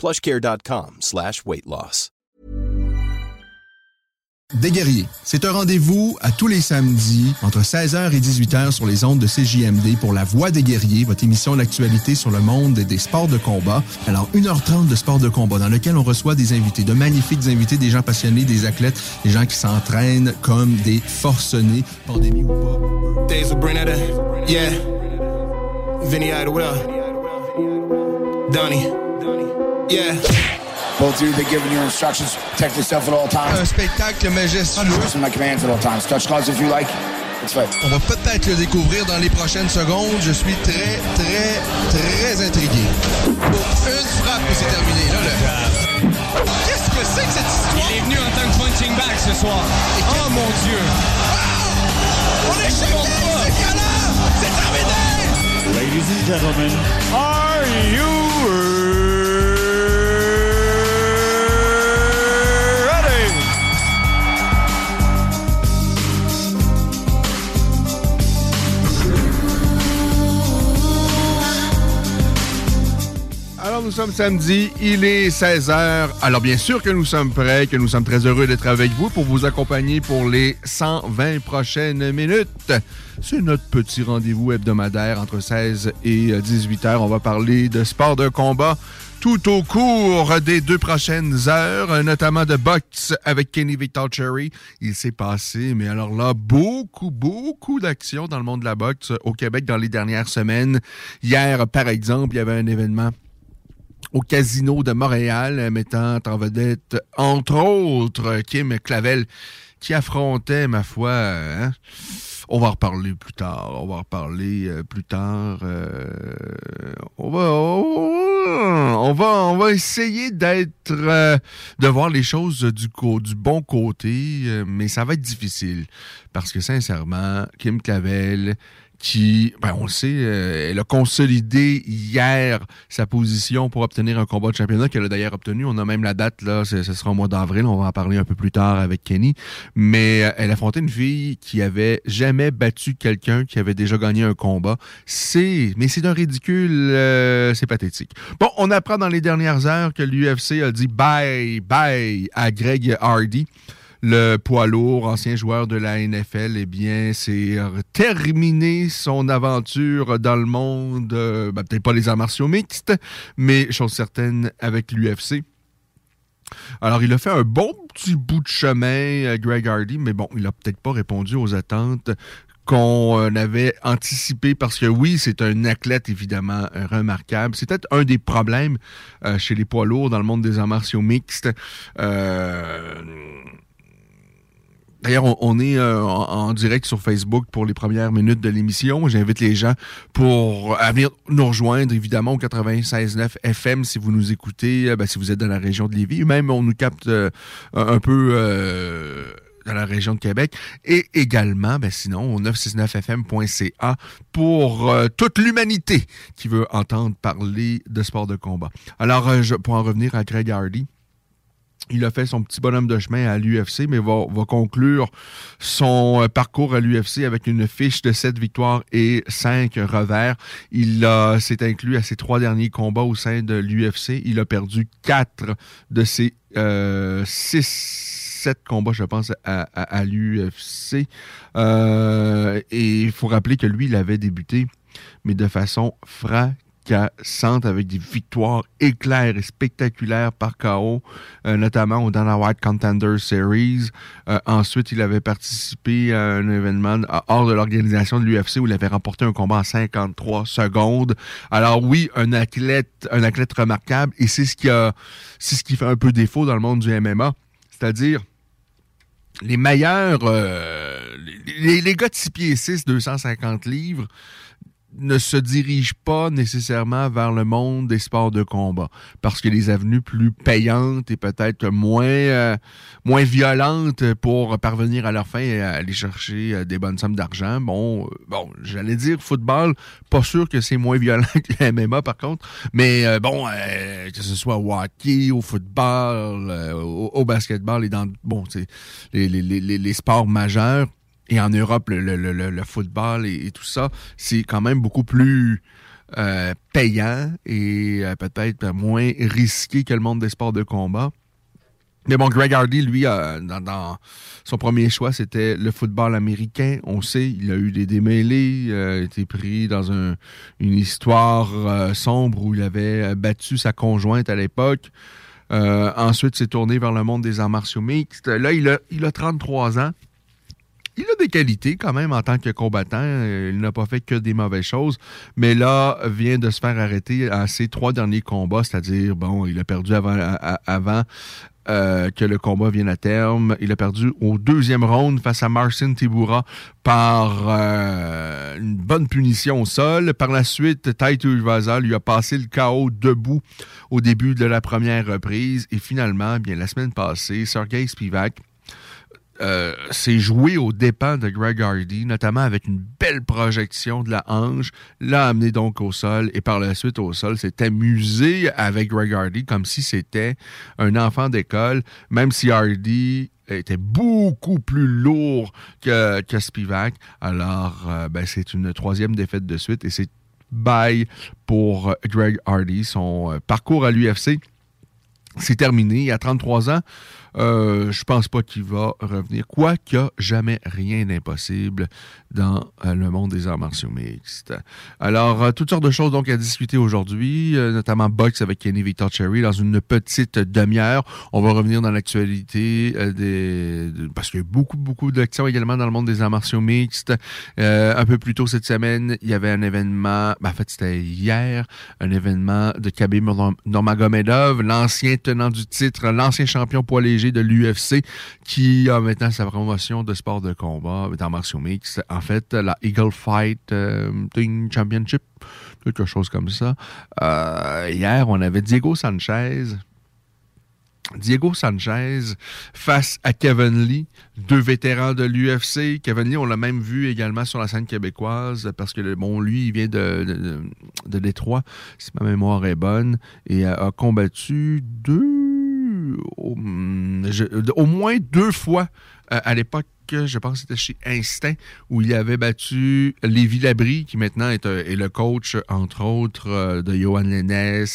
plushcare.com slash weight loss. Des guerriers, c'est un rendez-vous à tous les samedis entre 16h et 18h sur les ondes de CJMD pour La Voix des guerriers, votre émission d'actualité sur le monde des sports de combat. Alors, 1h30 de sport de combat dans lequel on reçoit des invités, de magnifiques invités, des gens passionnés, des athlètes, des gens qui s'entraînent comme des forcenés, pandémie ou pas. Days yeah. Vinny Idlewill. Donnie, yeah. Both of you, they're giving you instructions. Protect yourself at all times. Un spectacle majestueux. My commands at all times. Touch gloves if you like. On va peut-être le découvrir dans les prochaines secondes. Je suis très, très, très intrigué. Pour une frappe et c'est terminé. Là, le... Qu'est-ce que c'est que cette histoire? Il est venu en tant que punching bag ce soir. Oh mon Dieu! On est champion! C'est violent! C'est terminé! Ladies and gentlemen, are you Nous sommes samedi, il est 16h. Alors, bien sûr que nous sommes prêts, que nous sommes très heureux d'être avec vous pour vous accompagner pour les 120 prochaines minutes. C'est notre petit rendez-vous hebdomadaire entre 16 et 18 heures. On va parler de sport de combat tout au cours des deux prochaines heures, notamment de boxe avec Kenny Victor Cherry. Il s'est passé, mais alors là, beaucoup, beaucoup d'actions dans le monde de la boxe au Québec dans les dernières semaines. Hier, par exemple, il y avait un événement au Casino de Montréal, mettant en vedette, entre autres, Kim Clavel, qui affrontait, ma foi, hein, on va en reparler plus tard. On va en reparler euh, plus tard. euh, on, va, on, va, on va essayer d'être, euh, de voir les choses du, du bon côté, euh, mais ça va être difficile. Parce que sincèrement, Kim Clavel, qui, ben, on le sait, euh, elle a consolidé hier sa position pour obtenir un combat de championnat qu'elle a d'ailleurs obtenu. On a même la date, là, ce sera au mois d'avril. On va en parler un peu plus tard avec Kenny. Mais euh, elle affrontait une fille qui avait jamais battu quelqu'un qui avait déjà gagné un combat. C'est, mais c'est d'un ridicule, euh, c'est pathétique. Bon, on apprend dans les dernières heures que l'UFC a dit bye, bye à Greg Hardy le poids lourd, ancien joueur de la NFL, eh bien, c'est euh, terminé son aventure dans le monde, euh, ben, peut-être pas les arts martiaux mixtes, mais chose certaine avec l'UFC. Alors, il a fait un bon petit bout de chemin, euh, Greg Hardy, mais bon, il a peut-être pas répondu aux attentes qu'on avait anticipées parce que oui, c'est un athlète évidemment remarquable. C'est peut-être un des problèmes chez les poids lourds dans le monde des arts martiaux mixtes. Euh, D'ailleurs, on, est euh, en, direct sur Facebook pour les premières minutes de l'émission. J'invite les gens pour à venir nous rejoindre, évidemment, au 96.9 FM si vous nous écoutez, euh, ben, si vous êtes dans la région de Lévis. Même, on nous capte euh, un peu dans la région de Québec. Et également, ben, sinon, au 969fm.ca pour toute l'humanité qui veut entendre parler de sport de combat. Alors, pour en revenir à Greg Hardy, il a fait son petit bonhomme de chemin à l'UFC, mais va, conclure son euh, parcours à l'UFC avec une fiche de 7 victoires et 5 revers. Il s'est inclus à ses trois derniers combats au sein de l'UFC. Il a perdu 4 de ses 6 7 combats, je pense, à l'UFC. Euh, et il faut rappeler que lui, il avait débuté, mais de façon fracassante fracassantes avec des victoires éclairs et spectaculaires par KO, euh, notamment au Dana White Contender Series. Euh, ensuite, il avait participé à un événement hors de l'organisation de l'UFC où il avait remporté un combat en 53 secondes. Alors oui, un athlète, un athlète remarquable et c'est ce qui a, c'est ce qui fait un peu défaut dans le monde du MMA. C'est-à-dire, les meilleurs, euh, les, les, gars de 6 pieds 6, 250 livres, ne se dirige pas nécessairement vers le monde des sports de combat parce que les avenues plus payantes et peut-être moins euh, moins violentes pour parvenir à leur fin et aller chercher euh, des bonnes sommes d'argent. Bon, euh, bon, j'allais dire football, pas sûr que c'est moins violent que MMA par contre, mais bon, que ce soit au hockey, au football, au, basketball et dans bon, les, les, les, les sports majeurs et en Europe, le, football et, tout ça, c'est quand même beaucoup plus euh, payant et euh, peut-être moins risqué que le monde des sports de combat. Mais bon, Greg Hardy, lui, dans, son premier choix, c'était le football américain. On sait, il a eu des démêlés, il a été pris dans une histoire euh, sombre où il avait battu sa conjointe à l'époque. ensuite, s'est tourné vers le monde des arts martiaux mixtes. Là, il a, il a 33 ans il a des qualités quand même en tant que combattant. Euh, il n'a pas fait que des mauvaises choses. Mais là, vient de se faire arrêter à ses trois derniers combats, c'est-à-dire, bon, il a perdu avant, euh, que le combat vienne à terme. Il a perdu au deuxième round face à Marcin Tibura par euh, une bonne punition au sol. Par la suite, Taito Iwaza lui a passé le chaos debout au début de la première reprise. Et finalement, bien la semaine passée, Sergei Spivak euh, c'est joué aux dépens de Greg Hardy, notamment avec une belle projection de la hanche, l'a amené donc au sol et par la suite au sol s'est amusé avec Greg Hardy comme si c'était un enfant d'école, même si Hardy était beaucoup plus lourd que, Spivak. Alors, euh, ben, c'est une troisième défaite de suite et c'est bye pour Greg Hardy. Son euh, parcours à l'UFC, c'est terminé. Il a 33 ans. Euh, je pense pas qu'il va revenir. Quoi qu'il n'y a jamais rien d'impossible dans euh, le monde des arts martiaux mixtes. Alors, euh, toutes sortes de choses donc à discuter aujourd'hui, notamment box avec Kenny Victor Cherry dans une petite demi-heure. On va revenir dans l'actualité parce qu'il y a beaucoup, beaucoup d'actions également dans le monde des arts martiaux mixtes. un peu plus tôt cette semaine, il y avait un événement, ben, en fait c'était hier, un événement de Khabib Nurmagomedov, l'ancien tenant du titre, l'ancien champion poids léger de l'UFC qui a maintenant sa promotion de sport de combat dans martiaux mix. En fait, la Eagle Fight euh, Championship, quelque chose comme ça. Euh, hier, on avait Diego Sanchez. Diego Sanchez face à Kevin Lee, deux vétérans de l'UFC. Kevin Lee, on l'a même vu également sur la scène québécoise parce que, bon, lui, il vient de, de, Détroit, si ma mémoire est bonne, et a combattu deux au, moins deux fois euh, à l'époque je pense que c'était chez Instinct, où il avait battu Lévi Labrie, qui maintenant est, euh, le coach, entre autres, euh, de Johan Lennes.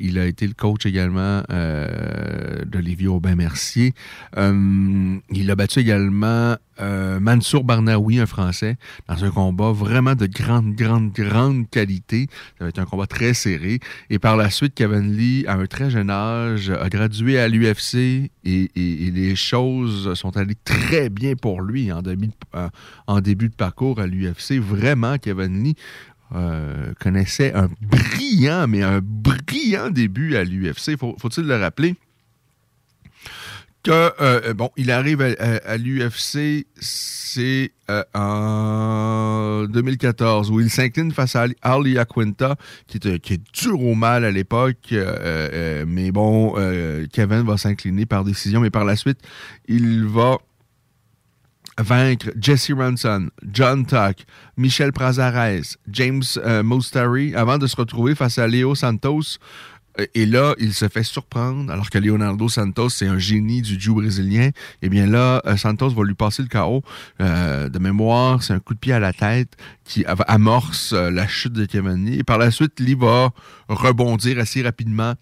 il a été le coach également de Lévi Aubin-Mercier. il a battu également euh, Mansour Barnaoui, un Français, dans un combat vraiment de grande, grande, grande qualité. Ça va être un combat très serré. Et par la suite, Kevin Lee, à un très jeune âge, a gradué à l'UFC et, les choses sont allées très bien pour lui en début de, euh, début de parcours à l'UFC. Vraiment, Kevin Lee euh, connaissait un brillant, mais un brillant début à l'UFC. Faut-il le rappeler? Que, euh, euh, bon, il arrive à, l'UFC, c'est euh, en 2014, où il s'incline face à Ali Aquinta, qui est, qui est dur au mal à l'époque, mais bon, Kevin va s'incliner par décision, mais par la suite, il va vaincre Jesse Ranson, John Tuck, Michel Prazares, James Mostari, avant de se retrouver face à Leo Santos, et là, il se fait surprendre, alors que Leonardo Santos, c'est un génie du jiu brésilien. Eh bien là, euh, Santos va lui passer le chaos. Euh, de mémoire, c'est un coup de pied à la tête qui amorce euh, la chute de Lee. Et par la suite, Lee va rebondir assez rapidement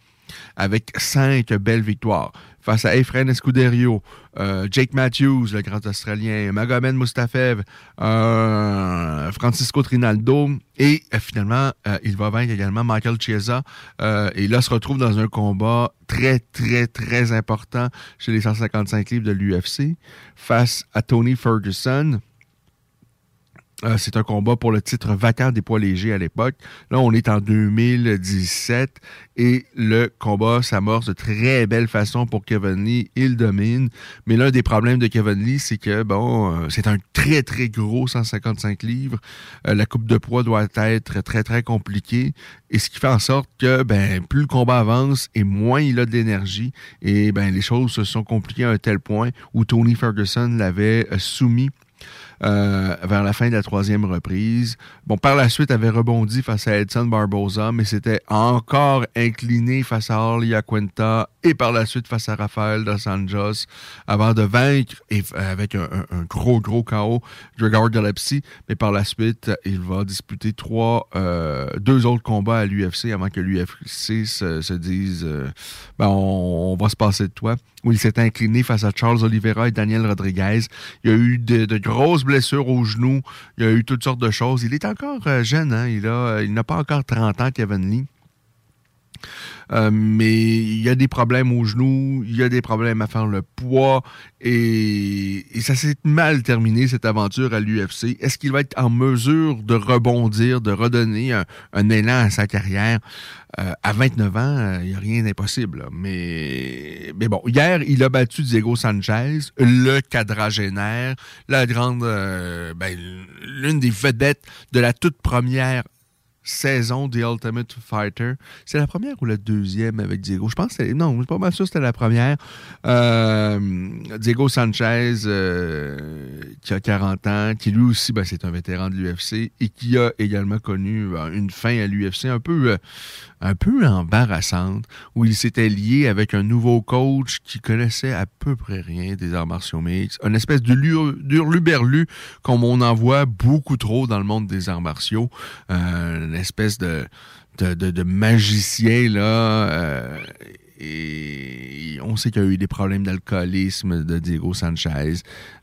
avec cinq belles victoires face à Efren Escuderio, euh, Jake Matthews, le grand Australien, Magomed Mustafev, euh, Francisco Trinaldo, et euh, finalement, il va vaincre également Michael Chiesa. et là, se retrouve dans un combat très, très, très important chez les 155 livres de l'UFC face à Tony Ferguson. Euh, c'est un combat pour le titre vacant des poids légers à l'époque. Là, on est en 2017 et le combat s'amorce de très belle façon pour Kevin Lee. Il domine. Mais l'un des problèmes de Kevin Lee, c'est que, bon, euh, c'est un très, très gros 155 livres. Euh, la coupe de poids doit être très, très compliquée. Et ce qui fait en sorte que, ben, plus le combat avance et moins il a d'énergie. Et, ben, les choses se sont compliquées à un tel point où Tony Ferguson l'avait soumis euh, vers la fin de la troisième reprise. Bon, par la suite, avait rebondi face à Edson Barboza, mais c'était encore incliné face à Orly Aquenta et par la suite face à Rafael Dos Anjos avant de vaincre et, avec un, gros, gros chaos Gregor Gillespie. Mais par la suite, il va disputer trois, euh, deux autres combats à l'UFC avant que l'UFC se, dise euh, ben, on, va se passer de toi. Où il s'est incliné face à Charles Oliveira et Daniel Rodriguez. Il y a eu de, de grosses blessures au genou. Il y a eu toutes sortes de choses. Il est encore euh, jeune, hein? Il a, il n'a pas encore 30 ans, Kevin Lee. Euh, mais il y a des problèmes aux genoux, il y a des problèmes à faire le poids, et, ça s'est mal terminé, cette aventure à l'UFC. Est-ce qu'il va être en mesure de rebondir, de redonner un, élan à sa carrière? Euh, à 29 ans, il n'y a rien d'impossible. Mais, bon, hier, il a battu Diego Sanchez, le quadragénaire, la grande, euh, ben, l'une des vedettes de la toute première saison The Ultimate Fighter. C'est la première ou la deuxième avec Diego? Je pense que non, je suis pas mal sûr que c'était la première. Euh, Diego Sanchez, euh, qui a 40 ans, qui lui aussi, ben, c'est un vétéran de l'UFC et qui a également connu ben, une fin à l'UFC un peu, euh, un peu embarrassante, où il s'était lié avec un nouveau coach qui connaissait à peu près rien des arts martiaux mixtes, une espèce de luberlu comme on en voit beaucoup trop dans le monde des arts martiaux, euh, une espèce de, de, magicien là. Euh, et on sait qu'il y a eu des problèmes d'alcoolisme de Diego Sanchez.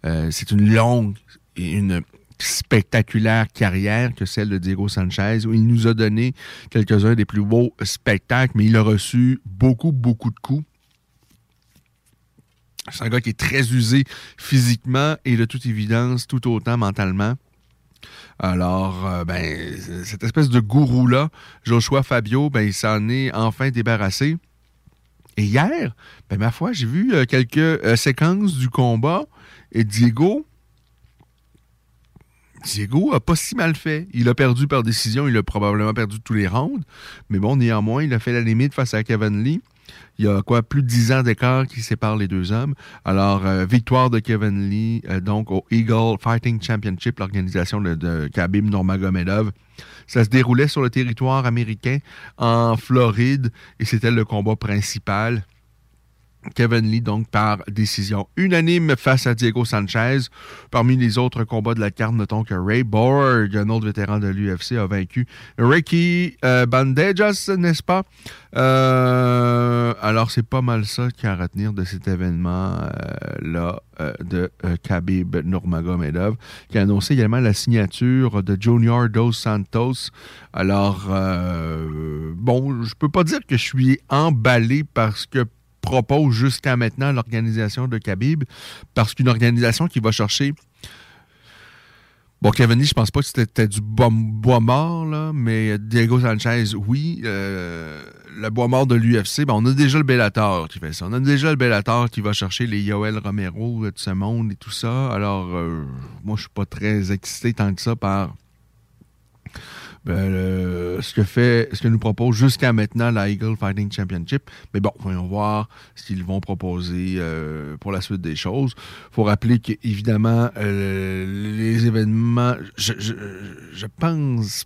Euh, c'est une longue et une spectaculaire carrière que celle de Diego Sanchez, où il nous a donné quelques-uns des plus beaux spectacles, mais il a reçu beaucoup, beaucoup de coups. C'est un gars qui est très usé physiquement et de toute évidence tout autant mentalement. Alors, euh, ben, cette espèce de gourou-là, Joshua Fabio, ben, il s'en est enfin débarrassé. Et hier, ben, ma foi, j'ai vu euh, quelques euh, séquences du combat et Diego, Diego a pas si mal fait. Il a perdu par décision, il a probablement perdu tous les rounds, mais bon, néanmoins, il a fait la limite face à Kevin Lee. Il y a quoi, plus de 10 ans d'écart qui sépare les deux hommes. Alors, euh, victoire de Kevin Lee, euh, donc au Eagle Fighting Championship, l'organisation de, de Khabib Nurmagomedov. Ça se déroulait sur le territoire américain, en Floride, et c'était le combat principal. Kevin Lee, donc, par décision unanime face à Diego Sanchez. Parmi les autres combats de la carte, notons que Ray Borg, un autre vétéran de l'UFC, a vaincu Ricky euh, Bandejas, n'est-ce pas? Euh, alors, c'est pas mal ça qu'il y a à retenir de cet événement-là euh, de Khabib Nurmagomedov, qui a annoncé également la signature de Junior Dos Santos. Alors, bon, je peux pas dire que je suis emballé parce que propose jusqu'à maintenant l'organisation de Khabib, parce qu'une organisation qui va chercher Bon, Kevin je pense pas que c'était du bois, mort, là, mais Diego Sanchez, oui. Euh, le bois mort de l'UFC, ben, on a déjà le Bellator qui fait ça. On a déjà le Bellator qui va chercher les Yoel Romero de ce monde et tout ça. Alors, euh, moi, je suis pas très excité tant que ça par ben, ce que fait, ce que nous propose jusqu'à maintenant la Eagle Fighting Championship. Mais bon, voyons voir ce qu'ils vont proposer euh, pour la suite des choses. Faut rappeler qu'évidemment, euh, les événements, je, pense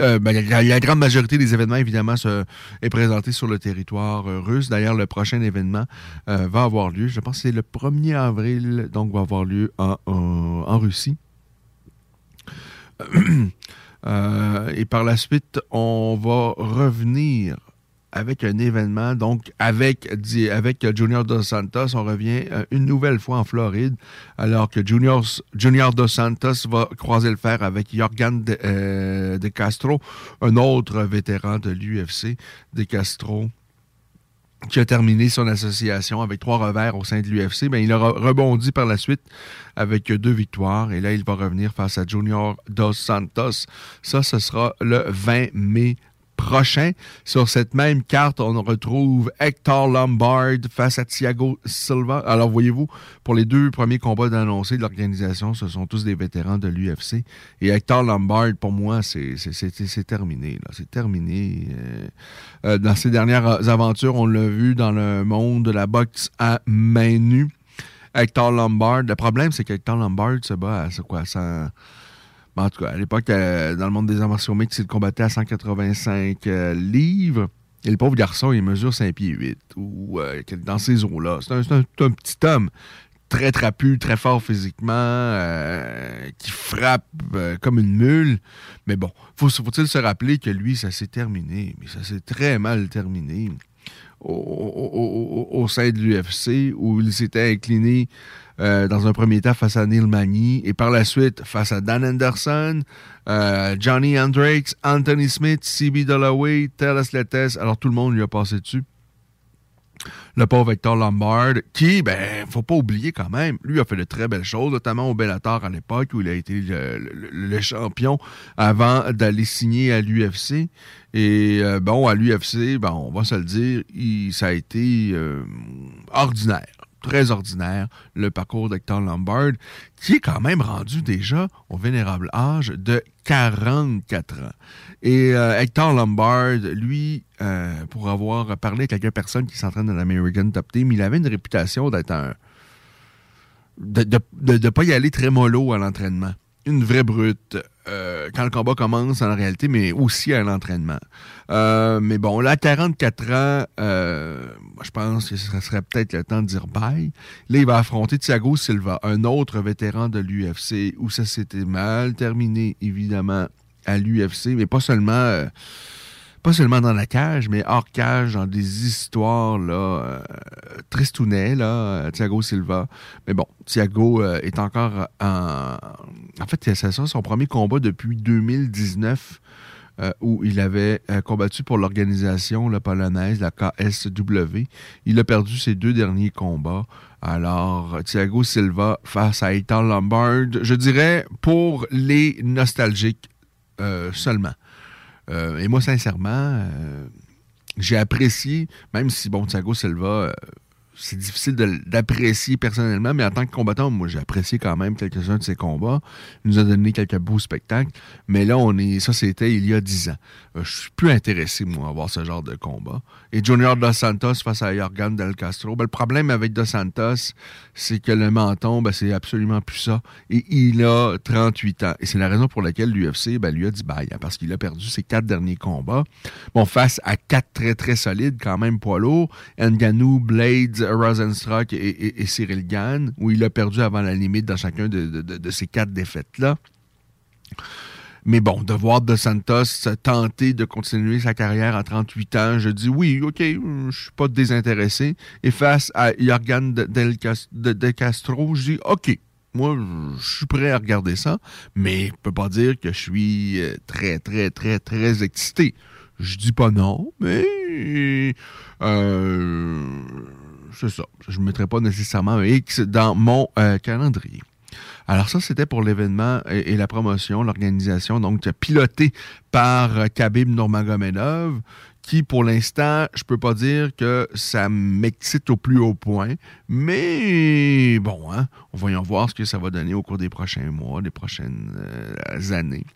euh, ben, la, grande majorité des événements, évidemment, se, est présenté sur le territoire russe. D'ailleurs, le prochain événement va avoir lieu, je pense que c'est le 1er avril, donc va avoir lieu en, en Russie. Euh, et par la suite, on va revenir avec un événement. Donc, avec, avec Junior Dos Santos, on revient euh, une nouvelle fois en Floride, alors que Junior, Junior Dos Santos va croiser le fer avec Jorgan de, euh, de Castro, un autre vétéran de l'UFC, De Castro qui a terminé son association avec trois revers au sein de l'UFC, ben, il a rebondi par la suite avec deux victoires. Et là, il va revenir face à Junior Dos Santos. Ça, ce sera le 20 mai prochain. Sur cette même carte, on retrouve Hector Lombard face à Thiago Silva. Alors, voyez-vous, pour les deux premiers combats d'annoncés de l'organisation, ce sont tous des vétérans de l'UFC. Et Hector Lombard, pour moi, c'est terminé. C'est terminé. Euh, euh, dans ses dernières aventures, on l'a vu dans le monde de la boxe à main nue. Hector Lombard. Le problème, c'est qu'Hector Lombard se bat à quoi? En tout cas, à l'époque, euh, dans le monde des arts martiaux mixtes, il combattait à 185 euh, livres. Et le pauvre garçon, il mesure 5 pieds 8. Ou euh, dans ces eaux-là. C'est un, petit homme très trapu, très fort physiquement, qui frappe comme une mule. Mais bon, faut, faut-il se rappeler que lui, ça s'est terminé. Mais ça s'est très mal terminé. Au, sein de l'UFC, où il s'était incliné euh, dans un premier temps face à Neil Magny et par la suite face à Dan Anderson, euh, Johnny Hendricks, Anthony Smith, CB Dalloway, Taylor Letes. Alors tout le monde lui a passé dessus. Le pauvre Hector Lombard, qui, ben, faut pas oublier quand même, lui a fait de très belles choses, notamment au Bellator à l'époque où il a été le, champion avant d'aller signer à l'UFC. Et euh, bon, à l'UFC, ben, on va se le dire, ça a été ordinaire très ordinaire, le parcours d'Hector Lombard, qui est quand même rendu déjà au vénérable âge de 44 ans. Et euh, Hector Lombard, lui, euh, pour avoir parlé avec quelques personnes qui s'entraînent dans l'American Top Team, il avait une réputation d'être un... de ne pas y aller très mollo à l'entraînement. Une vraie brute, euh, quand le combat commence en réalité, mais aussi à l'entraînement. Mais bon, là, 44 ans, je pense que ce serait peut-être le temps de dire bye. Là, il va affronter Thiago Silva, un autre vétéran de l'UFC, où ça s'était mal terminé, évidemment, à l'UFC, mais pas seulement pas seulement dans la cage, mais hors cage, dans des histoires là, euh, tristounet, là, euh, Thiago Silva. Mais bon, Thiago euh, est encore en. En fait, c'est son premier combat depuis 2019. où il avait combattu pour l'organisation polonaise, la KSW. Il a perdu ses deux derniers combats. Alors, Thiago Silva face à Ethan Lombard, je dirais pour les nostalgiques seulement. Euh, et moi, sincèrement, euh, j'ai apprécié, même si, bon, Thiago Silva, euh, c'est difficile d'apprécier personnellement, mais en tant que combattant, moi, j'ai apprécié quand même quelques-uns de ses combats. Il nous a donné quelques beaux spectacles. Mais là, on est, ça, c'était il y a dix ans. Euh, je suis plus intéressé, moi, à voir ce genre de combat. Et Junior Dos Santos face à Jorgan Del Castro. Ben, le problème avec Dos Santos, c'est que le menton, ben, c'est absolument plus ça. Et il a 38 ans. Et c'est la raison pour laquelle l'UFC ben, lui a dit bye, hein, parce qu'il a perdu ses quatre derniers combats. Bon, face à quatre très, très solides, quand même poids lourds. Nganou, Blades, Rosenstruck et, Cyril Gann, où il a perdu avant la limite dans chacun de, ces quatre défaites-là. Mais bon, de voir De Santos tenter de continuer sa carrière à 38 ans, je dis oui, ok, je suis pas désintéressé. Et face à Jorgan de, Castro, je dis ok, moi, je suis prêt à regarder ça, mais je peux pas dire que je suis euh, très, très, très, très excité. Je dis pas non, mais euh, c'est ça. Je ne mettrai pas nécessairement un X dans mon euh, calendrier. Alors ça, c'était pour l'événement et, la promotion, l'organisation, donc piloté par euh, Khabib Nurmagomedov, qui pour l'instant, je peux pas dire que ça m'excite au plus haut point, mais bon, hein, voyons voir ce que ça va donner au cours des prochains mois, des prochaines euh, années.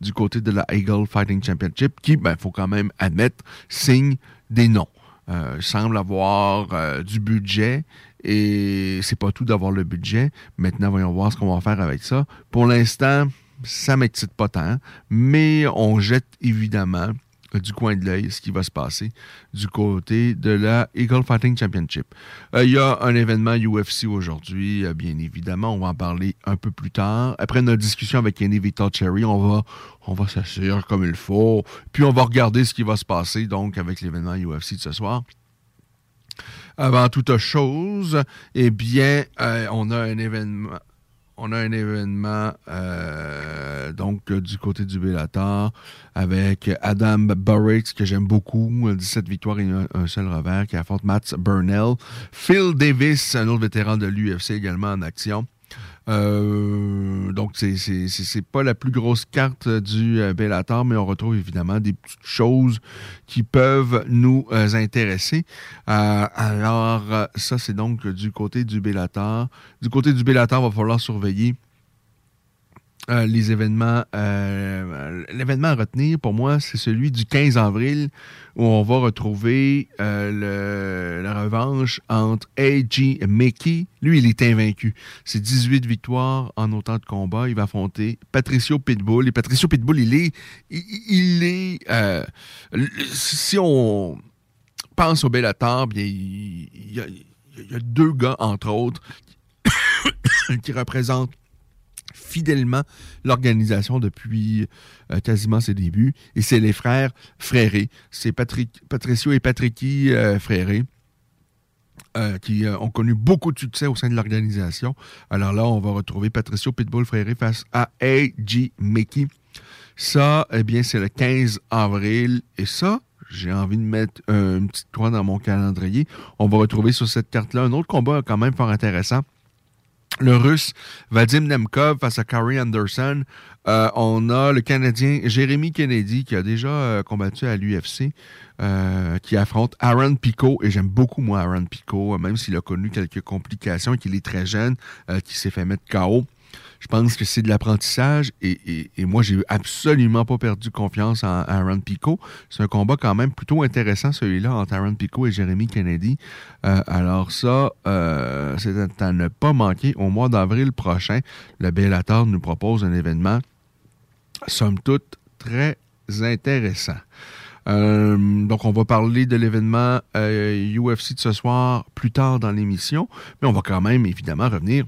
Du côté de la Eagle Fighting Championship, qui, il ben, faut quand même admettre, signe des noms. Euh, semble avoir euh, du budget et c'est pas tout d'avoir le budget. Maintenant, voyons voir ce qu'on va faire avec ça. Pour l'instant, ça m'excite pas tant, mais on jette évidemment du coin de l'œil ce qui va se passer du côté de la Eagle Fighting Championship. Euh, il y a un événement UFC aujourd'hui, euh, bien évidemment. On va en parler un peu plus tard. Après notre discussion avec Kenny Victor Cherry, on va, on s'assurer comme il faut. Puis on va regarder ce qui va se passer donc avec l'événement UFC de ce soir. Avant toute chose, eh bien, euh, on a un événement on a un événement euh, donc du côté du Bellator avec Adam Burrix, que j'aime beaucoup, 17 victoires et un, seul revers, qui affronte Matt Burnell. Phil Davis, un autre vétéran de l'UFC également en action. Euh, donc, c'est pas la plus grosse carte du euh, Bellator, mais on retrouve évidemment des petites choses qui peuvent nous euh, intéresser. alors, ça, c'est donc du côté du Bellator. Du côté du Bellator, il va falloir surveiller euh, les événements, euh, l'événement à retenir pour moi, c'est celui du 15 avril où on va retrouver euh, la revanche entre A.G. Mickey. Lui, il est invaincu. C'est 18 victoires en autant de combats. Il va affronter Patricio Pitbull. Et Patricio Pitbull, il est. Il, est si on pense au Bellator, bien, il, a, il y a deux gars, entre autres, qui représentent fidèlement l'organisation depuis euh, quasiment ses débuts. Et c'est les frères Fréré. C'est Patricio et Patricky euh, Fréré. Euh, qui ont connu beaucoup de succès au sein de l'organisation. Alors là, on va retrouver Patricio Pitbull Fréré face à A.G. Mickey. Ça, eh bien, c'est le 15 avril. Et ça, j'ai envie de mettre une petite croix dans mon calendrier. On va retrouver sur cette carte-là un autre combat quand même fort intéressant le russe Vadim Nemkov face à Carrie Anderson. Euh, on a le Canadien Jérémy Kennedy qui a déjà euh, combattu à l'UFC, euh, qui affronte Aaron Pico. Et j'aime beaucoup, moi, Aaron Pico, même s'il a connu quelques complications et qu'il est très jeune, qui s'est fait mettre KO. Je pense que c'est de l'apprentissage et, moi, j'ai absolument pas perdu confiance en Aaron Pico. C'est un combat quand même plutôt intéressant, celui-là, entre Aaron Pico et Jérémy Kennedy. Euh, alors ça, euh, c'est à ne pas manquer. Au mois d'avril prochain, le Bellator nous propose un événement, somme toute, très intéressant. Euh, donc, on va parler de l'événement UFC de ce soir plus tard dans l'émission, mais on va quand même évidemment revenir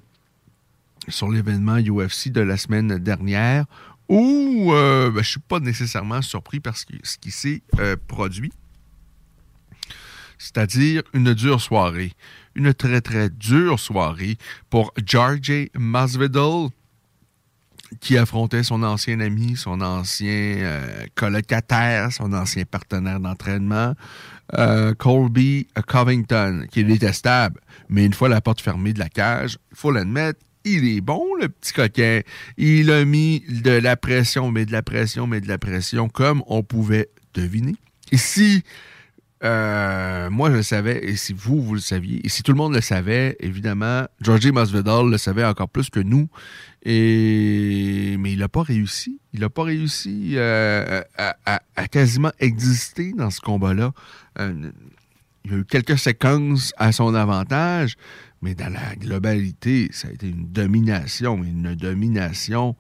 sur l'événement UFC de la semaine dernière où euh, ben, je ne suis pas nécessairement surpris par ce qui, s'est euh, produit. C'est-à-dire une dure soirée. Une très, très dure soirée pour George Masvidal qui affrontait son ancien ami, son ancien euh, colocataire, son ancien partenaire d'entraînement, Colby Covington, qui est détestable. Mais une fois la porte fermée de la cage, il faut l'admettre, il est bon, le petit coquin. Il a mis de la pression, mais de la pression, mais de la pression, comme on pouvait deviner. Et si euh, moi je le savais, et si vous, vous le saviez, et si tout le monde le savait, évidemment, Georgie Masvidal le savait encore plus que nous. Mais il n'a pas réussi. Il n'a pas réussi euh, à, quasiment exister dans ce combat-là. Euh, il y a eu quelques séquences à son avantage, mais dans la globalité, ça a été une domination, une domination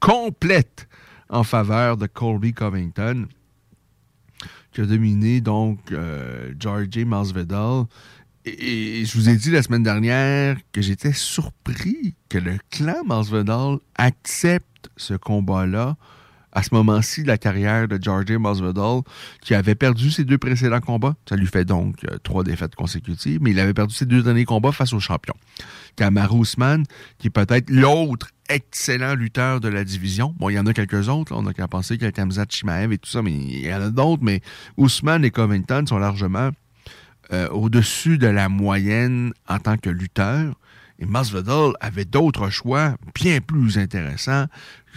complète en faveur de Colby Covington, qui a dominé donc euh, Georgie Masvidal. Et, je vous ai dit la semaine dernière que j'étais surpris que le clan Masvidal accepte ce combat-là à ce moment-ci la carrière de George Masvidal, qui avait perdu ses deux précédents combats. Ça lui fait donc euh, trois défaites consécutives, mais il avait perdu ses deux derniers combats face au champion. Kamaru Usman, qui est peut-être l'autre excellent lutteur de la division. Bon, il y en a quelques autres. On a qu'à penser qu'il y a Kamzat Chimaev et tout ça, mais il y en a d'autres. Mais Usman et Covington sont largement euh, au-dessus de la moyenne en tant que lutteur. Et Masvidal avait d'autres choix bien plus intéressants.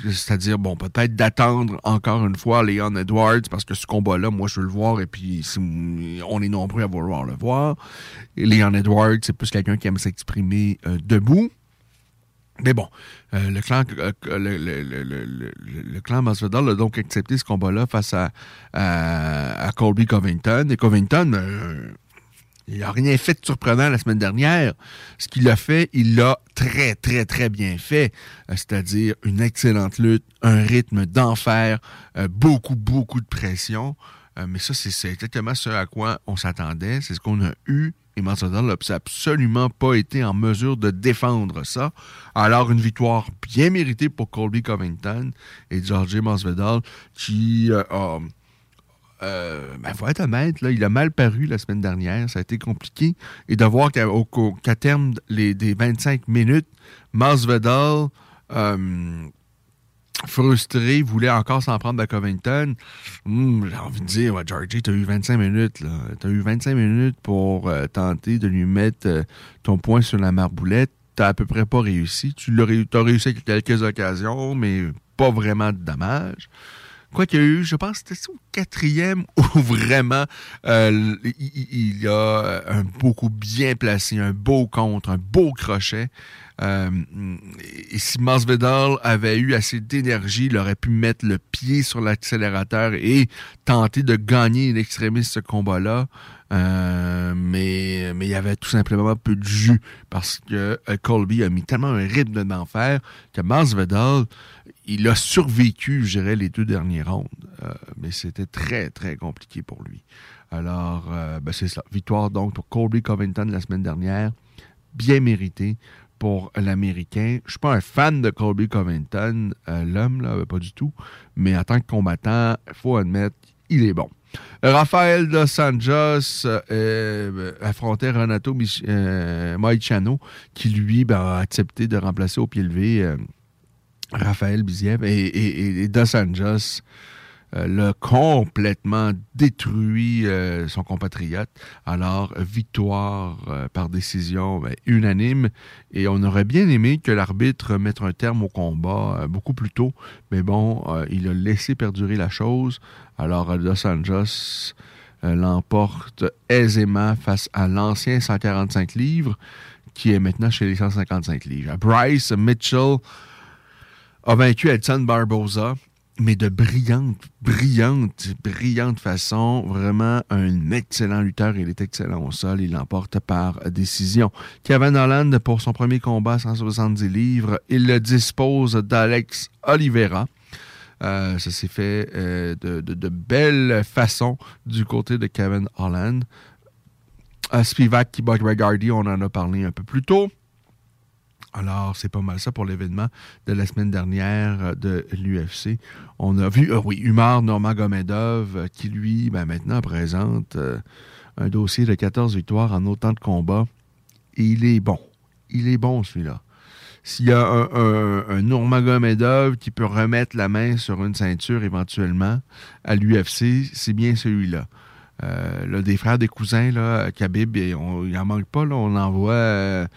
C'est-à-dire, bon, peut-être d'attendre encore une fois Leon Edwards, parce que ce combat-là, moi, je veux le voir, et puis on est nombreux à vouloir le voir. Et Leon Edwards, c'est plus quelqu'un qui aime s'exprimer euh, debout. Mais bon, euh, le clan euh, le, clan Masvidal a donc accepté ce combat-là face à, à, Colby Covington. Et Covington, Il n'a rien fait de surprenant la semaine dernière. Ce qu'il a fait, il l'a très, très, très bien fait. Euh, c'est-à-dire une excellente lutte, un rythme d'enfer, euh, beaucoup, beaucoup de pression. Euh, mais ça, c'est exactement ce à quoi on s'attendait. C'est ce qu'on a eu. Et Masvidal n'a absolument pas été en mesure de défendre ça. Alors, une victoire bien méritée pour Colby Covington et George Masvidal qui a euh, ben, faut être il a mal paru la semaine dernière. Ça a été compliqué. Et de voir qu'à terme les, des 25 minutes, Masvidal, euh, frustré, voulait encore s'en prendre à Covington. Hmm, j'ai envie de dire, ouais, Georgie, t'as eu 25 minutes. T'as eu 25 minutes pour euh, tenter de lui mettre euh, ton poing sur la marboulette. T'as à peu près pas réussi. Tu l'as as réussi à quelques occasions, mais pas vraiment de dommages. Quoi qu'il y a eu, je pense que c'était au quatrième où vraiment euh, il, y a un beaucoup bien placé, un beau contre, un beau crochet. Euh, et si Masvidal avait eu assez d'énergie, il aurait pu mettre le pied sur l'accélérateur et tenter de gagner l'extrémiste ce combat-là. Euh, mais, mais il y avait tout simplement peu de jus parce que Colby a mis tellement un rythme d'enfer que Masvidal il a survécu, je dirais, les deux derniers rounds. Euh, mais c'était très, très compliqué pour lui. Alors, euh, ben c'est ça. Victoire donc pour Colby Covington la semaine dernière. Bien mérité pour l'Américain. Je suis pas un fan de Colby Covington, euh, l'homme, là, pas du tout. Mais en tant que combattant, il faut admettre, il est bon. Rafael Dos Anjos affrontait Renato Moicano, qui lui ben, a accepté de remplacer au pied levé Raphaël Biziev et, Dos Anjos euh, l'a complètement détruit euh, son compatriote. Alors, victoire euh, par décision ben, unanime. Et on aurait bien aimé que l'arbitre mette un terme au combat beaucoup plus tôt. Mais bon, il a laissé perdurer la chose. Alors, Dos Anjos l'emporte aisément face à l'ancien 145 livres qui est maintenant chez les 155 livres. Bryce Mitchell a vaincu Edson Barboza, mais de brillante, brillante, brillante façon. Vraiment un excellent lutteur. Il est excellent au sol. Il l'emporte par décision. Kevin Holland, pour son premier combat à 170 livres, il le dispose d'Alex Oliveira. Euh, ça s'est fait euh, de, de, belle façon du côté de Kevin Holland. Euh, Spivak Kibok Regardi, on en a parlé un peu plus tôt. Alors, c'est pas mal ça pour l'événement de la semaine dernière euh, de l'UFC. On a vu, euh, oui, Humar Normagomedov, euh, qui lui, ben, maintenant présente un dossier de 14 victoires en autant de combats. Et il est bon. Il est bon, celui-là. S'il y a un, un, Normagomedov qui peut remettre la main sur une ceinture éventuellement à l'UFC, c'est bien celui-là. Euh, des frères, des cousins, là, Khabib, il n'en manque pas. Là, on envoie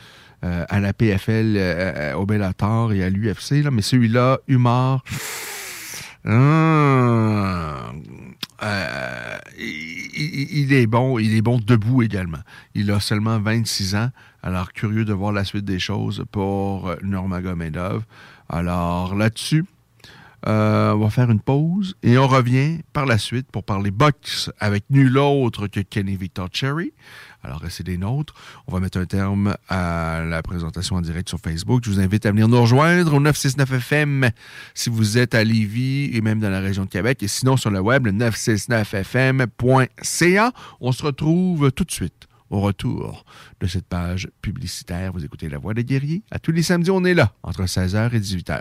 euh, à la PFL, euh, euh, au Bellator et à l'UFC, mais celui-là, Humor, il, est bon, il est bon debout également. Il a seulement 26 ans, alors curieux de voir la suite des choses pour Nurmagomedov. Alors là-dessus, on va faire une pause et on revient par la suite pour parler boxe avec nul autre que Kenny Victor Cherry. Alors, restez des nôtres. On va mettre un terme à la présentation en direct sur Facebook. Je vous invite à venir nous rejoindre au 969 FM si vous êtes à Lévis et même dans la région de Québec. Et sinon, sur le web, le 969fm.ca. On se retrouve tout de suite au retour de cette page publicitaire. Vous écoutez La Voix des guerriers. À tous les samedis, on est là, entre 16h et 18h.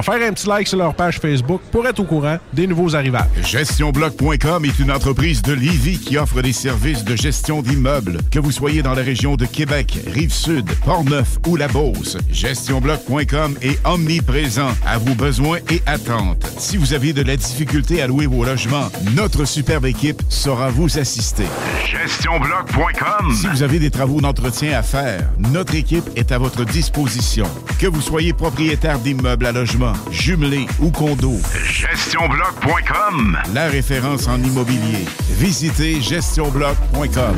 vais faire un petit like sur leur page Facebook pour être au courant des nouveaux arrivages. GestionBloc.com est une entreprise de Livy qui offre des services de gestion d'immeubles, que vous soyez dans la région de Québec, Rive-Sud, Portneuf ou La Beauce. GestionBloc.com est omniprésent à vos besoins et attentes. Si vous avez de la difficulté à louer vos logements, notre superbe équipe saura vous assister. GestionBloc.com Si vous avez des travaux d'entretien à faire, notre équipe est à votre disposition. Que vous soyez propriétaire d'immeubles à logement, jumelés ou condos. GestionBloc.com La référence en immobilier. Visitez gestionbloc.com.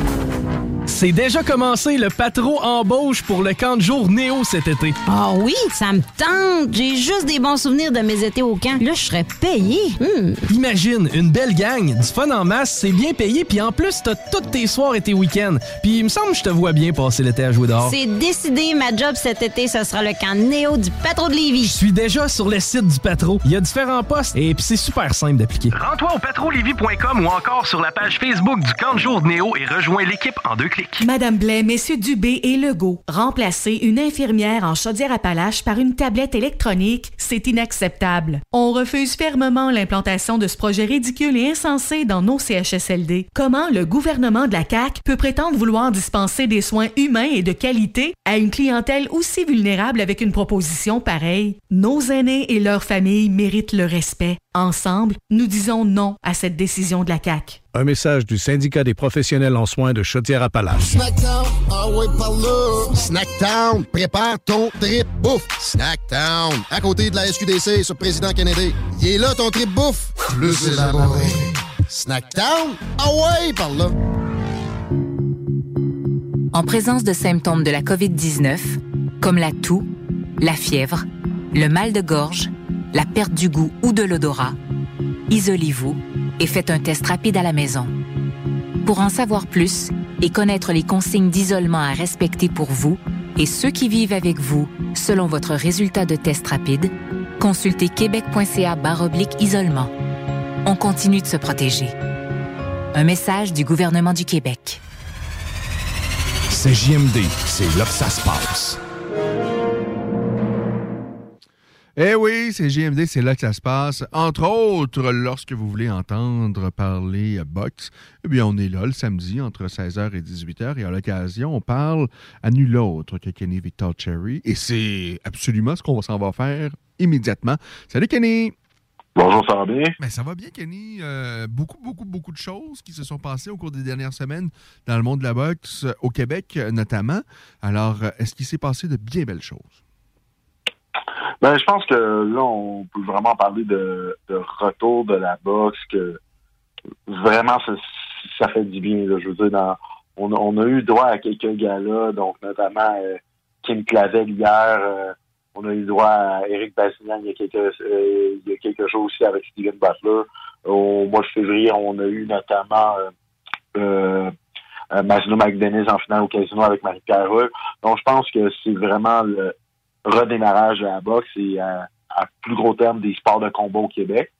C'est déjà commencé le patro embauche pour le camp de jour Néo cet été. Ah oui, ça me tente. J'ai juste des bons souvenirs de mes étés au camp. Là, je serais payé. Hmm. Imagine, une belle gang, du fun en masse, c'est bien payé, puis en plus, t'as tous tes soirs et tes week-ends. Puis il me semble que je te vois bien passer l'été à jouer dehors. C'est décidé, ma job cet été, ce sera le camp Néo du patro de Lévis. Je suis déjà sur le site du patro. Il y a différents postes et puis c'est super simple d'appliquer. Rends-toi au patrolévis.com ou encore sur la page Facebook du camp de jour Néo et rejoins l'équipe en deux clics. Madame Blais, Messieurs Dubé et Legault, remplacer une infirmière en Chaudière-Appalaches par une tablette électronique, c'est inacceptable. On refuse fermement l'implantation de ce projet ridicule et insensé dans nos CHSLD. Comment le gouvernement de la CAQ peut prétendre vouloir dispenser des soins humains et de qualité à une clientèle aussi vulnérable avec une proposition pareille? Nos aînés et leurs familles méritent le respect. Ensemble, nous disons non à cette décision de la CAQ. Un message du syndicat des professionnels en soins de Chaudière-Appalaches. Snackdown, ah ouais, par là. Snackdown, prépare ton trip bouffe. Snackdown, à côté de la SQDC sur Président Kennedy. Il est là ton trip bouffe. Plus élaboré. Snackdown, ah ouais, par là. En présence de symptômes de la COVID-19, comme la toux, la fièvre, le mal de gorge, la perte du goût ou de l'odorat, isolez-vous et faites un test rapide à la maison. Pour en savoir plus et connaître les consignes d'isolement à respecter pour vous et ceux qui vivent avec vous selon votre résultat de test rapide, consultez québec.ca isolement. On continue de se protéger. Un message du gouvernement du Québec. C'est JMD, c'est là que ça se passe. Eh oui, c'est JMD, c'est là que ça se passe. Entre autres, lorsque vous voulez entendre parler boxe, eh bien, on est là le samedi entre 16h et 18h et à l'occasion, on parle à nul autre que Kenny Victor Cherry et c'est absolument ce qu'on s'en va faire immédiatement. Salut Kenny! Bonjour, ça va bien? Ben, ça va bien, Kenny. Euh, beaucoup, beaucoup, beaucoup de choses qui se sont passées au cours des dernières semaines dans le monde de la boxe, au Québec notamment. Alors, est-ce qu'il s'est passé de bien belles choses? Ben, je pense que là, on peut vraiment parler de, de retour de la boxe, que vraiment, ça, ça fait du bien. Là. Je veux dire, dans, on, a, on a eu droit à quelques gars-là, donc notamment euh, Kim Clavel hier. Euh, on a eu droit à Eric Bassignan il y a quelques euh, il y a quelques jours aussi avec Steven Butler. Au mois de février, on a eu notamment euh, euh, Masno McDennis en finale au casino avec Marie-Pierre Donc je pense que c'est vraiment le redémarrage de la boxe et à, plus gros terme des sports de combat au Québec.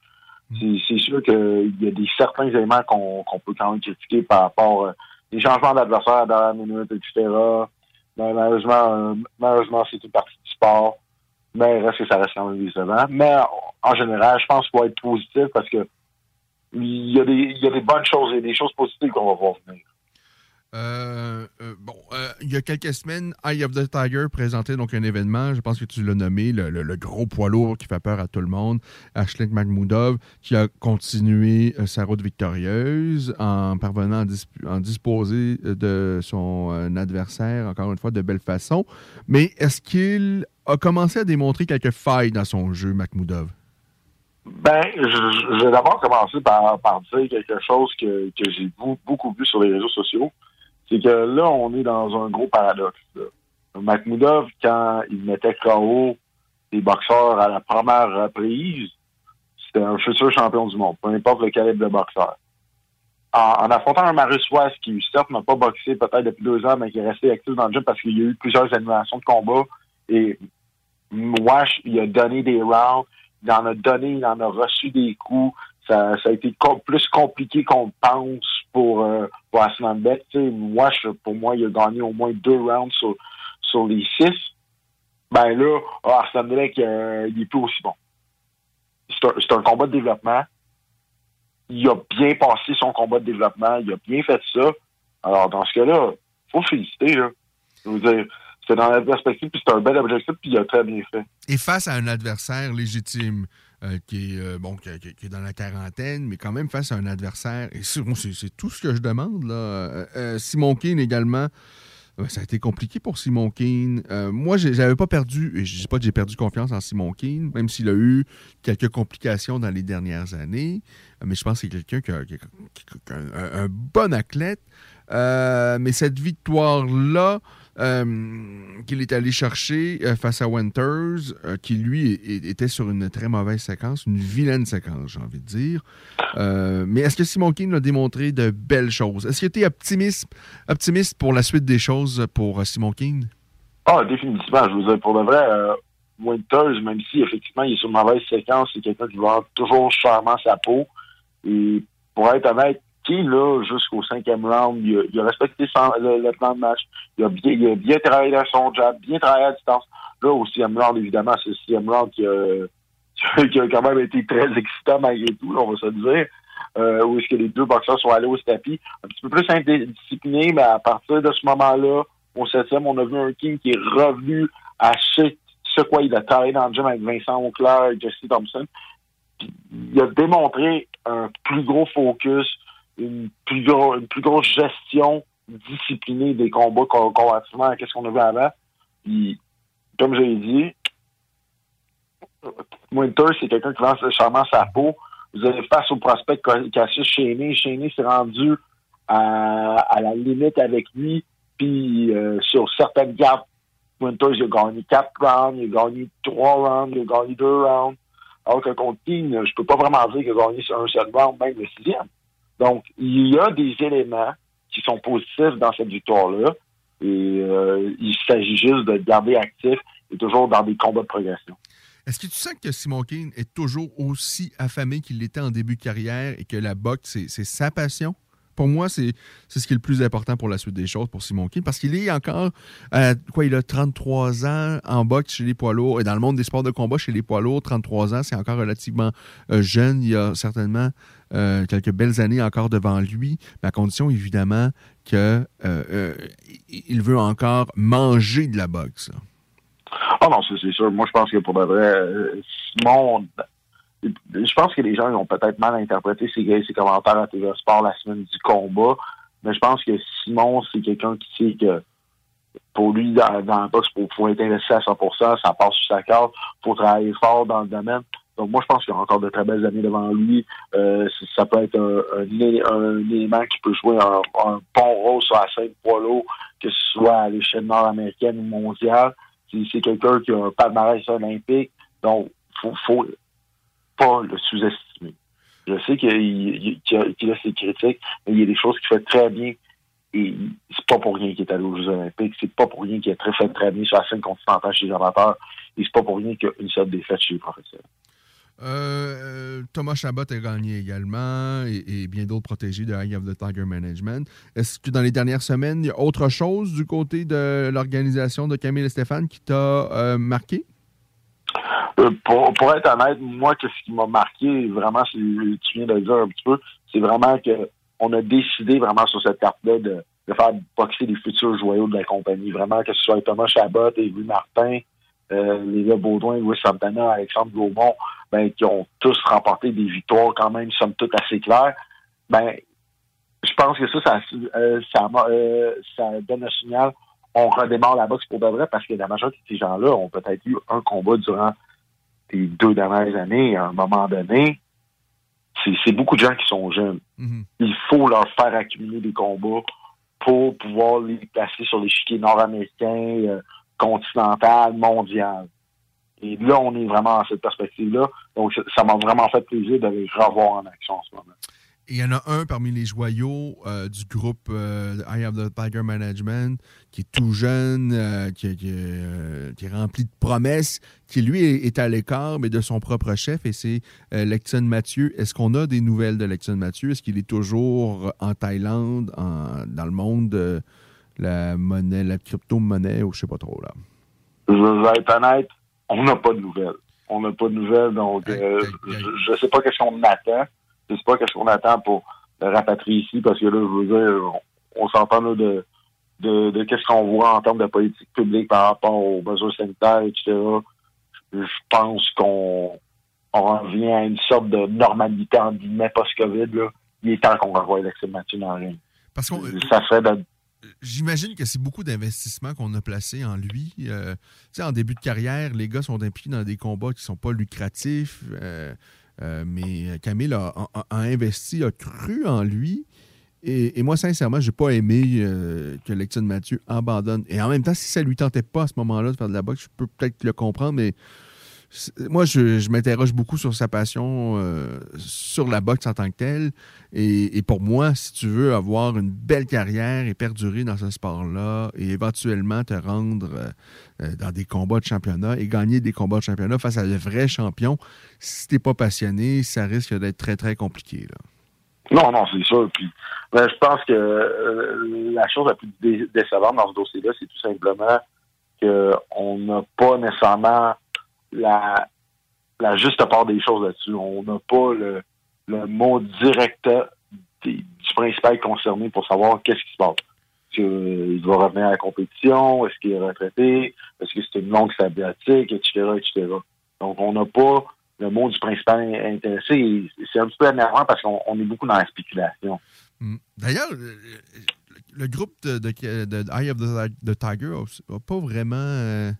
C'est sûr qu'il y a des certains éléments qu'on peut quand même critiquer par rapport euh, des changements d'adversaire à la minute, etc. Mais malheureusement, euh, malheureusement, c'est une partie du sport. Mais reste que ça reste quand même décevant. Mais en général, je pense qu'il faut être positif parce que il y a des, il y a des bonnes choses et des choses positives qu'on va voir venir. Euh, euh, bon, euh, il y a quelques semaines, Eye of the Tiger présentait donc un événement, je pense que tu l'as nommé, le, gros poids lourd qui fait peur à tout le monde, Ashley Magmoudov, qui a continué sa route victorieuse en parvenant à, disposer de son adversaire, encore une fois, de belle façon. Mais est-ce qu'il a commencé à démontrer quelques failles dans son jeu, Makhmoudov? Ben, je, vais d'abord commencer par, dire quelque chose que, que j'ai beaucoup vu sur les réseaux sociaux c'est que là, on est dans un gros paradoxe. Là. Quand il mettait KO des boxeurs à la première reprise, c'était un futur champion du monde, peu importe le calibre de boxeur. En, affrontant un Marius West qui, certes, n'a pas boxé peut-être depuis deux ans, mais qui est resté actif dans le jeu parce qu'il y a eu plusieurs animations de combat, et Wash, il a donné des rounds, il en a donné, il en a reçu des coups, ça, ça a été plus compliqué qu'on pense pour, euh, pour Aslan. Moi, je, pour moi, il a gagné au moins deux rounds sur, sur les six. Ben là, ah, Arslan Beck, euh, il est plus aussi bon. c'est un, un combat de développement. Il a bien passé son combat de développement. Il a bien fait ça. Alors, dans ce cas-là, faut le féliciter. C'est dans la perspective, puis c'est un bel objectif, puis il a très bien fait. Et face à un adversaire légitime, euh, qui, est, euh, bon, qui, est dans la quarantaine, mais quand même face à un adversaire, c'est tout ce que je demande. Là. Euh, Simon Keane également, ça a été compliqué pour Simon Keane. Euh, moi, j'avais pas perdu, et je dis pas que j'ai perdu confiance en Simon Keane, même s'il a eu quelques complications dans les dernières années, mais je pense que c'est quelqu'un qui a, un, bon athlète. Mais cette victoire-là, euh, qu'il est allé chercher euh, face à Winters, euh, qui lui était sur une très mauvaise séquence, une vilaine séquence, j'ai envie de dire. Mais est-ce que Simon Keane a démontré de belles choses? Est-ce que tu es optimiste, optimiste pour la suite des choses pour Simon Keane? Ah, définitivement. Je vous dire, pour de vrai, Winters, même si effectivement il est sur une mauvaise séquence, c'est quelqu'un qui vend toujours chèrement sa peau. Et pour être honnête, là, jusqu'au cinquième round, il a, respecté le, plan de match. Il a, bien, travaillé dans son job, bien travaillé à distance. Là, au sixième round, évidemment, c'est le sixième round qui a, quand même été très excitant malgré tout, on va se dire. Euh, où est-ce que les deux boxeurs sont allés au tapis. Un petit peu plus indisciplinés, mais à partir de ce moment-là, au septième, on a vu un King qui est revenu à ce, ce quoi il a travaillé dans le gym avec Vincent Auclair et Jesse Thompson. Il a démontré un plus gros focus, une plus, gros, une plus grosse gestion disciplinée des combats co- comparativement à ce qu'on a vu avant. Puis, comme j'ai dit, Winter, c'est quelqu'un qui lance charmant sa peau. Vous avez face au prospect Cassius Cheney. Cheney s'est rendu à, la limite avec lui. Puis euh, sur certaines gaps, Winters a gagné quatre rounds, il a gagné trois rounds, il a gagné deux rounds. Alors que contre Keane, je peux pas vraiment dire qu'il a gagné un seul round, même le sixième. Donc, il y a des éléments qui sont positifs dans cette victoire-là. Et euh, il s'agit juste de garder actif et toujours dans des combats de progression. Est-ce que tu sens que Simon Keane est toujours aussi affamé qu'il l'était en début de carrière et que la boxe, c'est sa passion? Pour moi, c'est ce qui est le plus important pour la suite des choses pour Simon Keane parce qu'il est encore, euh, quoi, il a 33 ans en boxe chez les poids lourds et dans le monde des sports de combat chez les poids lourds, 33 ans, c'est encore relativement euh, jeune. Il y a certainement euh, quelques belles années encore devant lui, mais à condition évidemment que euh, euh, il veut encore manger de la boxe. Ah non, ça, c'est sûr. Moi, je pense que pour de vrai, Simon, je pense que les gens ont peut-être mal interprété ses, ses commentaires à TV Sport la semaine du combat, mais je pense que Simon, c'est quelqu'un qui sait que pour lui, dans, la boxe, pour pouvoir être investi à 100%, ça passe sur sa carte, faut travailler fort dans le domaine. Donc moi, je pense qu'il y a encore de très belles années devant lui. Euh, ça peut être un, un, élé- un élément qui peut jouer un, bon rôle sur la scène poids que ce soit à l'échelle nord-américaine ou mondiale. C'est quelqu'un qui a un palmarès olympique, donc faut, faut pas le sous-estimer. Je sais qu'il il- qu'il a, ses critiques, mais il y a des choses qu'il fait très bien. Et c'est pas pour rien qu'il est allé aux Jeux Olympiques, c'est pas pour rien qu'il a très fait très bien sur la scène continentale chez les amateurs, et c'est pas pour rien qu'il a une seule défaite chez les professionnels. Euh, Thomas Chabot a gagné également et, bien d'autres protégés de Eye of the Tiger Management. Est-ce que dans les dernières semaines, il y a autre chose du côté de l'organisation de Camille et Stéphane qui t'a euh, marqué? Euh, pour, être honnête, moi, ce qui m'a marqué, vraiment, tu viens de le dire un petit peu, c'est vraiment que on a décidé vraiment sur cette carte-là de, de faire boxer les futurs joyaux de la compagnie. Vraiment, que ce soit Thomas Chabot et Louis Martin, les gars Baudouin, Louis Santana, Alexandre Gaumont, ben, qui ont tous remporté des victoires quand même, somme toute, assez claires. Ben, je pense que ça, ça, euh, ça, euh, ça donne un signal. On redémarre la boxe pour de vrai parce que la majorité de ces gens-là ont peut-être eu un combat durant les deux dernières années. À un moment donné, c'est beaucoup de gens qui sont jeunes. Il faut leur faire accumuler des combats pour pouvoir les placer sur l'échiquier nord-américain, euh, continental, mondial. Et là, on est vraiment dans cette perspective-là. Donc, ça- m'a vraiment fait plaisir de les revoir en action en ce moment. Et il y en a un parmi les joyaux euh, du groupe euh, de Eye of the Tiger Management qui est tout jeune, euh, qui, qui, euh, qui est rempli de promesses, qui lui est, à l'écart, mais de son propre chef, et c'est euh, Lexon Mathieu. Est-ce qu'on a des nouvelles de Lexon Mathieu? Est-ce qu'il est toujours en Thaïlande, en- dans le monde de la monnaie, la crypto-monnaie, ou je sais pas trop là? Je vais être honnête, on n'a pas de nouvelles. on n'a pas de nouvelles, donc euh, je ne sais pas qu'est-ce qu'on attend. Je sais pas qu'est-ce qu'on attend pour le rapatrier ici, parce que là, je veux dire, on, on s'entend là de de, de qu'est-ce qu'on voit en termes de politique publique par rapport aux besoins sanitaires, etc. Je pense qu'on on revient à une sorte de normalité en guillemets post-COVID. Il est temps qu'on revoie Alexis Mathieu dans le ring. Parce qu'on, Ça fait de, J'imagine que c'est beaucoup d'investissements qu'on a placés en lui. Euh, en début de carrière, les gars sont impliqués dans des combats qui sont pas lucratifs. euh, euh, mais Camille a, investi, a cru en lui. Et, moi, sincèrement, j'ai pas aimé euh, que Lexon Mathieu abandonne. Et en même temps, si ça lui tentait pas à ce moment-là de faire de la boxe, je peux peut-être le comprendre, mais moi, je, m'interroge beaucoup sur sa passion euh, sur la boxe en tant que telle. Et, pour moi, si tu veux avoir une belle carrière et perdurer dans ce sport-là et éventuellement te rendre euh, euh, dans des combats de championnat et gagner des combats de championnat face à de vrais champions, si t'es pas passionné, ça risque d'être très, très compliqué. Là. Non, non, c'est sûr. Puis, ben, je pense que la chose la plus dé- décevante dans ce dossier-là, c'est tout simplement qu'on n'a pas nécessairement la, juste part des choses là-dessus. On n'a pas le, mot direct du principal concerné pour savoir qu'est-ce qui se passe. Est-ce qu'il va revenir à la compétition? Est-ce qu'il est retraité? Est-ce que c'est une longue sabbatique, etc., etc. Donc, on n'a pas le mot du principal intéressé. C'est un petit peu énervant parce qu'on on est beaucoup dans la spéculation. Mm. D'ailleurs, le, le groupe de Eye of the, the Tiger n'a pas vraiment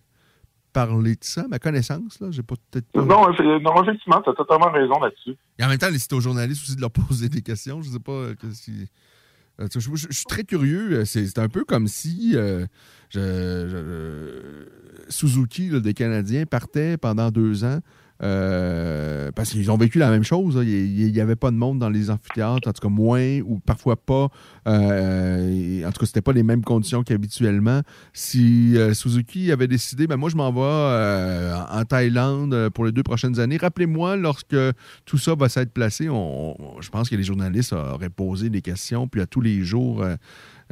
parlé de ça, ma connaissance. Là, j'ai pas peut-être pas- Non, non, effectivement, tu as totalement raison là-dessus. Et en même temps, c'est aux journalistes aussi de leur poser des questions. Je sais pas. euh, qui- euh, je, je- je suis très curieux. Euh, C'est un peu comme si euh, je- Suzuki, là, des Canadiens, partait pendant deux ans. Euh, parce qu'ils ont vécu la même chose. là. Il n'y avait pas de monde dans les amphithéâtres, en tout cas moins, ou parfois pas. Euh, en tout cas, c'était pas les mêmes conditions qu'habituellement. Si euh, Suzuki avait décidé, ben moi je m'en vais en Thaïlande pour les deux prochaines années, rappelez-moi lorsque tout ça va s'être placé, on- je pense que les journalistes auraient posé des questions, puis à tous les jours,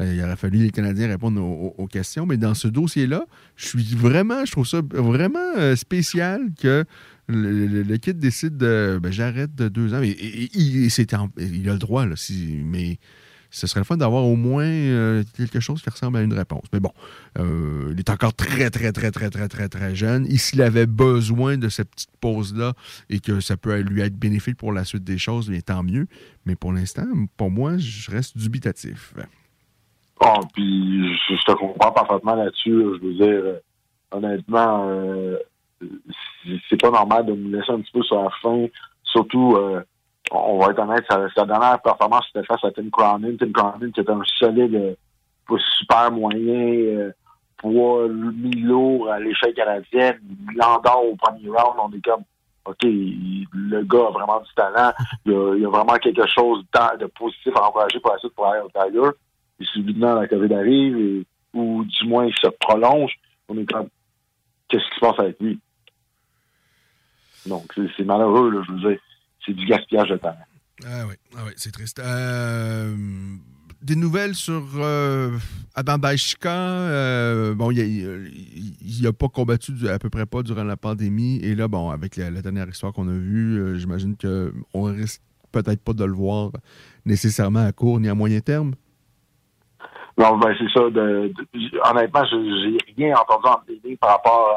euh, il aurait fallu les Canadiens répondre aux, questions. Mais dans ce dossier-là, je suis vraiment, je trouve ça vraiment euh, spécial que le, le- décide de ben, j'arrête de deux ans. Et, il, a le droit, là, si, mais ce serait fun d'avoir au moins euh, quelque chose qui ressemble à une réponse. Mais bon, il est encore très, très, très, très, très, très, très jeune. Et s'il avait besoin de cette petite pause-là et que ça peut lui être bénéfique pour la suite des choses, bien tant mieux. Mais pour l'instant, pour moi, je reste dubitatif. Bon, puis je, te comprends parfaitement là-dessus. là. Je veux dire, euh, honnêtement, euh, c'est- pas normal de nous laisser un petit peu sur la fin. Surtout, euh, on va être honnête, sa, dernière performance, c'était face à Tim Cronin. Tim Cronin, qui était un solide, euh, super moyen, euh, poids mis lourd à l'échelle canadienne. Il au premier round. On est comme, OK, le gars a vraiment du talent. Il y a, vraiment quelque chose de, de positif à encourager pour la suite pour Ariel Tyler. Et la COVID arrive, ou du moins, il se prolonge. On est comme, qu'est-ce qui se passe avec lui? Donc, c'est malheureux, là, je veux dire. C'est du gaspillage de temps. Ah oui, ah oui c'est triste. Euh, des nouvelles sur euh, Adam Baishka. euh, bon, il n'a pas combattu à peu près pas durant la pandémie. Et là, bon, avec la, la dernière histoire qu'on a vue, j'imagine qu'on risque peut-être pas de le voir nécessairement à court ni à moyen terme. Non, ben, c'est ça. De, de- honnêtement, j'ai rien entendu en télé par rapport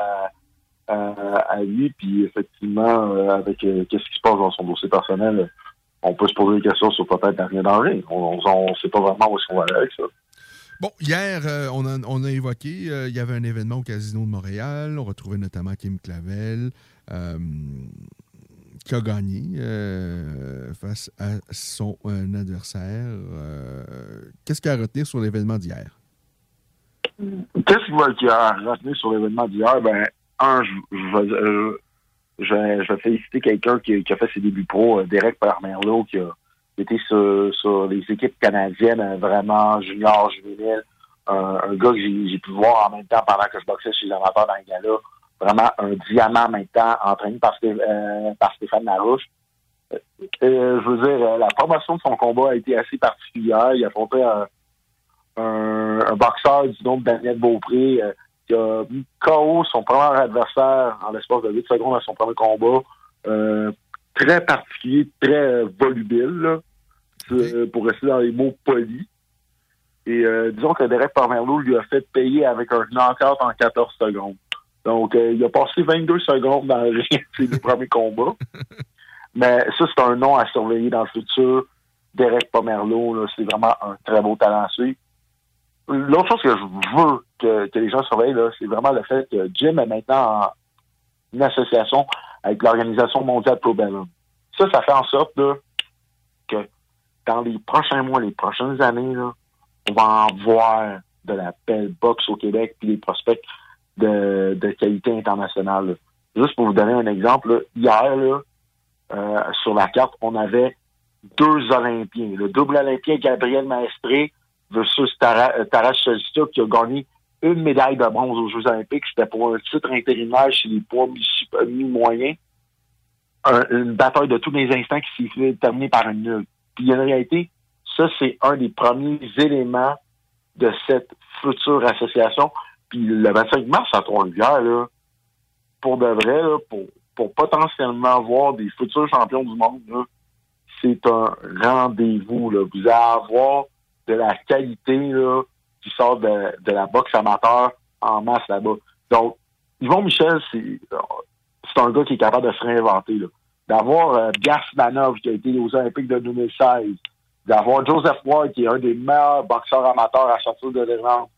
à, lui. Puis, effectivement, euh, avec euh, qu'est-ce qui se passe dans son dossier personnel, euh, on peut se poser des questions sur peut-être l'avenir danger. On ne sait pas vraiment où est-ce qu'on va aller avec ça. Bon, hier, on, a, évoqué, il y avait un événement au Casino de Montréal. On retrouvait notamment Kim Clavel, qui a gagné euh, face à son euh, adversaire. Euh, Qu'est-ce qu'il y a à retenir sur l'événement d'hier? Qu'est-ce qu'il y a à retenir sur l'événement d'hier? Ben, un, je, je, vais- féliciter quelqu'un qui, a fait ses débuts pro, Derek Permerlo, qui a était sur, les équipes canadiennes, vraiment junior, juvénile. Un, gars que j'ai j'ai pu voir en même temps pendant que je boxais chez les amateurs dans le gala. Vraiment un diamant temps, entraîné par, euh, par Stéphane Larouche. Euh, euh, je veux dire, la promotion de son combat a été assez particulière. Il a affronté un, un, un boxeur du nom de Daniel Beaupré, euh, qui a mis KO son premier adversaire en l'espace de 8 secondes à son premier combat. Très particulier, très volubile, là, pour rester dans les mots polis. Et disons que Derek Pomerleau lui a fait payer avec un knockout en 14 secondes. Donc, euh, il a passé 22 secondes dans le ring, ses premiers combats. Mais ça, c'est un nom à surveiller dans le futur. Derek Pomerleau, c'est vraiment un très beau talent à suivre. L'autre chose que je veux que, que les gens surveillent, c'est vraiment le fait que Jim est maintenant en une association avec l'Organisation mondiale Pro Bellum. Ça, ça fait en sorte là, que dans les prochains mois, les prochaines années, là, on va en voir de la belle boxe au Québec puis des prospects de, de qualité internationale. là. Juste pour vous donner un exemple, là, hier, là, euh, sur la carte, on avait deux Olympiens. Le double Olympien Gabriel Maestré versus euh, Taras Chelsea qui a gagné une médaille de bronze aux Jeux olympiques. C'était pour un titre intérimaire chez les poids mi- mi-moyens. Un- une bataille de tous les instants qui s'est fait terminer par une nulle. Puis en réalité, ça, c'est un des premiers éléments de cette future association. Puis le 25 mars à Trois-Rivières, pour de vrai, pour, pour potentiellement voir des futurs champions du monde, c'est un rendez-vous. Vous allez avoir de la qualité là, qui sort de, de la boxe amateur en masse là-bas. Donc, Yvon Michel, c'est un gars qui est capable de se réinventer. D'avoir euh, Gasmanov, qui a été aux Olympiques de 2016, d'avoir Joseph Ward, qui est un des meilleurs boxeurs amateurs à sortir de l'Irlande.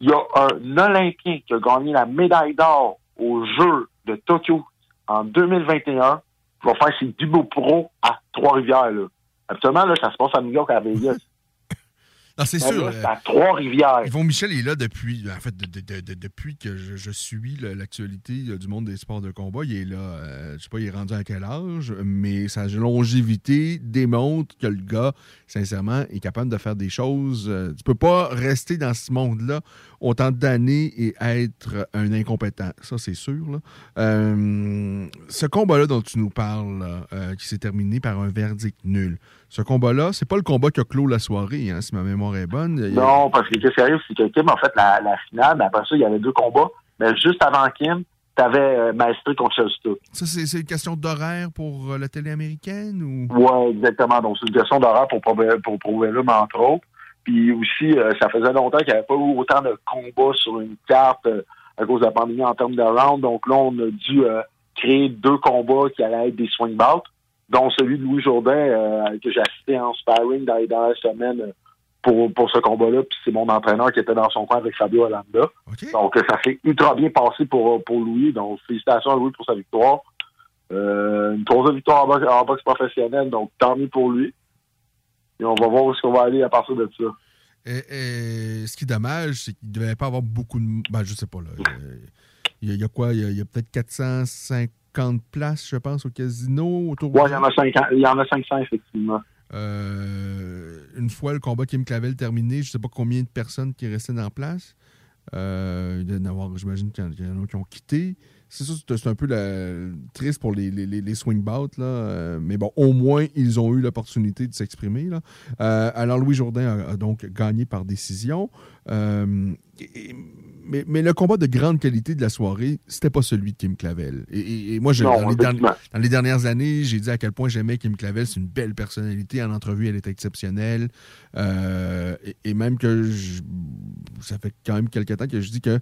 Il y a un Olympien qui a gagné la médaille d'or aux Jeux de Tokyo en 2021, qui va faire ses débuts pro à Trois-Rivières. là. Actuellement, là, ça se passe à New York, à Vegas. Non, c'est sûr. là, euh, c'est à Trois-Rivières. Yvon Michel est là depuis, en fait, de- de- de- de- depuis que je, je suis l'actualité euh, du monde des sports de combat. Il est là, euh, je sais pas, il est rendu à quel âge, mais sa longévité démontre que le gars, sincèrement, est capable de faire des choses. euh, tu peux pas rester dans ce monde-là autant d'années et être un incompétent. Ça, c'est sûr. là. Euh, ce combat-là dont tu nous parles, là, euh, qui s'est terminé par un verdict nul, ce combat-là, c'est pas le combat qui a clos la soirée, hein, si ma mémoire est bonne. A- Non, parce que qu'est-ce qui arrive, c'est que Kim a fait la, la finale, mais après ça, il y avait deux combats. Mais juste avant Kim, t'avais euh, Maestri contre Chelsea. Ça, c'est une question d'horaire pour euh, la télé américaine ou? Ouais, exactement. Donc, c'est une question d'horaire pour, Probe- pour Provelum, entre autres. Puis aussi, euh, ça faisait longtemps qu'il n'y avait pas eu autant de combats sur une carte euh, à cause de la pandémie en termes de round. Donc là, on a dû créer deux combats qui allaient être des swing bouts, dont celui de Louis Jourdain, euh, que j'ai assisté en sparring dans les dernières semaines euh, pour, pour ce combat-là. Puis c'est mon entraîneur qui était dans son coin avec Fabio Alanda. Donc euh, ça s'est ultra bien passé pour, pour Louis. Donc félicitations à Louis pour sa victoire. Euh, une troisième victoire en boxe, en boxe professionnelle, donc tant mieux pour lui. Et on va voir où est-ce qu'on va aller à partir de ça. Et, et ce qui est dommage, c'est qu'il ne devait pas avoir beaucoup de. Ben, je sais pas, là. Il y a, il y a quoi? Il y a, il y a peut-être 450 places, je pense, au casino autour Ouais, il y en a 500, il y en a 500 effectivement. Euh, une fois le combat Kim Clavel terminé, je sais pas combien de personnes qui restaient en place. Euh, il doit y en avoir, j'imagine qu'il y en- qu'il y en a qui ont quitté. C'est ça, c'est un peu la- triste pour les, les, les- swing bouts, là. Euh, mais bon, au moins, ils ont eu l'opportunité de s'exprimer. là. Euh, alors, Louis Jourdain a, a donc gagné par décision. Euh, et- mais, mais le combat de grande qualité de la soirée, c'était pas celui de Kim Clavel. Et, et- et moi, je- Non, dans, les dans les dernières années, j'ai dit à quel point j'aimais Kim Clavel. C'est une belle personnalité. En entrevue, elle est exceptionnelle. Et, même que je- ça fait quand même quelques temps que je dis que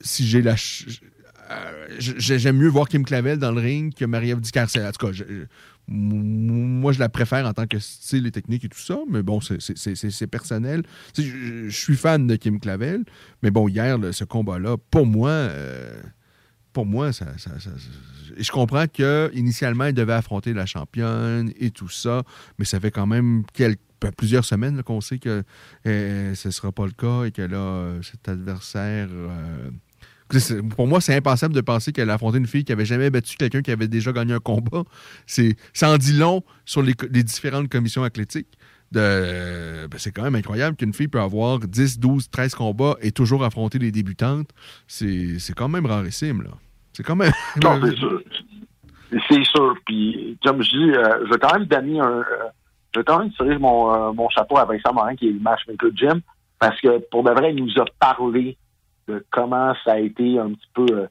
si j'ai la. ch- J'aime mieux voir Kim Clavel dans le ring que Marie-Ève Ducarcel. En tout cas, moi, je la préfère en tant que style et technique et tout ça, mais bon, c'est- personnel. Je, suis fan de Kim Clavel, mais bon, hier, là, ce combat-là, pour moi, euh, pour moi, ça, ça- ça- je comprends que initialement, il devait affronter la championne et tout ça, mais ça fait quand même quelques, ben, plusieurs semaines qu'on sait que euh, ce ne sera pas le cas et que là, euh, cet adversaire. euh, pour moi, c'est impensable de penser qu'elle a affronté une fille qui avait jamais battu quelqu'un qui avait déjà gagné un combat. C'est, ça en dit long sur les, différentes commissions athlétiques. De, ben, c'est quand même incroyable qu'une fille peut avoir 10, 12, 13 combats et toujours affronter les débutantes. C'est, c'est quand même rarissime, là. C'est quand même. Non, c'est sûr. C'est sûr. Puis, comme je dis, euh, je vais quand même donner un. euh, je vais quand même tirer mon, euh, mon chapeau à Vincent Morin, qui est le matchmaker Jim, parce que pour de vrai, il nous a parlé de comment ça a été un petit peu euh,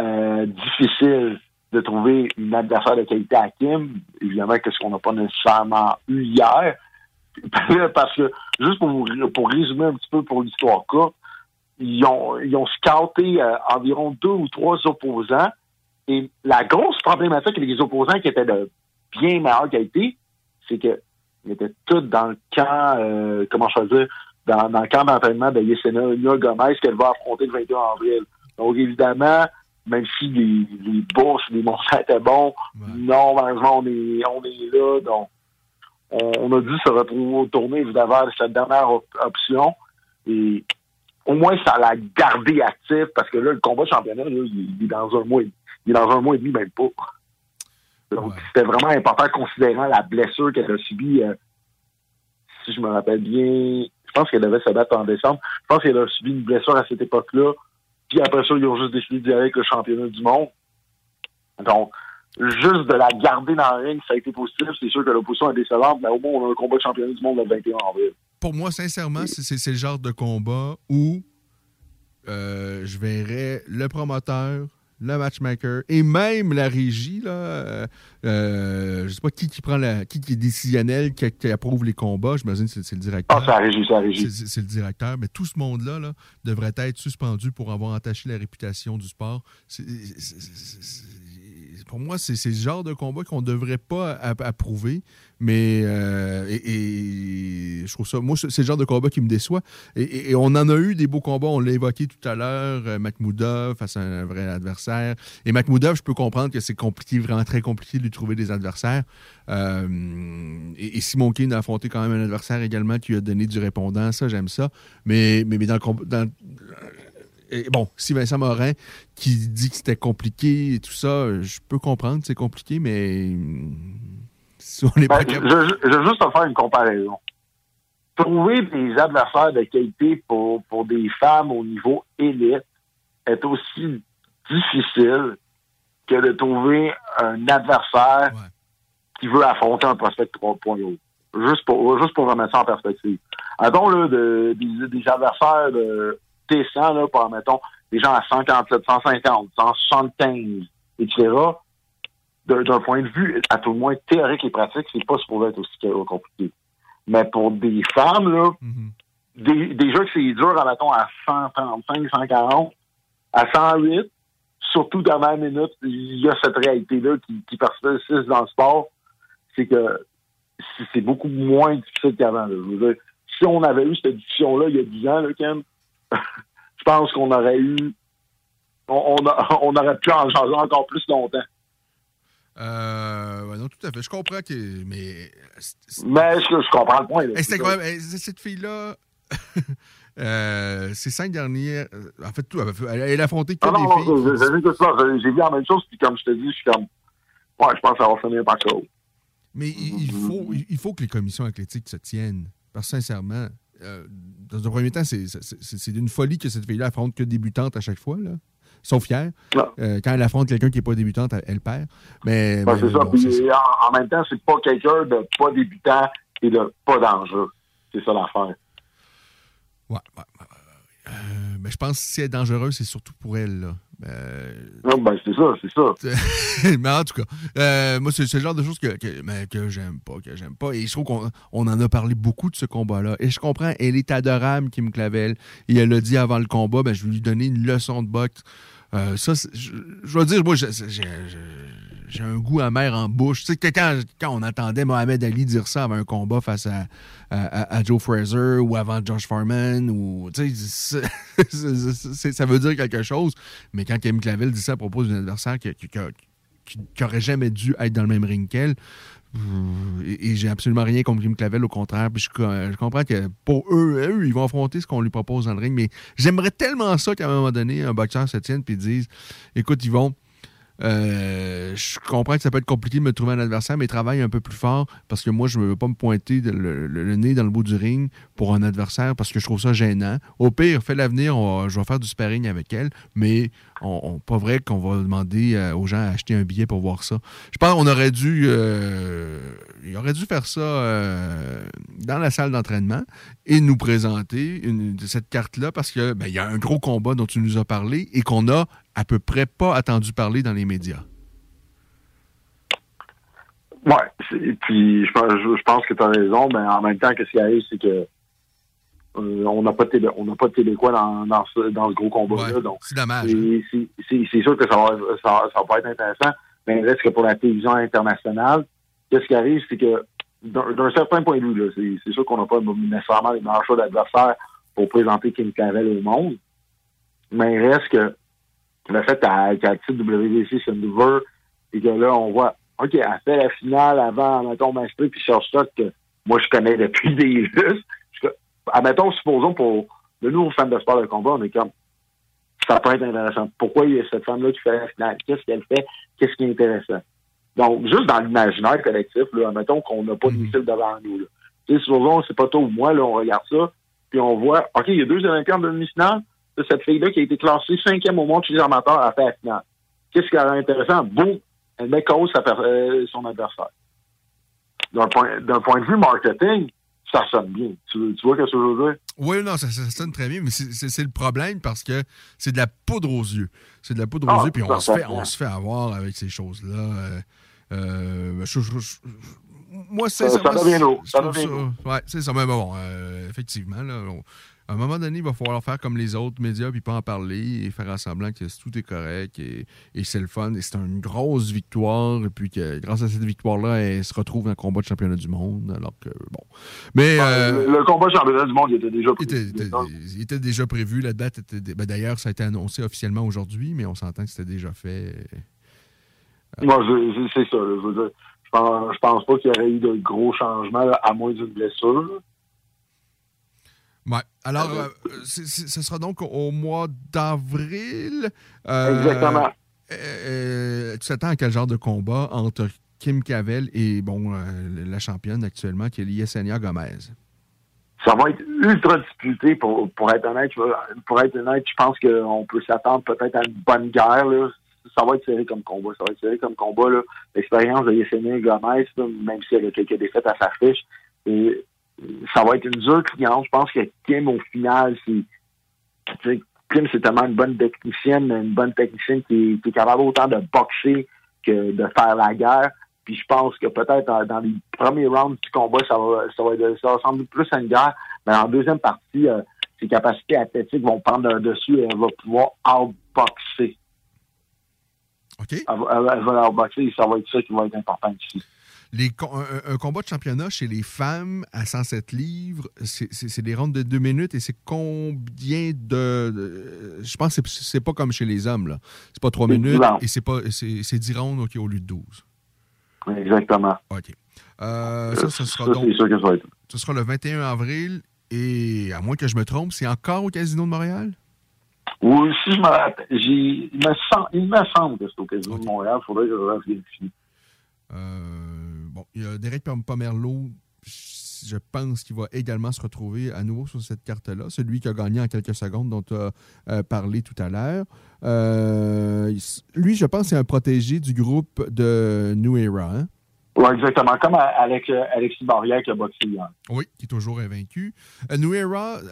euh, difficile de trouver une adversaire de qualité à Kim. Évidemment, qu'est-ce qu'on n'a pas nécessairement eu hier. Parce que, juste pour, pour résumer un petit peu pour l'histoire courte, ils ont, ils ont scouté euh, environ deux ou trois opposants. Et la grosse problématique avec les opposants qui étaient de bien meilleure qualité, c'est que ils étaient tous dans le camp, comment je dans, dans le camp d'entraînement de Yesenia Gomez qu'elle va affronter le 21 avril. Donc, évidemment, même si les, les bourses, les montants étaient bons, non, malheureusement, on est, on est là. Donc, on, on a dû se retourner, évidemment, vers cette dernière op- option. Et au moins, ça l'a gardé actif parce que là, le combat championnat, là, il, il est dans un mois, et- il est dans un mois et demi, même pas. Donc, c'était vraiment important considérant la blessure qu'elle a subie. euh, si je me rappelle bien, je pense qu'elle devait se battre en décembre. Je pense qu'elle a subi une blessure à cette époque-là. Puis après ça, ils ont juste décidé d'y aller avec le championnat du monde. Donc, juste de la garder dans le ring, ça a été positif. C'est sûr que l'opposition est décevante, mais au moins, on a un combat de championnat du monde le 21 avril. Pour moi, sincèrement, c'est le genre de combat où euh, je verrais le promoteur, le matchmaker et même la régie, là, euh, euh, je sais pas qui, qui prend la, qui, qui est décisionnel, qui, qui approuve les combats. J'imagine que c'est le directeur. Ah, c'est la régie, c'est la régie. C'est- le directeur. Mais tout ce monde-là là, devrait être suspendu pour avoir entaché la réputation du sport. Pour moi, c'est le genre de combat qu'on ne devrait pas app- approuver. Mais euh, et, je trouve ça. Moi, c'est le genre de combat qui me déçoit. Et, on en a eu des beaux combats. On l'a évoqué tout à l'heure. euh, face à un vrai adversaire. Et Makhmoudov, je peux comprendre que c'est compliqué, vraiment très compliqué de lui trouver des adversaires. Euh, et, Simon Keane a affronté quand même un adversaire également qui lui a donné du répondant. Ça, j'aime ça. Mais, mais, dans le dans- et bon, si Vincent Morin qui dit que c'était compliqué et tout ça, je peux comprendre c'est compliqué, mais Ben, je, capable. je- je veux juste te faire une comparaison. Trouver des adversaires de qualité pour, pour des femmes au niveau élite est aussi difficile que de trouver un adversaire qui veut affronter un prospect 3.0. Juste pour, juste pour remettre ça en perspective. Attends, là, de, des, des adversaires de décents, là, par, mettons, des gens à 147, 150, 175, etc., d'un point de vue, à tout le moins théorique et pratique, c'est pas supposé être aussi compliqué. Mais pour des femmes, là, des, déjà que c'est dur, admettons, à 135, 140, à 108, surtout dans la même minute, il y a cette réalité-là qui, qui persiste dans le sport, c'est que c'est- beaucoup moins difficile qu'avant. si on avait eu cette discussion-là il y a 10 ans, là, Ken, je pense qu'on aurait eu on, on, a- on aurait pu en changer encore plus longtemps. Euh, non, tout à fait. Je comprends que. Mais. Mais je, je comprends le point. là. Quand même- cette fille-là. euh, ces cinq dernières. euh, En fait, tout, elle, elle a affronté que Ah non, des non, filles. j'ai- vu tout ça. J'ai- vu la même chose, puis comme je te dis, je suis comme. Ouais, je pense que ça va finir par ça. Mais il, il faut, il faut que les commissions athlétiques se tiennent. Parce que sincèrement, euh, dans un premier temps, c'est d'une folie que cette fille-là affronte que débutante à chaque fois. Là. Sauf hier. Euh, quand elle affronte quelqu'un qui n'est pas débutante, elle, elle perd. Mais, Ben, mais c'est ça. bon, Puis, en, en même temps, c'est pas quelqu'un de pas débutant et de pas dangereux. C'est ça l'affaire. Ouais, ouais, ouais, ouais. Euh, mais je pense que si elle est dangereuse, c'est surtout pour elle. Là. Euh, Non, ben, c'est ça, c'est ça. mais en tout cas, euh, moi, c'est c'est le genre de choses que, que, mais que j'aime pas, que j'aime pas. Et je trouve qu'on on en a parlé beaucoup de ce combat-là. Et je comprends, elle est adorable, Kim Clavel. Et elle a dit avant le combat, ben, je vais lui donner une leçon de boxe. Euh, ça, je, je veux dire, moi, j'ai- j'ai un goût amer en bouche. Tu sais, quand, quand on entendait Mohamed Ali dire ça avant un combat face à, à- Joe Fraser ou avant Josh Foreman, ou, tu sais, ça veut dire quelque chose. Mais quand Kim Clavel dit ça à propos d'un adversaire qui, qui, qui, aurait jamais dû être dans le même ring qu'elle, et, j'ai absolument rien contre Kim Clavel, au contraire. Puis je, je comprends que pour eux, eux, ils vont affronter ce qu'on lui propose dans le ring. Mais j'aimerais tellement ça qu'à un moment donné, un boxeur se tienne et dise Écoute, Yvon, Euh, je comprends que ça peut être compliqué de me trouver un adversaire, mais travaille un peu plus fort parce que moi, je ne veux pas me pointer le, nez dans le bout du ring pour un adversaire parce que je trouve ça gênant. Au pire, fait l'avenir, je vais faire du sparring avec elle, mais on, pas vrai qu'on va demander euh, aux gens d'acheter un billet pour voir ça. Je pense qu'on aurait dû, euh, faire ça dans la salle d'entraînement et nous présenter cette carte-là parce que ben, il y a un gros combat dont tu nous as parlé et qu'on a à peu près pas attendu parler dans les médias. C'est- Puis je pense, je, je pense que tu as raison, mais en même temps, qu'est-ce qui arrive, c'est que euh, on n'a pas de télé- on n'a pas de Québécois dans, dans, ce, dans ce gros combat-là. donc c'est dommage. c'est- c'est- sûr que ça va, ça, ça va pas être intéressant, mais il reste que pour la télévision internationale, qu'est-ce qui arrive, c'est que d'un certain point de vue, c'est sûr qu'on n'a pas nécessairement les meilleurs choix d'adversaires pour présenter Kim Clavel au monde, mais il reste que le fait qu'à qu'à titre WDC, over, et que là, on voit, OK, elle fait la finale avant, mettons, Mastery puis Stock, que moi, je connais depuis des lustres. Admettons, supposons pour le nouveau fan de sport de combat, on est comme, ça peut être intéressant. Pourquoi il y a cette femme-là qui fait la finale? Qu'est-ce qu'elle fait? Qu'est-ce qui est intéressant? Donc, juste dans l'imaginaire collectif, là, admettons qu'on n'a pas de missile devant nous. Là. Tu sais, supposons, c'est pas toi ou moi, là, on regarde ça, puis on voit, OK, il y a deux Olympiens de demi-finale, Cette fille-là qui a été classée cinquième au monde chez les amateurs fait la finale. Qu'est-ce qui est intéressant? Boum, elle met cause sa euh, son adversaire. D'un point, de vue marketing, ça sonne bien. Tu, tu vois ce que je veux dire? Oui, non, ça, ça sonne très bien, mais c'est- le problème parce que c'est de la poudre aux yeux. C'est de la poudre aux Ah, yeux, puis on ça, se, fait, ça, on ça. se fait avoir avec ces choses-là. Euh, euh, je- je- je- moi, Ça- c'est ça ça ça- lourd. Ouais, c'est ça. Mais bon, euh, effectivement, là, on- à un moment donné, il va falloir faire comme les autres médias, puis pas en parler et faire semblant que tout est correct et, et c'est le fun. Et c'est une grosse victoire. Et puis que grâce à cette victoire-là, elle se retrouve dans le combat de championnat du monde. Alors que, bon. Mais. euh, le, combat championnat du monde, il était déjà était- il était déjà prévu, la date était. ben, D'ailleurs, ça a été annoncé officiellement aujourd'hui, mais on s'entend que c'était déjà fait. Moi, je- je- c'est ça. là, je veux dire, je pense, je pense pas qu'il y aurait eu de gros changements, là, à moins d'une blessure. Ouais. Alors, euh, ce sera donc au mois d'avril. Euh, Exactement. euh, tu t'attends à quel genre de combat entre Kim Cavell et bon, euh, la championne actuellement, qui est Yesenia Gomez? Ça va être ultra disputé pour, pour être honnête. Pour être honnête, je pense qu'on peut s'attendre peut-être à une bonne guerre. Là. Ça va être serré comme combat. Ça va être serré comme combat. L'expérience de Yesenia Gomez, même si elle a quelques défaites à sa fiche, et ça va être une dure cliente. Je pense que Kim, au final, c'est. Kim, c'est tellement une bonne technicienne, une bonne technicienne qui, est- qui est capable autant de boxer que de faire la guerre. Puis je pense que peut-être dans, les premiers rounds du combat, ça va, ça va, être- ça va ressembler plus à une guerre. Mais en deuxième partie, euh, ses capacités athlétiques vont prendre dessus et elle va pouvoir outboxer. OK. Elle, va- elle, elle va outboxer et ça va être ça qui va être important ici. Les un, un combat de championnat chez les femmes à 107 livres, c'est- des rondes de deux minutes et c'est combien de. de- je pense que c'est- pas comme chez les hommes, là. C'est pas trois C'est minutes dix rounds. et c'est pas c'est c'est 10 rondes ok, au lieu de 12. Exactement. OK. Euh, ça, ce sera Ça, donc. c'est sûr que ça va être. Ce sera le 21 avril et à moins que je me trompe, c'est encore au Casino de Montréal? Oui, si je me rappelle, il me semble, que c'est au Casino de Montréal. Il faudrait que je vérifie. Euh, Derek Pom- Pomerleau, je pense qu'il va également se retrouver à nouveau sur cette carte-là, celui qui a gagné en quelques secondes dont tu as parlé tout à l'heure. Euh, lui, je pense, c'est un protégé du groupe de New Era. hein? Oui, exactement. Comme avec euh, Alexis Barrière qui a boxé hier. Oui, qui est toujours invaincu. Euh,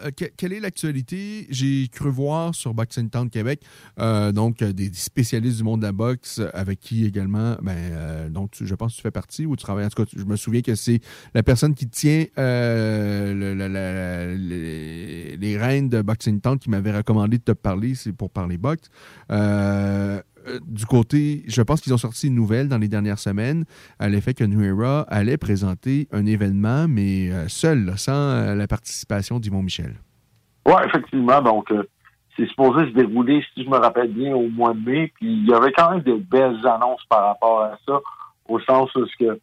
euh, que- quelle est l'actualité? J'ai cru voir sur Boxing Town Québec, euh, donc des spécialistes du monde de la boxe avec qui également, ben, euh, donc tu- je pense que tu fais partie ou tu travailles. En tout cas, je me souviens que c'est la personne qui tient euh, le- les, les de Boxing Town qui m'avait recommandé de te parler, c'est pour parler boxe. Euh, du côté, je pense qu'ils ont sorti une nouvelle dans les dernières semaines à l'effet que New Era allait présenter un événement, mais euh, seul, sans euh, la participation d'Yvon Michel. Oui, effectivement. Donc, c'est supposé se dérouler, si je me rappelle bien, au mois de mai. Puis, il y avait quand même de belles annonces par rapport à ça, au sens où ce que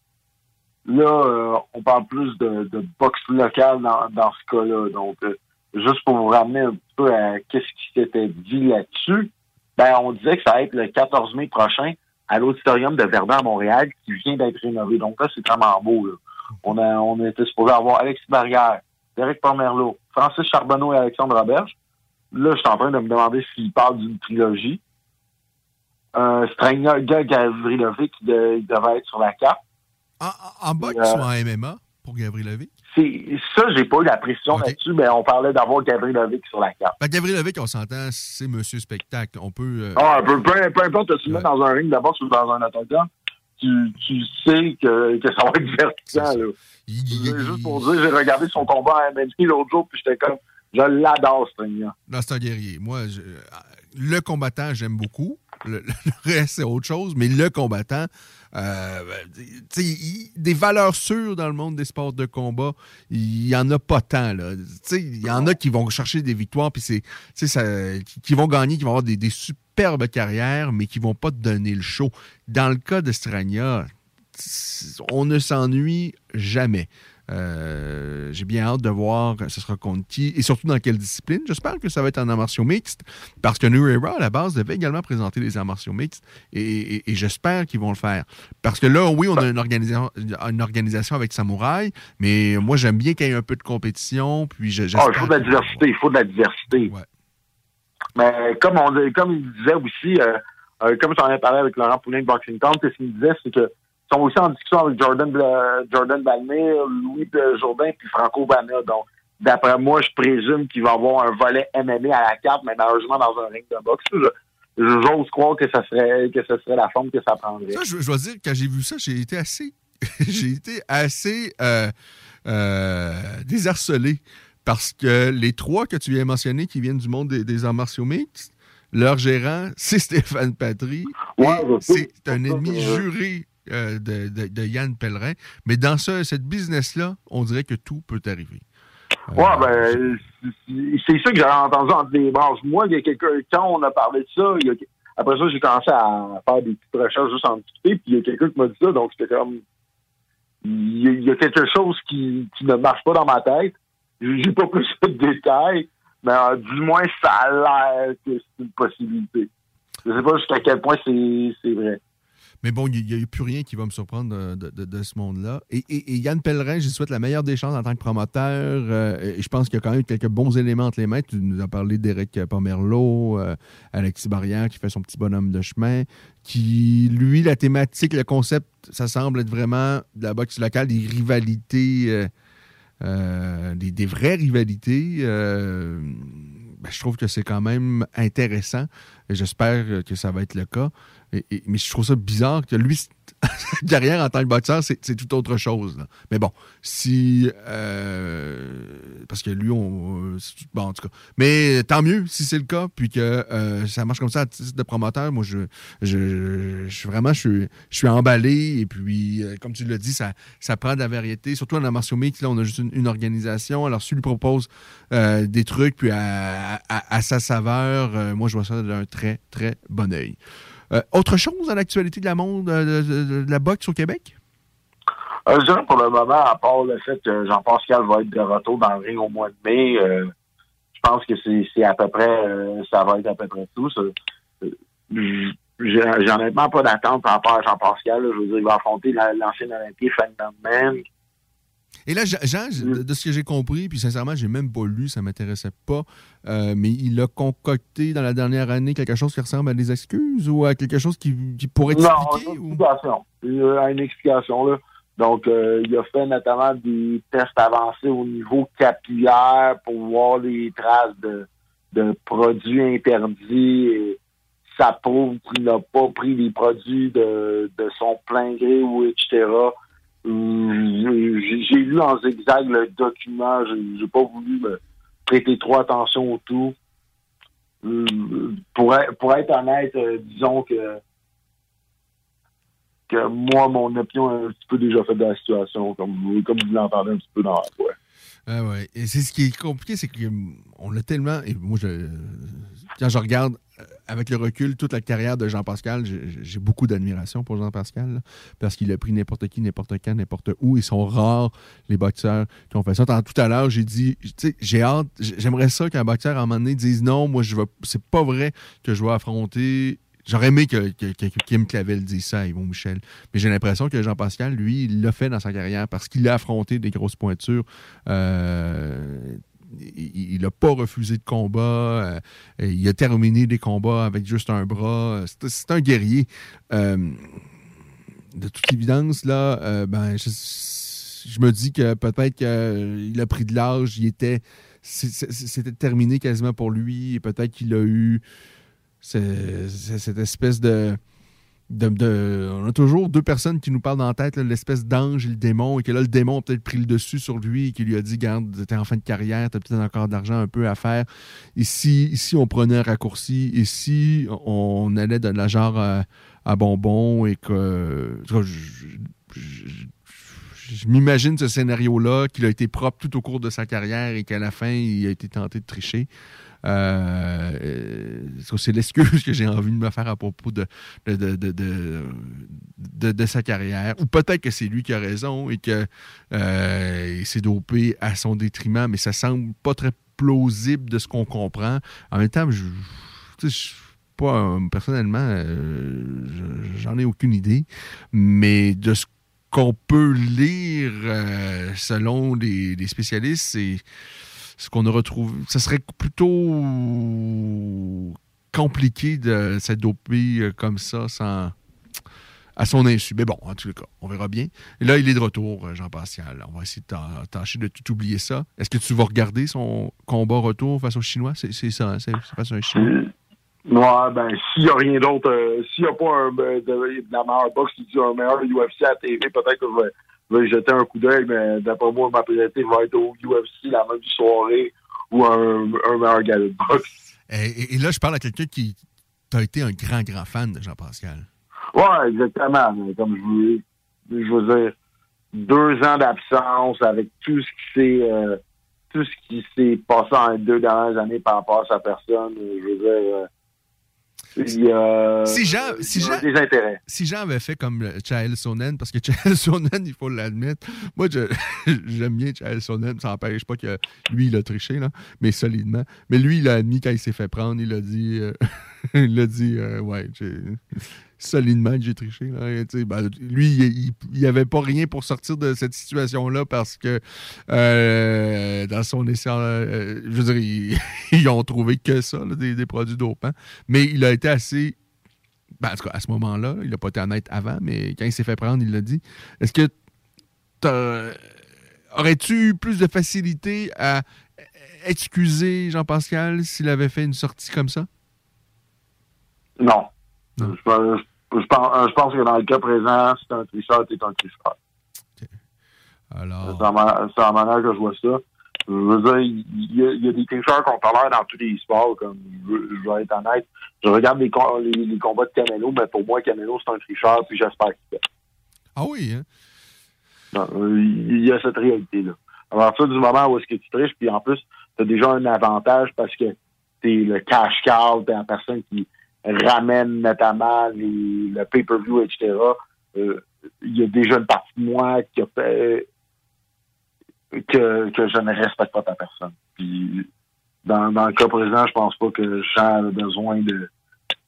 là, on parle plus de, boxe locale dans, dans ce cas-là. Donc, juste pour vous ramener un peu à qu'est-ce qui s'était dit là-dessus, ben, on disait que ça va être le 14 mai prochain à l'auditorium de Verdun à Montréal qui vient d'être rénové. Donc là, c'est vraiment beau. Là. On, a, on était supposé avoir Alexis Barrière, Derek Pomerleau, Francis Charbonneau et Alexandre Roberge. Là, je suis en train de me demander s'il parle d'une trilogie. Euh, Strangler, Gavrilovic qui devait être sur la carte. En boxe Euh, ou en MMA pour Gavrilovic? C'est ça, j'ai pas eu la précision là-dessus, mais on parlait d'avoir Gavrilovic sur la carte. Ben, Gavrilovic, on s'entend, c'est Monsieur Spectacle. On peut. euh, Ah, peu, peu, peu importe, tu mets dans un ring de boxe ou dans un autographe, tu, tu sais que, que ça va être divertissant. Là. Juste pour dire, j'ai regardé son combat à MMA l'autre jour, puis j'étais comme, je l'adore, ce ring-là. Non, c'est un guerrier. Moi, je- le combattant, j'aime beaucoup. Le, le reste, c'est autre chose. Mais le combattant, euh, des valeurs sûres dans le monde des sports de combat, il y en a pas tant. Il y en a qui vont chercher des victoires, puis c'est, qui, vont gagner, qui vont avoir des, des superbes carrières, mais qui vont pas te donner le show. Dans le cas de Strania, on ne s'ennuie jamais. Euh, J'ai bien hâte de voir ce sera contre qui et surtout dans quelle discipline. J'espère que ça va être en arts martiaux mixtes parce que New Era, à la base, devait également présenter les arts martiaux mixtes et, et- et j'espère qu'ils vont le faire. Parce que là, oui, on a une organisation, une organisation avec Samouraï, mais moi, j'aime bien qu'il y ait un peu de compétition. Puis je- Ah, il faut de la diversité, il faut de la diversité. Mais comme on comme il disait aussi, euh, euh, comme j'en ai parlé avec Laurent Poulin de Boxing Town, ce qu'il disait, c'est que sont aussi en discussion avec Jordan Bla- Jordan Balmer, Louis de Jourdain puis Franco Bana. Donc, d'après moi, je présume qu'il va y avoir un volet MMA à la carte, mais malheureusement dans un ring de boxe. Je- J'ose croire que ça serait que ce serait la forme que ça prendrait. Ça, je, je dois dire, quand j'ai vu ça, j'ai été assez, j'ai été assez euh, euh, désarçonné parce que les trois que tu viens mentionner qui viennent du monde des, des arts martiaux mixtes, leur gérant, c'est Stéphane Patry. et c'est un ennemi juré euh, de, Yann Pellerin. Mais dans ce, cette business-là, on dirait que tout peut arriver. Ouais, ben, c'est- ça que j'avais entendu entre les branches. Moi, il y a quelqu'un, quand on a parlé de ça, après ça, j'ai commencé à faire des petites recherches juste en discuter, puis il y a quelqu'un qui m'a dit ça, donc c'était comme, il y, a, quelque chose qui, ne marche pas dans ma tête. J'ai pas plus de détails, mais euh, du moins, ça a l'air que c'est une possibilité. Je sais pas jusqu'à quel point c'est vrai. Mais bon, il n'y a, plus rien qui va me surprendre de, ce monde-là. Et, Yann Pellerin, je lui souhaite la meilleure des chances en tant que promoteur. euh, je pense qu'il y a quand même quelques bons éléments entre les mains. Tu nous as parlé d'Éric Pomerleau, euh, Alexis Barrière qui fait son petit bonhomme de chemin. Qui, lui, la thématique, le concept, ça semble être vraiment de la boxe locale, des rivalités, euh, euh, des, vraies rivalités. ben, je trouve que c'est quand même intéressant j'espère que ça va être le cas. Mais je trouve ça bizarre que lui, sa carrière en tant que boxeur, c'est tout autre chose. là. Mais bon, si. euh, parce que lui, on. tout- Bon, en tout cas. Mais tant mieux si c'est le cas, puis que euh, ça marche comme ça à titre de promoteur. Moi, je, je, je suis vraiment. Je suis, je suis emballé. Et puis, euh, comme tu l'as dit, ça, ça prend de la variété. Surtout en martiaux mix, là, on a juste une, organisation. Alors, si lui propose euh, des trucs, puis à, à- à sa saveur, euh, moi, je vois ça d'un très, très bon oeil. Euh, autre chose dans l'actualité de la monde euh, de, la boxe au Québec? Euh, pour le moment, à part le fait que Jean-Pascal va être de retour dans le ring au mois de mai, je pense que c'est à peu près, ça va être à peu près tout. J'ai honnêtement pas d'attente par rapport à Jean-Pascal. Je veux dire, il va affronter la- l'ancien Olympien Ferdinand Man. Et là, Jean, Jean, de, de ce que j'ai compris, puis sincèrement, j'ai même pas lu, ça m'intéressait pas, euh, mais il a concocté dans la dernière année quelque chose qui ressemble à des excuses ou à quelque chose qui, qui pourrait Non, expliquer? une explication. Il y a une explication, là. Donc, euh, il a fait notamment des tests avancés au niveau capillaire pour voir les traces de, de produits interdits. Et ça prouve qu'il n'a pas pris les produits de, de son plein gré ou etc. Euh, J'ai lu en zigzag le document. J'ai pas voulu me prêter trop attention au tout. Euh, Pour, pour être honnête, euh, disons que que moi, mon opinion est un petit peu déjà faite de la situation, comme, comme vous l'entendez un petit peu dans la voix. Ah ouais. Et c'est ce qui est compliqué, c'est qu'on l'a tellement. Et moi, je, quand je regarde avec le recul toute la carrière de Jean-Pascal, j'ai beaucoup d'admiration pour Jean-Pascal, parce qu'il a pris n'importe qui, n'importe quand, n'importe où. Ils sont rares, les boxeurs qui ont fait ça. Tant- Tout à l'heure, j'ai dit, j'ai hâte, j'aimerais ça qu'un boxeur, à un moment donné, dise non, moi, je c'est pas vrai que je vais affronter J'aurais aimé que Kim Clavel dise ça à Yvon Michel. Mais j'ai l'impression que Jean-Pascal, lui, il l'a fait dans sa carrière parce qu'il a affronté des grosses pointures. Euh, il n'a pas refusé de combat. euh, il a terminé des combats avec juste un bras. C'est un guerrier. Euh, de toute évidence, là, euh, ben, je, me dis que peut-être qu'il a pris de l'âge, il était. C'était terminé quasiment pour lui. Peut-être qu'il a eu ce- ce- cette espèce de, On a toujours deux personnes qui nous parlent dans la tête, l'espèce d'ange et le démon, et que là, le démon a peut-être pris le dessus sur lui et qui lui a dit Garde, t'es en fin de carrière, t'as peut-être encore d'argent un peu à faire. Ici, ici on prenait un raccourci, ici, on allait de la genre à, à bonbon et que. je m'imagine ce scénario-là, qu'il a été propre tout au cours de sa carrière et qu'à la fin, il a été tenté de tricher. Euh, euh, c'est l'excuse que j'ai envie de me faire à propos de, de, de, de, de- sa carrière. Ou peut-être que c'est lui qui a raison et que euh, il s'est dopé à son détriment, mais ça semble pas très plausible de ce qu'on comprend. En même temps, je, pas personnellement, je- j'en ai aucune idée, mais de ce qu'on peut lire selon les, les spécialistes, c'est ce qu'on a retrouvé. Ce serait plutôt compliqué de dopé euh, comme ça sans à son insu. Mais bon, en tout cas, on verra bien. Là, il est de retour, euh, Jean-Pascal. On va essayer de tâcher de tout oublier ça. Est-ce que tu vas regarder son combat retour face aux Chinois? C'est ça, hein? c'est face à un Chinois? Ouais, ben, s'il n'y a rien d'autre, euh, s'il n'y a pas un, euh, de, de la meilleure boxe, un meilleur UFC à TV, peut-être que je vais, y jeter un coup d'œil, mais d'après moi, ma priorité va être au UFC la même soirée ou un, un meilleur gars de boxe. Et, et- là, je parle à quelqu'un qui a été un grand, grand fan de Jean-Pascal. Ouais, exactement. Comme je veux, je veux dire, deux ans d'absence avec tout ce qui s'est euh, tout ce qui s'est passé en deux dernières années par rapport à sa personne, euh, je veux dire, euh, Si Jean, si il y a Jean- des intérêts. si Jean avait fait comme Chael Sonnen, parce que Chael Sonnen, il faut l'admettre, moi, j'aime bien Chael Sonnen, ça n'empêche pas que lui, il a triché, là, mais solidement. Mais lui, il a admis quand il s'est fait prendre, il a dit, euh, il a dit, euh, ouais, solidement que j'ai triché. Là, ben, lui, il n'y avait pas rien pour sortir de cette situation-là parce que euh, dans son essai, euh, je veux dire, ils, ils ont trouvé que ça, des, des produits dopants. Mais il a été assez ben, en tout cas, à ce moment-là, il n'a pas été honnête avant, mais quand il s'est fait prendre, il l'a dit. Est-ce que aurais-tu eu plus de facilité à excuser Jean-Pascal s'il avait fait une sortie comme ça? Non. Je, pense- je pense, je pense que dans le cas présent, c'est un tricheur, t'es un tricheur. Alors. C'est la manière que je vois ça. Je veux dire, il y, a, il y a des tricheurs qu'on tolère dans tous les sports, comme je, vais être honnête. Je regarde les, com- les, les combats de Canelo, mais pour moi, Canelo, c'est un tricheur, puis j'espère qu'il fait. Ah oui, hein? Non, euh, Il y a cette réalité-là. À partir du moment où est-ce que tu triches, puis en plus, tu as déjà un avantage parce que t'es le cash cow, t'es la personne qui ramène notamment les, le pay-per-view, etc. Euh, Il y a déjà une partie de moi qui a fait que, que je ne respecte pas ta personne. Puis dans, le cas présent, je pense pas que Jean a besoin de,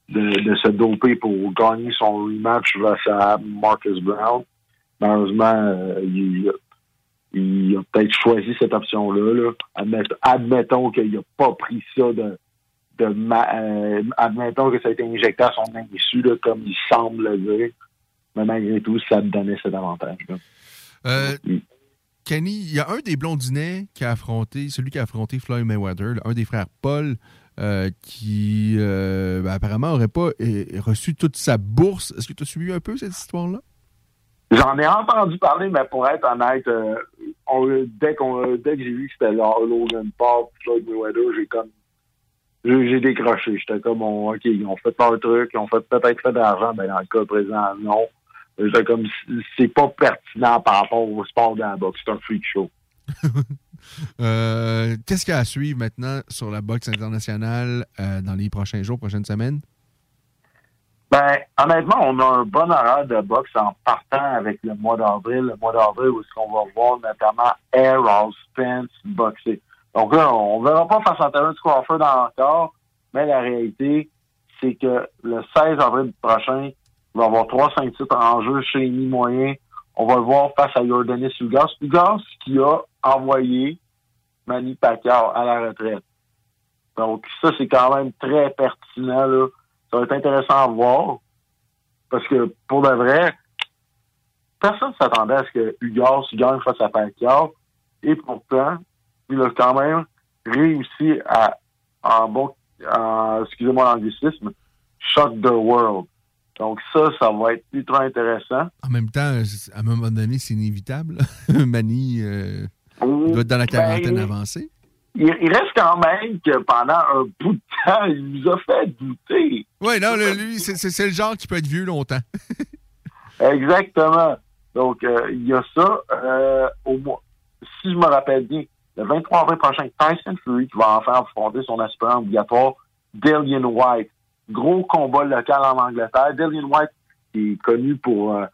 de, se doper pour gagner son rematch face à Marcus Brown. Malheureusement, euh, il, a peut-être choisi cette option-là. Là. Admet- admettons qu'il n'a pas pris ça de, de ma- euh, admettons que ça a été injecté à son insu, là, comme il semble le dire. Mais malgré tout, ça te donnait cet avantage-là. Euh, Kenny, il y a un des blondinets qui a affronté, celui qui a affronté Floyd Mayweather, là, un des frères Paul, euh, qui ben, apparemment n'aurait pas reçu toute sa bourse. Est-ce que tu as suivi un peu cette histoire-là? J'en ai entendu parler, mais pour être honnête, on- dès, qu'on, dès que j'ai vu que c'était Logan Paul, Floyd Mayweather, j'ai comme j'ai, décroché. J'étais comme on- OK, ils ont fait leur truc, ils ont fait peut-être fait de l'argent, ben dans le cas présent, non. J'étais comme c'est pas pertinent par rapport au sport de la boxe, c'est un freak show. Euh, Qu'est-ce qu'il y a à suivre maintenant sur la boxe internationale euh, dans les prochains jours, prochaines semaines? Ben, honnêtement, on a un bon horaire de boxe en partant avec le mois d'avril. Le mois d'avril où est-ce qu'on va voir notamment Errol Spence boxer. Donc là, on verra pas face à Terence Crawford encore, mais la réalité, c'est que le 16 avril prochain, il va y avoir trois cinq titres en jeu chez les moyen. On va le voir face à Jordanis Ugas. Ugas qui a envoyé Manny Pacquiao à la retraite. Donc, ça, c'est quand même très pertinent. Là. Ça va être intéressant à voir. Parce que, pour de vrai, personne ne s'attendait à ce que Ugas gagne face à Pacquiao. Et pourtant, il a quand même réussi à, en bon, excusez-moi l'anglicisme, shock the world. Donc ça, ça va être ultra intéressant. En même temps, à un moment donné, c'est inévitable. Manny euh, doit être dans la quarantaine Ben, avancée. Il, il reste quand même que pendant un bout de temps, il nous a fait douter. Oui, non, le- lui, c'est le genre qui peut être vieux longtemps. Exactement. Donc, euh, il y a ça. Euh, au mois, si je me rappelle bien, le 23 avril prochain, Tyson Fury qui va enfin affronter son aspirant obligatoire, Dillian White. Gros combat local en Angleterre. Dillian White qui est connu pour euh,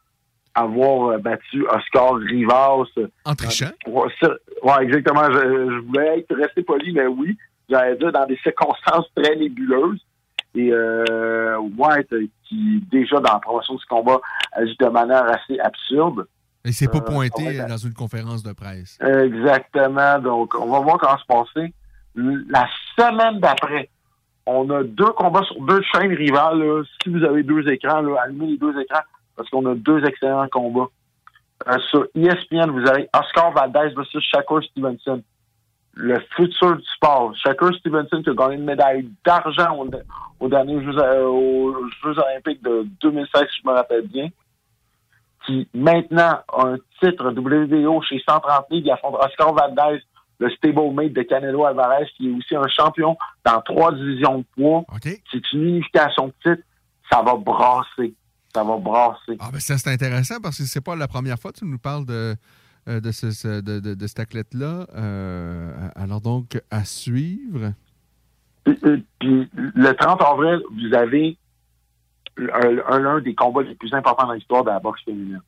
avoir euh, battu Oscar Rivas. euh, En trichant? Ça- ouais, exactement. Je, je voulais être resté poli, mais oui. J'allais dire dans des circonstances très nébuleuses. Et euh, White, euh, qui déjà dans la promotion du combat agit de manière assez absurde. Il s'est pas Euh, pointé dans une conférence de presse. Exactement. Donc, on va voir comment se passer. La semaine d'après, on a deux combats sur deux chaînes rivales. là. Si vous avez deux écrans, là, allumez les deux écrans parce qu'on a deux excellents combats. Euh, sur ESPN, vous avez Oscar Valdez versus Shakur Stevenson. Le futur du sport. Shakur Stevenson qui a gagné une médaille d'argent au, aux derniers Jeux, euh, aux Jeux olympiques de 2016, si je me rappelle bien qui maintenant a un titre WBO chez 130 livres. Il affronte Oscar Valdez, le stablemate de Canelo Alvarez, qui est aussi un champion dans trois divisions de poids. C'est une unification de titre. Ça va brasser. Ça va brasser. Ah, ben ça, c'est intéressant parce que c'est pas la première fois que tu nous parles de, euh, de, ce- de, de- de cet athlète-là. Euh, alors donc, à suivre. Puis, euh, puis, le 30 avril, vous avez un, un- l'un des combats les plus importants dans l'histoire de la boxe féminine.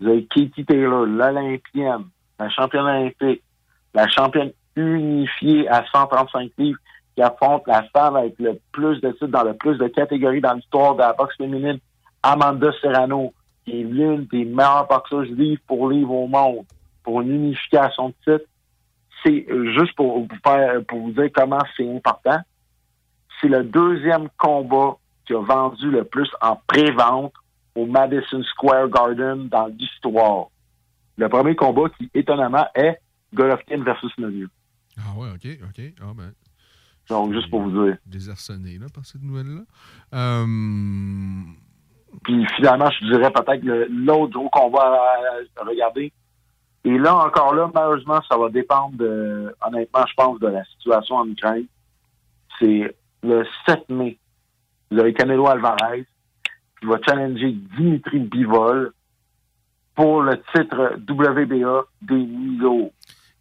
Vous avez Katie Taylor, l'Olympienne, la championne olympique, la championne unifiée à 135 livres, qui affronte la femme avec le plus de titres dans le plus de catégories dans l'histoire de la boxe féminine, Amanda Serrano, qui est l'une des meilleures boxeuses livre pour livre au monde, pour une unification de titres. C'est euh, juste pour vous faire, pour vous dire comment c'est important. C'est le deuxième combat qui a vendu le plus en pré-vente au Madison Square Garden dans l'histoire. Le premier combat qui, étonnamment, est Golovkin versus Nunez. Ah ouais, OK, OK. Ah ben, Donc, juste pour vous dire. désarçonné là, par cette nouvelle-là. Euh, Puis finalement, je dirais peut-être l'autre gros combat à, à regarder. Et là, encore là, malheureusement, ça va dépendre, de, honnêtement, je pense, de la situation en Ukraine. C'est le 7 mai. Vous avez Canelo Alvarez qui va challenger Dimitri Bivol pour le titre WBA des Milos.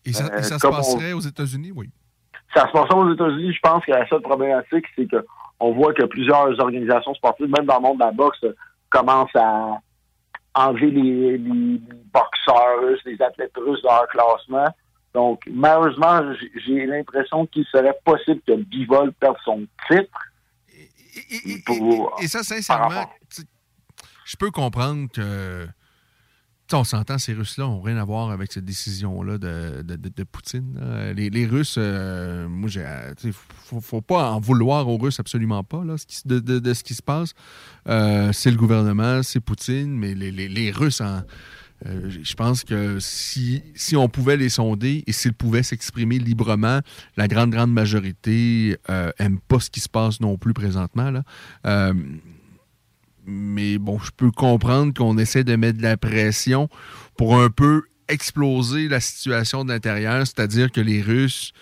et ça, et ça Euh, se on- passerait aux États-Unis, oui. ça se passe aux États-Unis. Je pense que la seule problématique, c'est que on voit que plusieurs organisations sportives, même dans le monde de la boxe, commencent à enlever les, les boxeurs russes, les athlètes russes de leur classement. Donc, malheureusement, j'ai l'impression qu'il serait possible que Bivol perde son titre. Pour- Et ça, sincèrement, je peux comprendre que. on s'entend, ces Russes-là n'ont rien à voir avec cette décision-là de, de- de- de Poutine. là. Les, les Russes, euh, moi, j'ai. Il faut, faut pas en vouloir aux Russes, absolument pas, là, ce qui- de ce qui se passe. Euh, c'est le gouvernement, c'est Poutine, mais les, les- les Russes, en- euh, je pense que si, si on pouvait les sonder et s'ils pouvaient s'exprimer librement, la grande, grande majorité euh, aime pas ce qui se passe non plus présentement. Là. Euh, mais bon, je peux comprendre qu'on essaie de mettre de la pression pour un peu exploser la situation de l'intérieur, c'est-à-dire que les Russes,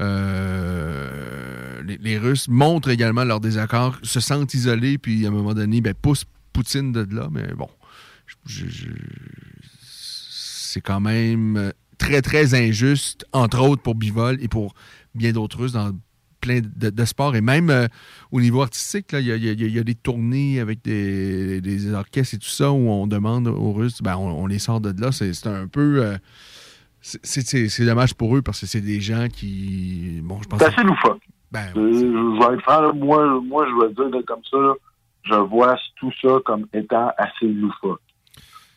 euh, les, Russes montrent également leur désaccord, se sentent isolés, puis à un moment donné, ben, poussent Poutine de là. Mais bon, je- c'est quand même très, très injuste, entre autres pour Bivol et pour bien d'autres Russes dans plein de, de sports. Et même euh, au niveau artistique, il y, y a- il y a des tournées avec des, des orchestres et tout ça où on demande aux Russes, ben, on, on les sort de là. C'est un peu... euh, c'est- dommage pour eux parce que c'est des gens qui... Bon, je pense... C'est assez loufoque. Ben, je, je vais être franc, là, moi, moi, je vais dire là, comme ça, là, je vois tout ça comme étant assez loufoque.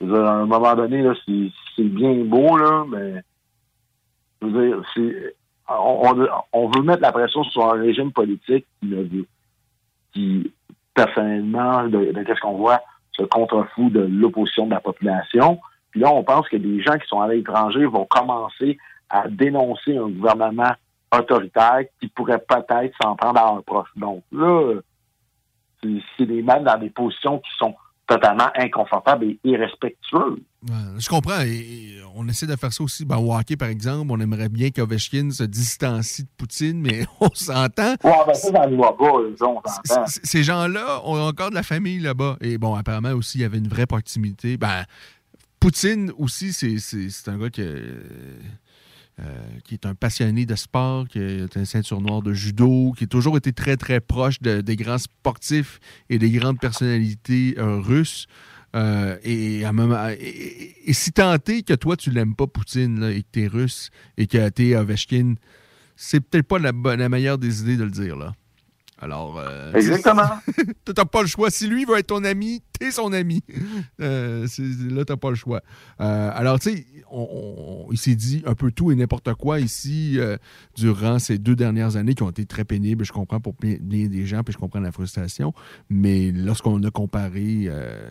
À un moment donné, là, c'est c'est bien beau, là, mais je veux dire, c'est on, veut mettre la pression sur un régime politique qui, personnellement, de, qu'est-ce qu'on voit, se contrefout de l'opposition de la population. Puis là, on pense que des gens qui sont à l'étranger vont commencer à dénoncer un gouvernement autoritaire qui pourrait peut-être s'en prendre à un proche. Donc là, c'est- des mettre dans des positions qui sont totalement inconfortables et irrespectueuses. Ouais, je comprends. Et, on essaie de faire ça aussi. Ben, au hockey, par exemple, on aimerait bien qu'Ovechkin se distancie de Poutine, mais on s'entend. Ouais, ben ça, Ces gens-là ont encore de la famille là-bas. Et bon, apparemment aussi, il y avait une vraie proximité. Ben, Poutine aussi, c'est- un gars qui, qui est un passionné de sport, qui est un ceinture noire de judo, qui a toujours été très, très proche de- des grands sportifs et des grandes personnalités euh, russes. Euh, et, à et si que toi, tu l'aimes pas, Poutine, et que tu es russe, et que tu es Ovechkin, c'est peut-être pas la, meilleure des idées de le dire. Alors. euh, Exactement. tu n'as pas le choix. Si lui veut être ton ami, t'es son ami. Euh, là, t'as pas le choix. Euh, alors, tu sais, on- on- il s'est dit un peu tout et n'importe quoi ici euh, durant ces deux dernières années qui ont été très pénibles. Je comprends pour bien des gens, puis je comprends la frustration. Mais lorsqu'on a comparé euh,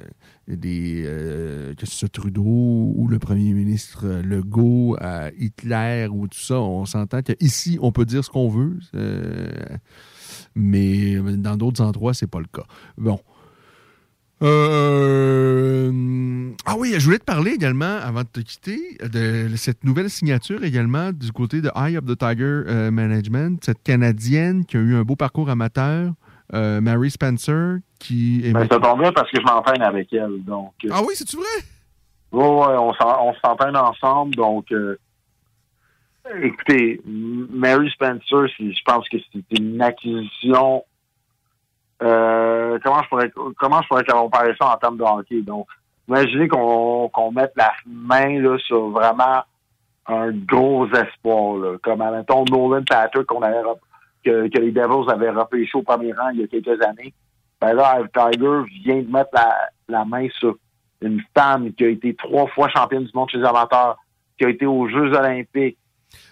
des, que ce soit Trudeau ou le premier ministre Legault à Hitler ou tout ça, on s'entend qu'ici, on peut dire ce qu'on veut. Euh, mais dans d'autres endroits, c'est pas le cas. Bon. Euh, Ah oui, je voulais te parler également, avant de te quitter, de cette nouvelle signature également du côté de Eye of the Tiger euh, Management, cette Canadienne qui a eu un beau parcours amateur, euh, Mary Spencer, qui est... Ben, ça tombe bien parce que je m'entraîne avec elle. Donc, euh, Ah oui, c'est-tu vrai? Ouais, ouais, on s'en- on s'entraîne ensemble, donc euh, écoutez, Mary Spencer, je pense que c'est une acquisition. euh, comment je pourrais comment je pourrais comparer ça en termes de hockey? Donc, imaginez qu'on mette la main là, sur vraiment un gros espoir, là, comme admettons Nolan Patrick qu'on avait que, que les Devils avaient repêché au premier rang il y a quelques années. Ben là, Tiger vient de mettre la, la main sur une femme qui a été trois fois championne du monde chez les amateurs, qui a été aux Jeux olympiques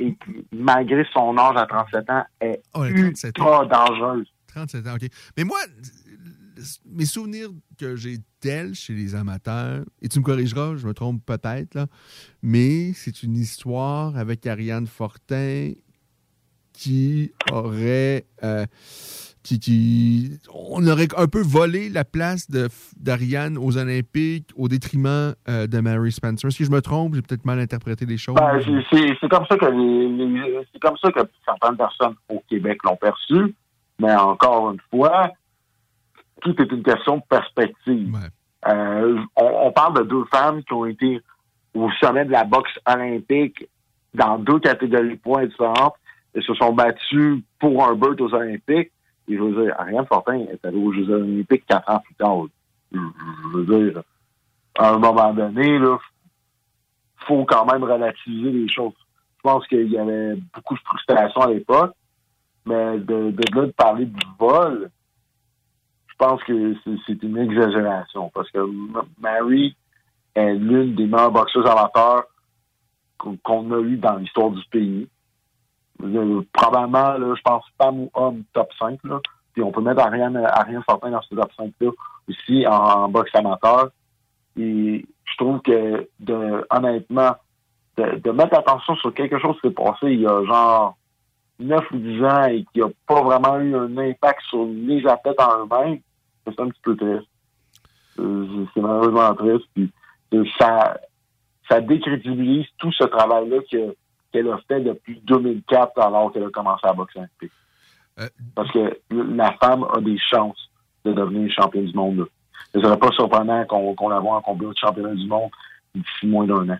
et qui, malgré son âge à 37 ans, est Oh, elle a 37 ultra dangereuse. 37 ans, OK. Mais moi, mes souvenirs que j'ai d'elle chez les amateurs, et tu me corrigeras, je me trompe peut-être, là, mais c'est une histoire avec Ariane Fortin qui aurait. euh, qui, qui- on aurait un peu volé la place d'Ariane aux Olympiques au détriment euh, de Mary Spencer. Si je me trompe, j'ai peut-être mal interprété les choses. Ben, c'est- comme ça que les, les- c'est comme ça que certaines personnes au Québec l'ont perçu. Mais encore une fois, tout est une question de perspective. Euh, on, on parle de deux femmes qui ont été au sommet de la boxe olympique dans deux catégories de points différentes et se sont battues pour un beurre aux Olympiques. Et je veux dire, Ariane Fortin est allée aux Jeux Olympiques quatre ans plus tard. Je, veux dire, à un moment donné, là, faut quand même relativiser les choses. Je pense qu'il y avait beaucoup de frustration à l'époque, mais de, de là de parler du vol, je pense que c'est- une exagération parce que Mary est l'une des meilleures boxeuses amateurs qu'on a eu dans l'histoire du pays. Euh, Probablement, là, je pense, femme ou homme top 5. Là. Puis on peut mettre Ariane, Ariane Fortin dans ce top 5-là aussi en, boxe amateur. Et je trouve que, de, honnêtement, de, de mettre attention sur quelque chose qui s'est passé il y a genre 9 ou 10 ans et qui n'a pas vraiment eu un impact sur les athlètes en eux-mêmes, c'est un petit peu triste. Euh, C'est malheureusement triste. Puis euh, ça, ça décrédibilise tout ce travail-là que- qu'elle a fait depuis 2004 alors qu'elle a commencé à boxer olympique. Parce que la femme a des chances de devenir championne du monde. là. Ce serait pas surprenant qu'on qu'on la voit en combat de championnat du monde d'ici moins d'un an.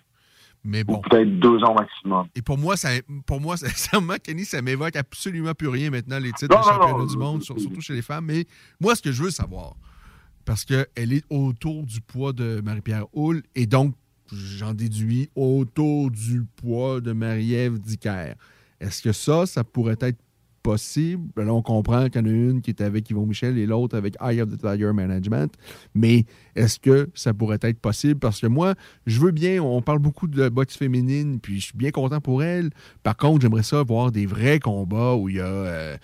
Mais bon. Ou peut-être deux ans maximum. Et pour moi, ça, pour moi, sincèrement, Kenny, ça m'évoque absolument plus rien maintenant, les titres Non, de championnat non, du monde, sur- surtout chez les femmes. Mais moi, ce que je veux savoir, parce qu'elle est autour du poids de Marie-Pierre Houle, et donc, j'en déduis, autour du poids de Marie-Ève Dicker. Est-ce que ça, ça pourrait être possible? Là, on comprend qu'il y en a une qui est avec Yvon Michel et l'autre avec Eye of the Tiger Management. Mais est-ce que ça pourrait être possible? Parce que moi, je veux bien, on parle beaucoup de boxe féminine, puis je suis bien content pour elle. Par contre, j'aimerais ça voir des vrais combats où il y a. euh,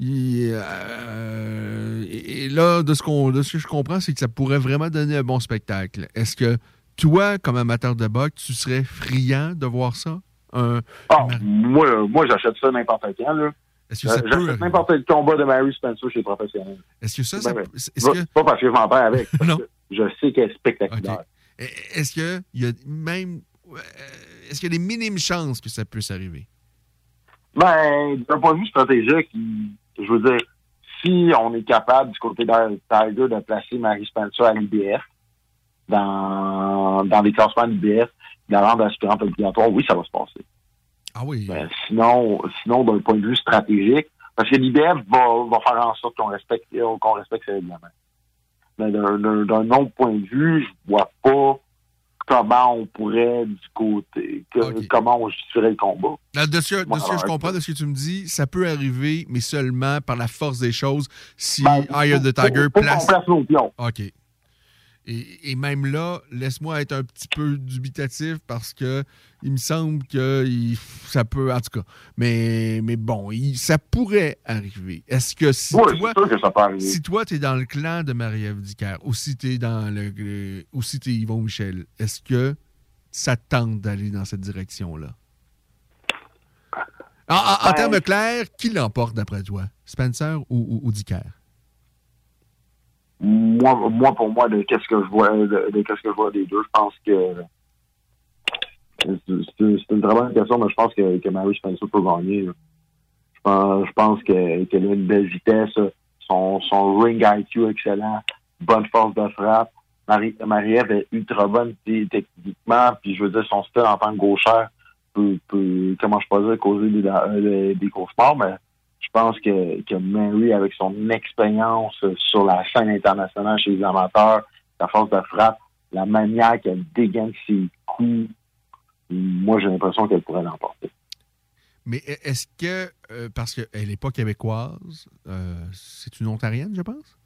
il, euh, et là, de ce, qu'on, de ce que je comprends, c'est que ça pourrait vraiment donner un bon spectacle. Est-ce que toi, comme amateur de boxe, tu serais friand de voir ça? Un, Ah, moi, moi j'achète ça n'importe quand. Là. Est-ce que ça Euh, peut n'importe quel combat de Mary Spencer chez les professionnels. Est-ce que ça, Ben, est-ce pas- que- Pas parce que je m'entends avec. parce que je sais qu'elle est spectaculaire. Est-ce qu'il y a même. euh, Est-ce qu'il y a des minimes chances que ça puisse arriver? Ben, d'un point de vue stratégique, il- je veux dire, si on est capable du côté de Tiger de placer Mary Spencer à l'IBF, dans, dans les classements de l'IBF, de la rendre aspirante obligatoire, oui, ça va se passer. Ah oui. Ben, sinon, sinon d'un point de vue stratégique, parce que l'IBF va, va faire en sorte qu'on respecte, qu'on respecte ses règlements. Mais d'un autre point de vue, je vois pas comment on pourrait du côté, que- comment on justifierait le combat. Là, de ce, que je comprends, de ce que tu me dis, ça peut arriver, mais seulement par la force des choses si Ben, Eye of the Tiger place nos pions. OK. Et, et même là, laisse-moi être un petit peu dubitatif parce que il me semble que il- ça peut, en tout cas. Mais, mais bon, il- ça pourrait arriver. Est-ce que si Oui, toi, que ça peut si toi, tu es dans le clan de Marie-Ève Dicker, ou si tu es dans le, le- ou si Yvon Michel, est-ce que ça te tente d'aller dans cette direction-là? En, en- en Ben- termes clairs, qui l'emporte d'après toi? Spencer ou, ou, ou Dicker? Moi, moi, pour moi, de qu'est-ce que je vois, de, qu'est-ce que je vois des deux, je pense que c'est une très bonne question, mais je pense que, que Mary Spencer peut gagner. Je pense, qu'elle a une belle vitesse, son, ring IQ excellent, bonne force de frappe. Marie- Marie-Ève est ultra bonne techniquement, puis je veux dire, son style en tant que gauchère peut, peut comment je peux dire, causer des, des, des cauchemars, mais je pense que, que Mary, avec son expérience sur la scène internationale chez les amateurs, sa force de frappe, la manière qu'elle dégaine ses coups, moi, j'ai l'impression qu'elle pourrait l'emporter. Mais e- est-ce que, euh, parce qu'elle n'est pas québécoise, euh, c'est une Ontarienne, je pense?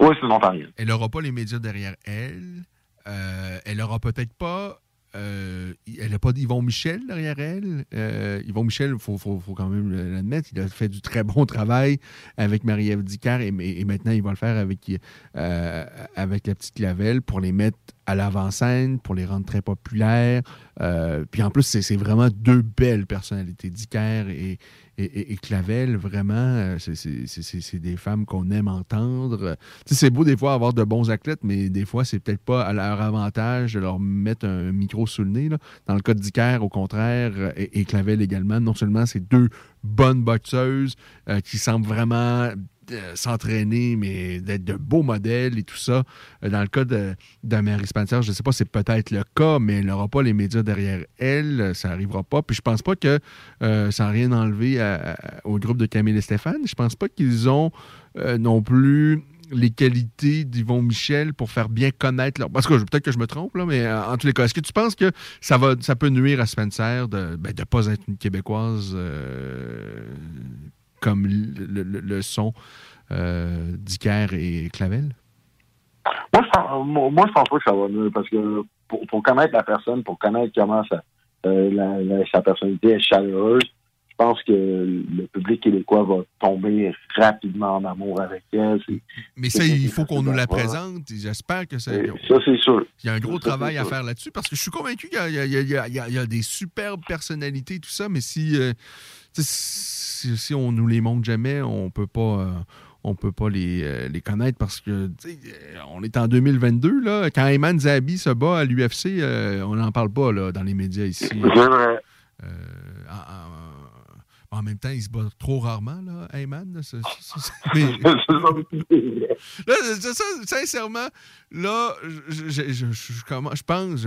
Oui, c'est une Ontarienne. Elle n'aura pas les médias derrière elle. Euh, elle n'aura peut-être pas. Euh, elle n'a pas d'Yvon Michel derrière elle. Euh, Yvon Michel, il faut, faut- faut quand même l'admettre, il a fait du très bon travail avec Marie-Ève Dicker et, et maintenant il va le faire avec, euh, avec la petite Clavel pour les mettre à l'avant-scène, pour les rendre très populaires. Euh, puis en plus, c'est vraiment deux belles personnalités, Dicker et, et, Clavel. Vraiment, euh, c'est- des femmes qu'on aime entendre. C'est beau des fois avoir de bons athlètes, mais des fois, c'est peut-être pas à leur avantage de leur mettre un micro sous le nez. Dans le cas de Dicker, au contraire, euh, et, Clavel également, non seulement c'est deux bonnes boxeuses qui semblent vraiment euh, s'entraîner, mais d'être de beaux modèles et tout ça. Euh, Dans le cas de, Mary Spencer, je ne sais pas, c'est peut-être le cas, mais elle n'aura pas les médias derrière elle. euh, Ça n'arrivera pas. Puis je pense pas que, sans rien enlever au groupe de Camille et Stéphane, je pense pas qu'ils ont non plus les qualités d'Yvon Michel pour faire bien connaître leur. Parce que peut-être que je me trompe, là, mais en tous les cas, est-ce que tu penses que ça, va, ça peut nuire à Spencer de ne ben, de pas être une Québécoise comme le, le- le sont euh, Dicker et Clavel? Moi, je pense, moi, je pense pas que ça va mieux parce que pour, pour connaître la personne, pour connaître comment ça, euh, la- la- sa personnalité est chaleureuse, je pense que le public québécois va tomber rapidement en amour avec elle. Mais ça, il faut qu'on nous la présente. et J'espère que ça. Et ça, c'est sûr. Il y a un gros Ça, travail à sûr. faire là-dessus parce que je suis convaincu qu'il y a, y y y des superbes personnalités, tout ça, mais si, euh, si, si on nous les montre jamais, on peut pas. euh, on peut pas les, euh, les connaître parce que euh, on est en 2022 là. Quand Ayman Zabi se bat à l'UFC, on n'en parle pas là, dans les médias ici. C'est vrai. En, en- en même temps, il se bat trop rarement, là, Ayman. là, c'est- mais- Là, c'est ça, sincèrement, là, je, je, je- pense,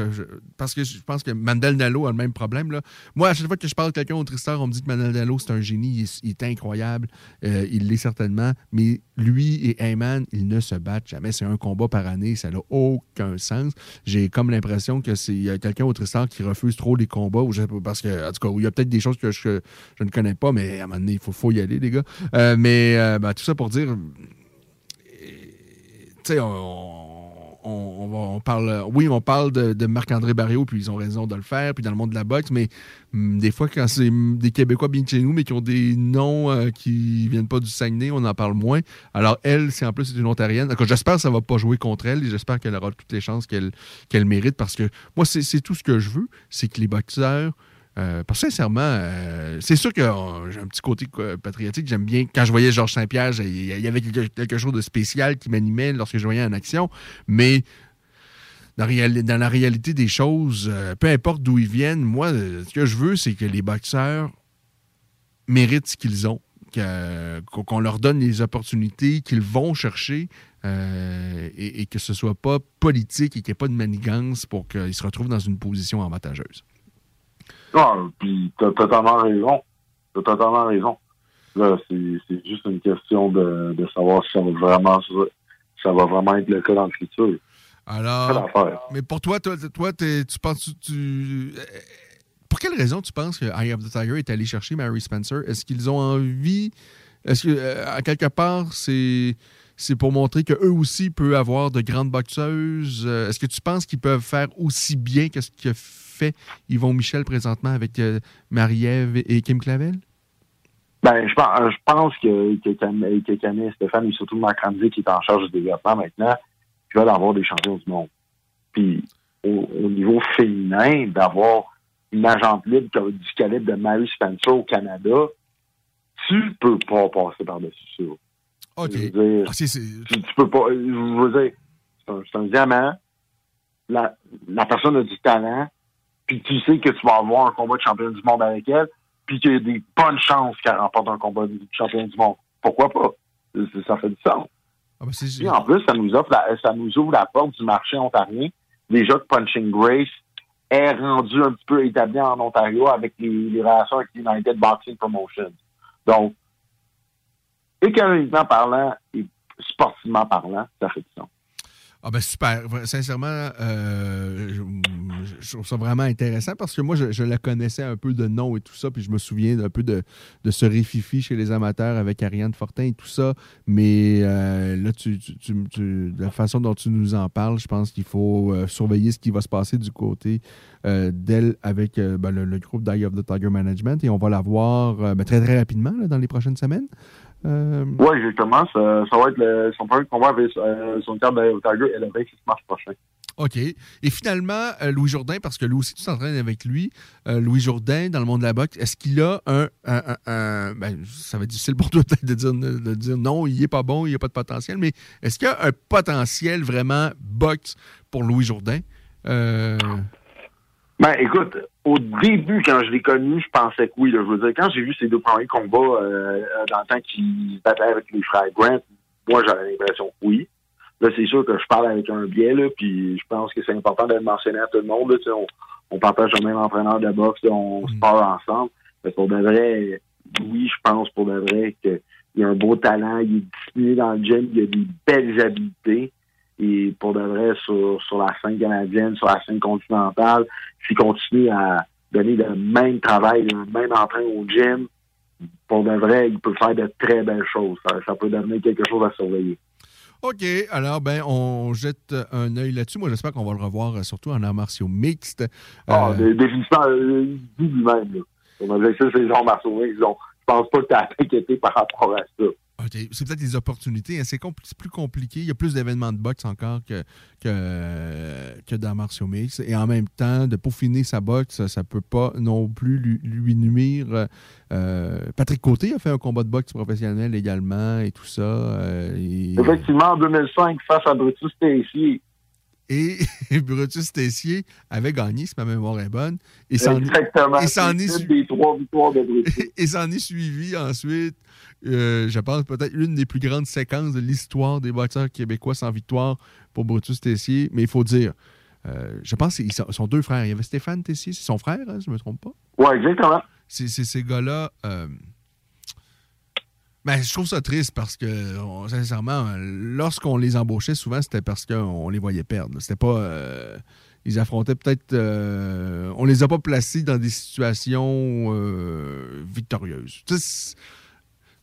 parce que je pense que Mandel Nalo a le même problème. Là. Moi, à chaque fois que je parle de quelqu'un au Tristar, on me dit que Mandel Nalo, c'est un génie, il est, il est incroyable, euh, il l'est certainement, mais lui et Heyman, ils ne se battent jamais. C'est un combat par année, ça n'a aucun sens. J'ai comme l'impression que c'est quelqu'un au Tristan qui refuse trop les combats, parce que, en tout cas, il y a peut-être des choses que je, ne connais pas, mais à un moment donné, il faut, y aller, les gars. Euh, mais euh, ben, tout ça pour dire, tu sais, on, on parle, oui, on parle de, Marc-André Barrio, puis ils ont raison de le faire, puis dans le monde de la boxe, mais hum, des fois, quand c'est hum, des Québécois bien de chez nous, mais qui ont des noms euh, qui viennent pas du Saguenay, on en parle moins. Alors, elle, c'est en plus c'est une Ontarienne. J'espère que ça va pas jouer contre elle, et j'espère qu'elle aura toutes les chances qu'elle mérite, parce que moi, c'est tout ce que je veux, c'est que les boxeurs euh, parce que sincèrement, euh, c'est sûr que euh, j'ai un petit côté patriotique. J'aime bien, quand je voyais Georges Saint-Pierre, il y avait quelque, chose de spécial qui m'animait lorsque je voyais en action. Mais dans, la réalité des choses, peu importe d'où ils viennent, moi, ce que je veux, c'est que les boxeurs méritent ce qu'ils ont. Qu'on leur donne les opportunités qu'ils vont chercher et, et que ce soit pas politique et qu'il n'y ait pas de manigance pour qu'ils se retrouvent dans une position avantageuse. Non, puis t'as totalement raison. T'as totalement raison. Là, c'est juste une question de, de savoir si ça va vraiment ça va vraiment être le cas dans le futur. Alors, mais pour toi, toi, tu penses, tu, euh, pour quelle raison tu penses que Eye of the Tiger est allé chercher Mary Spencer? Est-ce qu'ils ont envie Est-ce que euh, à quelque part c'est c'est pour montrer qu'eux aussi peuvent avoir de grandes boxeuses? Euh, Est-ce que tu penses qu'ils peuvent faire aussi bien que ce que fait Yvon Michel présentement avec euh, Marie-Ève et Kim Clavel? Ben, je pense, je pense que, que, Cam- que Camille Stéphane et surtout Marc Ramsey qui est en charge du développement maintenant, ils veulent avoir des champions du monde. Puis, au, au niveau féminin, d'avoir une agente libre qui du calibre de Mary Spencer au Canada, tu peux pas passer par-dessus ça. OK. Je veux dire, Ah, c'est- c'est- tu, tu peux pas. Je veux dire, c'est un, c'est un diamant. La, la personne a du talent. Puis tu sais que tu vas avoir un combat de champion du monde avec elle. Puis qu'il y a des bonnes chances qu'elle remporte un combat de champion du monde. Pourquoi pas? Ça fait du sens. Ah, ben, Puis en plus, ça nous offre la- ça nous ouvre la porte du marché ontarien. Déjà que Punching Grace est rendu un petit peu établi en Ontario avec les, les relations avec United Boxing Promotions. Donc, économiquement parlant et sportivement parlant, ça fait du sens. Ah ben super. Sincèrement, euh, je, trouve ça vraiment intéressant parce que moi, je, la connaissais un peu de nom et tout ça, puis je me souviens un peu de, de ce rififi chez les amateurs avec Ariane Fortin et tout ça. Mais euh, là, tu, tu- tu- la façon dont tu nous en parles, je pense qu'il faut euh, surveiller ce qui va se passer du côté euh, d'elle avec ben, le, groupe d'Eye of the Tiger Management et on va la voir ben, très très rapidement dans les prochaines semaines. Euh, Oui, exactement. Ça, ça va être le, son premier combat avec euh, son cadre de Tiger et le 26 mars prochain. OK. Et finalement, euh, Louis Jourdain, parce que lui aussi, tu t'entraînes avec lui, euh, Louis Jourdain, dans le monde de la boxe, est-ce qu'il a un. un- un- un- ben, ça va être difficile pour toi peut-être de dire, de dire non, il n'est pas bon, il n'y a pas de potentiel, mais est-ce qu'il y a un potentiel vraiment boxe pour Louis Jourdain? Euh, Ben, écoute, au début, quand je l'ai connu, je pensais que oui. Là, je veux dire, quand j'ai vu ses deux premiers combats euh, dans le temps qu'il se battait avec les frères Grant, moi, j'avais l'impression que oui. Là, c'est sûr que je parle avec un biais, là, puis je pense que c'est important de le mentionner à tout le monde. Là, on, on partage le même entraîneur de boxe, là, on se parle ensemble. Mais pour de vrai, oui, je pense pour de vrai qu'il y a un beau talent, il est discipliné dans le gym, il a des belles habiletés. Et pour de vrai, sur, sur la scène canadienne, sur la scène continentale, s'il continue à donner le même travail, le même entraînement au gym, pour de vrai, il peut faire de très belles choses. Ça, ça peut devenir quelque chose à surveiller. OK. Alors, ben, on jette un œil là-dessus. Moi, j'espère qu'on va le revoir, euh, surtout en arts martiaux mixtes. Ah, Euh, dé- définitivement, euh, il dit lui-même. objectif, c'est les arts martiaux mixtes. Je pense pas que tu as inquiété par rapport à ça. C'est peut-être des opportunités. hein. C'est compl- plus compliqué. Il y a plus d'événements de boxe encore que, que, que dans martiaux mix. Et en même temps, de peaufiner sa boxe, ça ne peut pas non plus lui, lui nuire. Euh, Patrick Côté a fait un combat de boxe professionnel également et tout ça. euh, et- Effectivement, en 2005, face à Brutus Tessier. Et Brutus Tessier avait gagné, si ma mémoire est bonne. Et s'en Exactement. et s'en est, s'en est suivi ensuite, euh, je pense, peut-être l'une des plus grandes séquences de l'histoire des boxeurs québécois sans victoire pour Brutus Tessier. Mais il faut dire, euh, je pense qu'ils sont, sont deux frères. Il y avait Stéphane Tessier, c'est son frère, hein, si je ne me trompe pas. Oui, exactement. C'est ces gars-là. euh, Ben, je trouve ça triste parce que, on- sincèrement, lorsqu'on les embauchait, souvent, c'était parce qu'on les voyait perdre. C'était pas. euh, ils affrontaient peut-être. on les a pas placés dans des situations victorieuses. Tu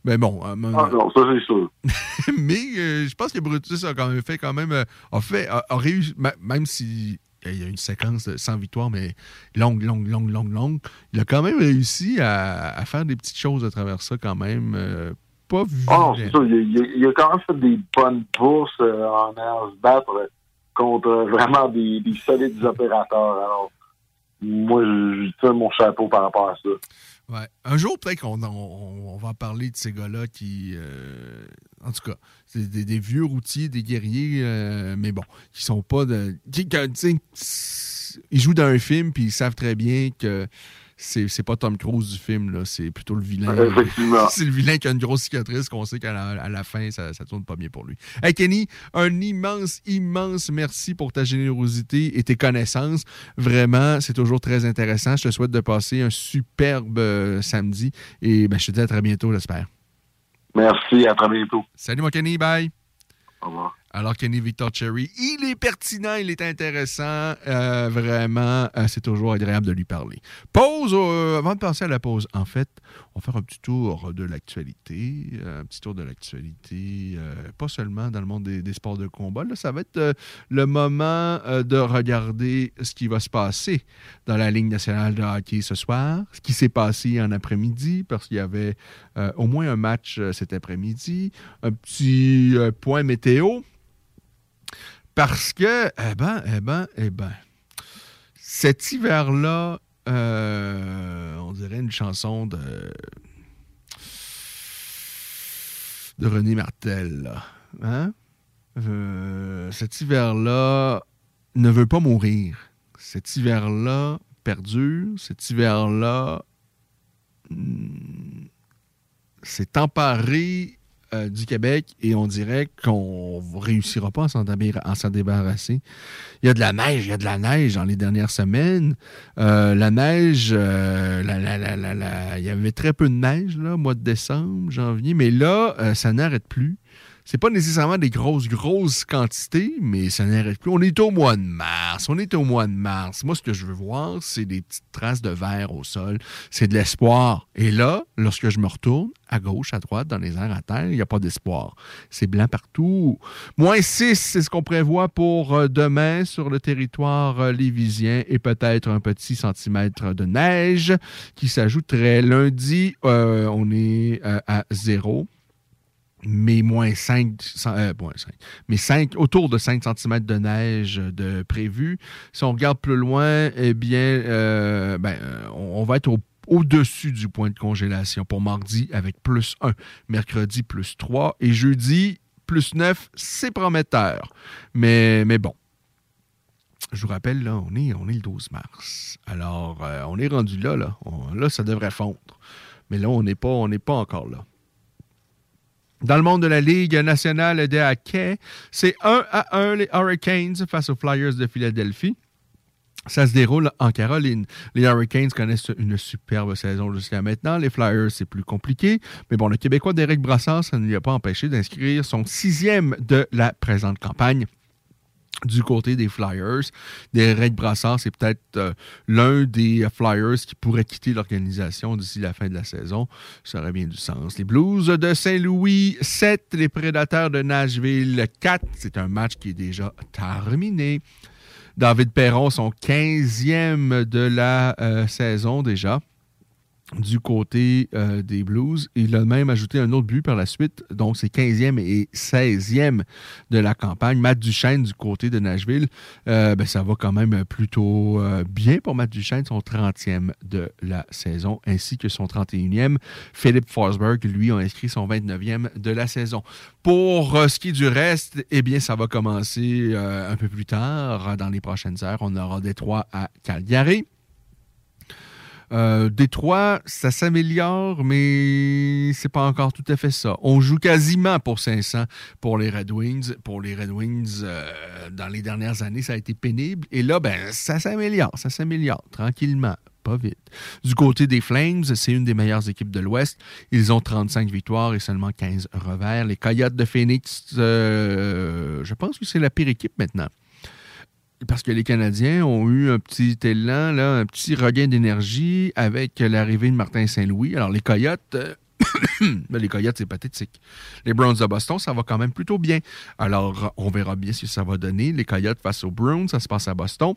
c'est- ben bon. Ah non, ça c'est sûr. mais euh, je pense que Brutus a quand même fait quand même euh, a fait a, a réussi même si il y a une séquence de- sans victoire mais longue longue longue longue longue il a quand même réussi à, à faire des petites choses à travers ça quand même euh, pas Ah non, c'est ça. Il, a- il a- il a quand même fait des bonnes bourses euh, en allant se battre contre vraiment des, des solides opérateurs. Alors, moi, je, je tire mon chapeau par rapport à ça. Ouais. Un jour, peut-être qu'on on, va parler de ces gars-là qui. euh, en tout cas, c'est des, vieux routiers, des guerriers, euh, mais bon, qui sont pas de. qui- ils jouent dans un film, puis ils savent très bien que c'est c'est pas Tom Cruise du film, là, c'est plutôt le vilain. C'est le vilain qui a une grosse cicatrice qu'on sait qu'à la, à la fin, ça, ça tourne pas bien pour lui. Hey Kenny, un immense, immense merci pour ta générosité et tes connaissances. Vraiment, c'est toujours très intéressant. Je te souhaite de passer un superbe euh, samedi et ben, je te dis à très bientôt, j'espère. Merci, à très bientôt. Salut mon Kenny, bye. Au revoir. Alors, Kenny Victor Cherry, il est pertinent, il est intéressant. euh, vraiment, euh, c'est toujours agréable de lui parler. Pause, euh, avant de passer à la pause, en fait, on va faire un petit tour de l'actualité. un petit tour de l'actualité, pas seulement dans le monde des, des sports de combat. Là, ça va être le moment de regarder ce qui va se passer dans la Ligue nationale de hockey ce soir, ce qui s'est passé en après-midi, parce qu'il y avait au moins un match cet après-midi. Un petit point météo. Parce que, eh ben, eh ben, eh ben, cet hiver-là, euh, on dirait une chanson de, René Martel. Hein? Euh, cet hiver-là ne veut pas mourir. Cet hiver-là perdure. Cet hiver-là hmm, s'est emparé euh, du Québec et on dirait qu'on réussira pas à s'en débarrasser. Il y a de la neige, il y a de la neige dans les dernières semaines. Euh, la neige, euh, la- la- la- il y avait très peu de neige, là, mois de décembre, janvier, mais là, ça n'arrête plus. C'est pas nécessairement des grosses, grosses quantités, mais ça n'arrête plus. On est au mois de mars. On est au mois de mars. Moi, ce que je veux voir, c'est des petites traces de verre au sol. C'est de l'espoir. Et là, lorsque je me retourne, à gauche, à droite, dans les airs, à terre, il n'y a pas d'espoir. C'est blanc partout. Moins 6, c'est ce qu'on prévoit pour euh, demain sur le territoire euh, lévisien et peut-être un petit centimètre de neige qui s'ajouterait. Lundi, euh, on est à zéro mais moins 5, mais 5, autour de 5 cm de neige de prévu. Si on regarde plus loin, eh bien, euh, ben, euh, on, va être au au-dessus du point de congélation pour mardi avec plus 1, mercredi plus 3 et jeudi plus 9, c'est prometteur. Mais, bon, je vous rappelle, là, on est, le 12 mars. Alors, euh, on est rendu là, là. Là, ça devrait fondre. Mais là, on n'est pas, on n'est pas encore là. Dans le monde de la Ligue nationale de hockey, c'est 1 à 1 les Hurricanes face aux Flyers de Philadelphie. Ça se déroule en Caroline. Les Hurricanes connaissent une superbe saison jusqu'à maintenant. Les Flyers, c'est plus compliqué. Mais bon, le Québécois Derek Brassard, ça ne lui a pas empêché d'inscrire son sixième de la présente campagne du côté des Flyers. Derek Brassard, c'est peut-être euh, l'un des Flyers qui pourrait quitter l'organisation d'ici la fin de la saison. Ça aurait bien du sens. Les Blues de Saint-Louis, 7. Les Prédateurs de Nashville, 4. C'est un match qui est déjà terminé. David Perron, son 15e de la euh, saison déjà du côté euh, des Blues. Il a même ajouté un autre but par la suite, donc c'est 15e et 16e de la campagne. Matt Duchesne du côté de Nashville, euh, ben, ça va quand même plutôt euh, bien pour Matt Duchesne, son 30e de la saison, ainsi que son 31e. Philippe Forsberg, lui, a inscrit son 29e de la saison. Pour ce qui est du reste, eh bien, ça va commencer un peu plus tard, dans les prochaines heures. On aura Détroit à Calgary. Euh, Détroit, ça s'améliore, mais c'est pas encore tout à fait ça. On joue quasiment pour 500 pour les Red Wings. Pour les Red Wings, euh, dans les dernières années, ça a été pénible. Et là, ben, ça s'améliore, ça s'améliore tranquillement. pas vite. Du côté des Flames, c'est une des meilleures équipes de l'Ouest. Ils ont 35 victoires et seulement 15 revers. Les Coyotes de Phoenix, euh, je pense que c'est la pire équipe maintenant. Parce que les Canadiens ont eu un petit élan, là, un petit regain d'énergie avec l'arrivée de Martin Saint-Louis. Alors, les Coyotes, ben, les Coyotes, c'est pathétique. Les Browns de Boston, ça va quand même plutôt bien. Alors, on verra bien ce que ça va donner. Les Coyotes face aux Browns, ça se passe à Boston.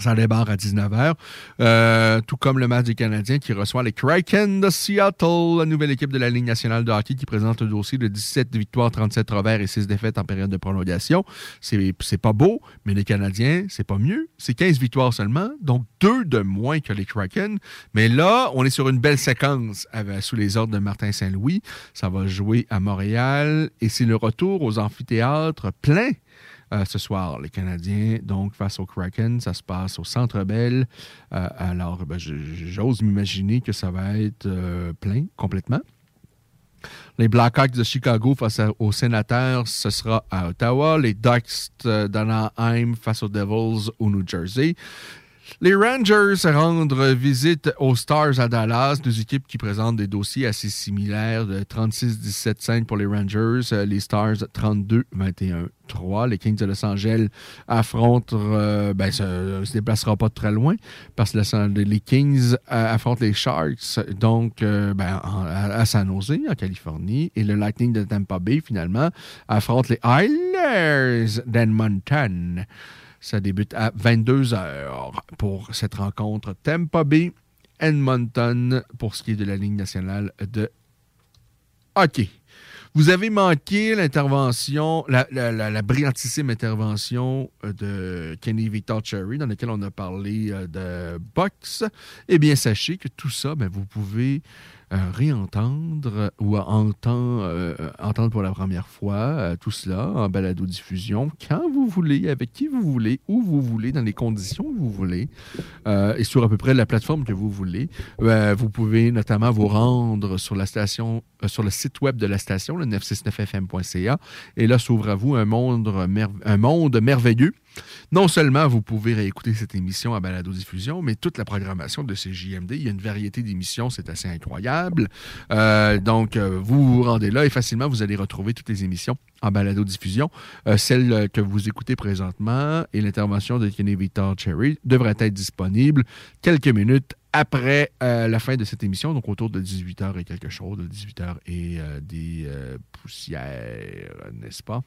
Ça débarre à 19h. Euh, tout comme le match des Canadiens qui reçoit les Kraken de Seattle, la nouvelle équipe de la Ligue nationale de hockey qui présente un dossier de 17 victoires, 37 revers et 6 défaites en période de prolongation. C'est pas beau, mais les Canadiens, c'est pas mieux. C'est 15 victoires seulement, donc deux de moins que les Kraken. Mais là, on est sur une belle séquence sous les ordres de Martin Saint-Louis. Ça va jouer à Montréal et c'est le retour aux amphithéâtres pleins euh, ce soir. Les Canadiens, donc, face au Kraken, ça se passe au Centre Bell. Euh, alors, ben, j'ose m'imaginer que ça va être euh, plein complètement. Les Blackhawks de Chicago face aux Sénateurs, ce sera à Ottawa. Les Ducks d'Anaheim face aux Devils au New Jersey. Les Rangers rendre visite aux Stars à Dallas, deux équipes qui présentent des dossiers assez similaires de 36-17-5 pour les Rangers, euh, les Stars 32-21-3. Les Kings de Los Angeles affrontent, euh, ben, ça se déplacera pas très loin parce que les Kings euh, affrontent les Sharks, donc ben, à, San Jose, en Californie, et le Lightning de Tampa Bay, finalement, affronte les Islanders d'Edmonton. Ça débute à 22 h pour cette rencontre Tampa Bay, Edmonton, pour ce qui est de la Ligue nationale de hockey. Vous avez manqué l'intervention, la, brillantissime intervention de Kenny Victor Cherry, dans laquelle on a parlé euh, de boxe. Eh bien, sachez que tout ça, ben, vous pouvez réentendre ou entendre, euh, entendre pour la première fois euh, tout cela en balado-diffusion quand vous voulez, avec qui vous voulez, où vous voulez, dans les conditions que vous voulez et sur à peu près la plateforme que vous voulez. vous pouvez notamment vous rendre sur la station, sur le site web de la station, le 969fm.ca et là s'ouvre à vous un monde, un monde merveilleux non seulement vous pouvez réécouter cette émission à balado-diffusion, mais toute la programmation de CJMD. Il y a une variété d'émissions, c'est assez incroyable. Euh, donc, euh, vous vous rendez là et facilement, vous allez retrouver toutes les émissions en balado-diffusion. Euh, celle que vous écoutez présentement et l'intervention de Kenny Victor Cherry devrait être disponible quelques minutes après la fin de cette émission, donc autour de 18h et quelque chose, de 18h et des poussières, n'est-ce pas?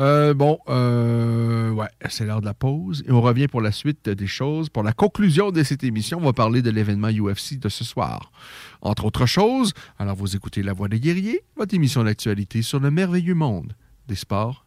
Euh, bon, euh, ouais, c'est l'heure de la pause. Et on revient pour la suite des choses. Pour la conclusion de cette émission, on va parler de l'événement UFC de ce soir. Entre autres choses, alors vous écoutez La Voix des guerriers, votre émission d'actualité sur le merveilleux monde des sports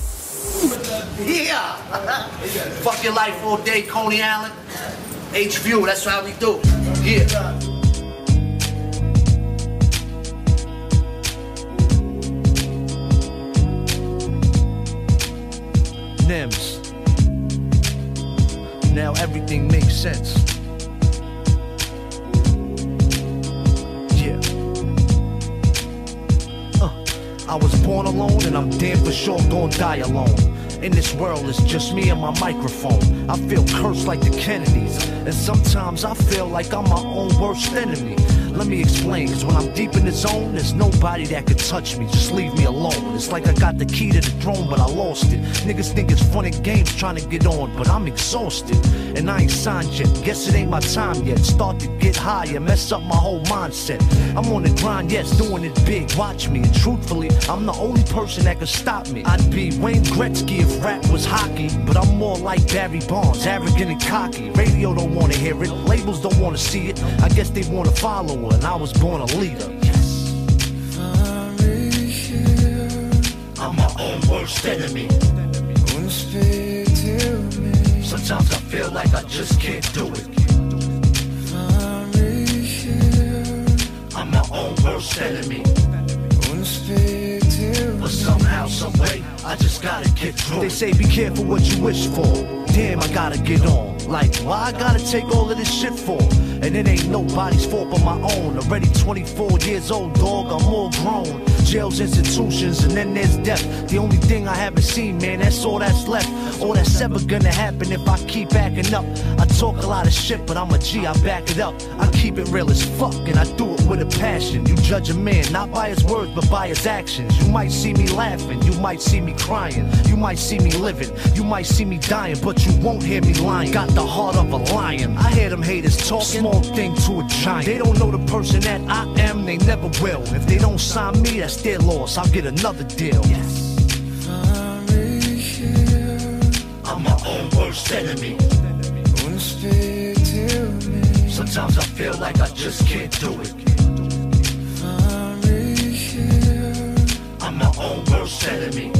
Yeah! Fuck your life all day, Coney Island. H View, that's how we do. Yeah. Nims. Now everything makes sense. I was born alone and I'm damn for sure gonna die alone. In this world, it's just me and my microphone. I feel cursed like the Kennedys, and sometimes I feel like I'm my own worst enemy. Let me explain, cause when I'm deep in the zone, there's nobody that could touch me. Just leave me alone. It's like I got the key to the throne, but I lost it. Niggas think it's fun games trying to get on, but I'm exhausted. And I ain't signed yet. Guess it ain't my time yet. Start to get higher, mess up my whole mindset. I'm on the grind, yes, doing it big. Watch me, and truthfully, I'm the only person that could stop me. I'd be Wayne Gretzky if rap was hockey, but I'm more like Barry Bonds, arrogant and cocky. Radio don't wanna hear it, labels don't wanna see it. I guess they wanna follow and I was born a leader. I'm my own worst enemy. Sometimes I feel like I just can't do it. I'm my own worst enemy. But somehow, some way, I just gotta get through. They say be careful what you wish for. Damn, I gotta get on. Like, why I gotta take all of this shit for? And it ain't nobody's fault but my own. Already 24 years old, dog, I'm all grown. Jails, institutions, and then there's death. The only thing I haven't seen, man, that's all that's left. All that's ever gonna happen if I keep acting up. I talk a lot of shit, but I'm a G, I back it up. I keep it real as fuck, and I do it with a passion. You judge a man not by his words, but by his actions. You might see me laughing, you might see me crying, you might see me living, you might see me dying, but you won't hear me lying. Got the heart of a lion. I hear them haters talking, thing to a giant. They don't know the person that I am, they never will. If they don't sign me, that's their loss. I'll get another deal. Yes. I'm my own worst enemy. Sometimes I feel like I just can't do it. I'm my own worst enemy.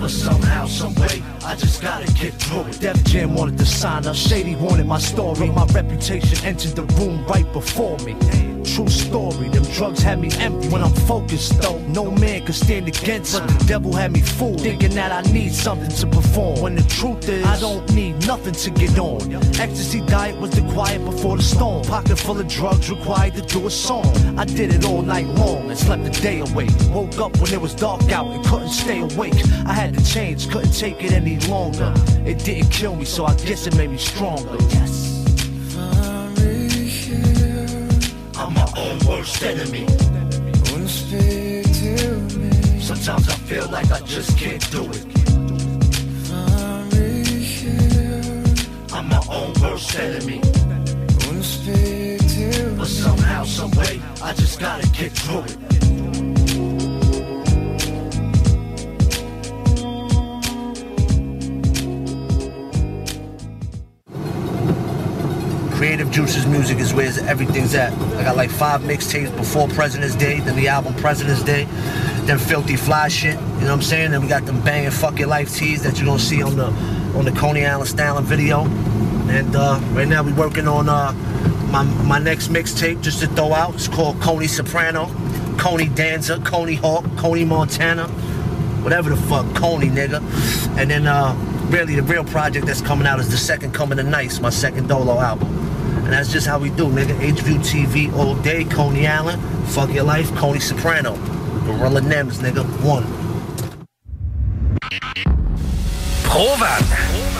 But somehow, some way, I just gotta get through it. Def Jam wanted to sign up, Shady wanted my story. My reputation entered the room right before me. True story, them drugs had me empty. When I'm focused though, no man could stand against But the devil had me fooled, thinking that I need something to perform. When the truth is, I don't need nothing to get on. Ecstasy diet was the quiet before the storm. Pocket full of drugs required to do a song. I did it all night long and slept the day away. Woke up when it was dark out and couldn't stay awake. I had to change, couldn't take it any longer. It didn't kill me, so I guess it made me stronger. Yes. I'm my own worst enemy. Sometimes I feel like I just can't do it. I'm my own worst enemy. But somehow, someway, I just gotta get through it. Creative Juices Music is where everything's at. I got like five mixtapes before President's Day, then the album President's Day, then Filthy Fly shit, you know what I'm saying? Then we got them banging Fuck Your Life tees that you're gonna see on the on the Coney Island Styling video. And uh, right now we're working on uh, my, my next mixtape just to throw out. It's called Coney Soprano, Coney Danza, Coney Hawk, Coney Montana, whatever the fuck, Coney nigga. And then uh, really the real project that's coming out is the second coming of Nice, my second Dolo album. And that's just how we do, nigga. HView TV all day, Coney Island, fuck your life, Coney Soprano. Gorilla Nems, nigga, one. Provan.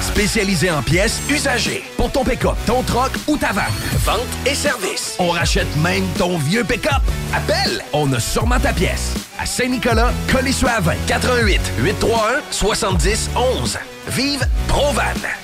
Spécialisé en pièces usagées. Pour ton pick-up, ton troc ou ta vanne. Vente et service. On rachète même ton vieux pick-up. Appelle, on a sûrement ta pièce. À Saint-Nicolas, Colissois à 20. 88 831 70 11. Vive Provan.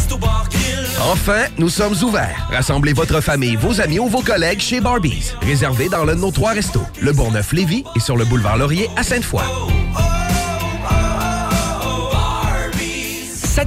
Enfin, nous sommes ouverts. Rassemblez votre famille, vos amis ou vos collègues chez Barbies. Réservé dans l'un de nos trois restos, le Bourgneuf-Lévis et sur le boulevard Laurier à Sainte-Foy.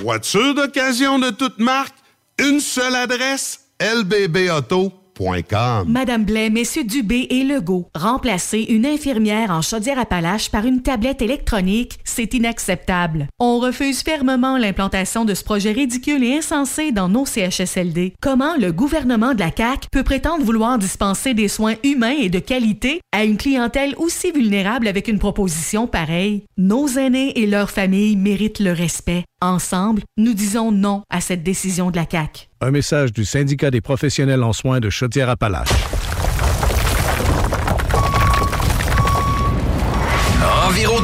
Voiture d'occasion de toute marque? Une seule adresse, lbbauto.com. Madame Blais, Messieurs Dubé et Legault, remplacer une infirmière en Chaudière-Appalaches par une tablette électronique, c'est inacceptable. On refuse fermement l'implantation de ce projet ridicule et insensé dans nos CHSLD. Comment le gouvernement de la CAQ peut prétendre vouloir dispenser des soins humains et de qualité à une clientèle aussi vulnérable avec une proposition pareille? Nos aînés et leurs familles méritent le respect. Ensemble, nous disons non à cette décision de la CAQ. Un message du syndicat des professionnels en soins de Chaudière-Appalaches.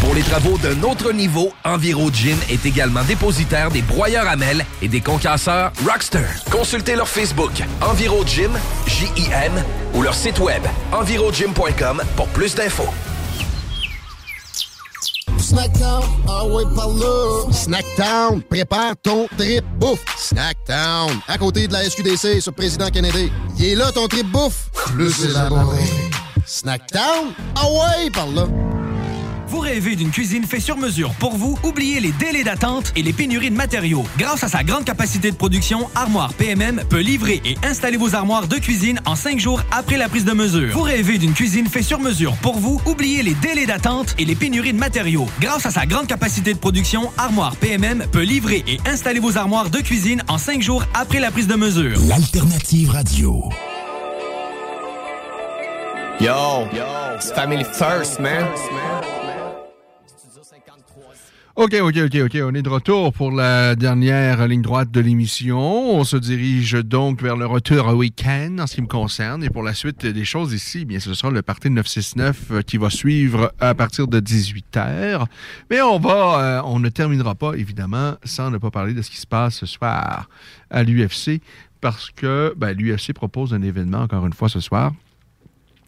Pour les travaux d'un autre niveau, EnviroGym est également dépositaire des broyeurs à mêles et des concasseurs Rockster. Consultez leur Facebook EnviroGym, J-I-M, ou leur site web envirogym.com pour plus d'infos. Snackdown, ah ouais, par là. Snackdown, prépare ton trip bouffe. Snackdown, à côté de la SQDC sur Président Kennedy. Il est là ton trip bouffe, plus élaboré. Snackdown, ah ouais, par là. Vous rêvez d'une cuisine faite sur mesure pour vous? Oubliez les délais d'attente et les pénuries de matériaux. Grâce à sa grande capacité de production, Armoire PMM peut livrer et installer vos armoires de cuisine en cinq jours après la prise de mesure. Vous rêvez d'une cuisine faite sur mesure pour vous? Oubliez les délais d'attente et les pénuries de matériaux. Grâce à sa grande capacité de production, Armoire PMM peut livrer et installer vos armoires de cuisine en cinq jours après la prise de mesure. L'alternative radio. Yo, it's family first, man. OK, OK, OK, OK. On est de retour pour la dernière ligne droite de l'émission. On se dirige donc vers le retour au week-end en ce qui me concerne. Et pour la suite des choses ici, bien, ce sera le parti 969 qui va suivre à partir de 18h. Mais on va, euh, on ne terminera pas, évidemment, sans ne pas parler de ce qui se passe ce soir à l'UFC parce que ben, l'UFC propose un événement, encore une fois, ce soir.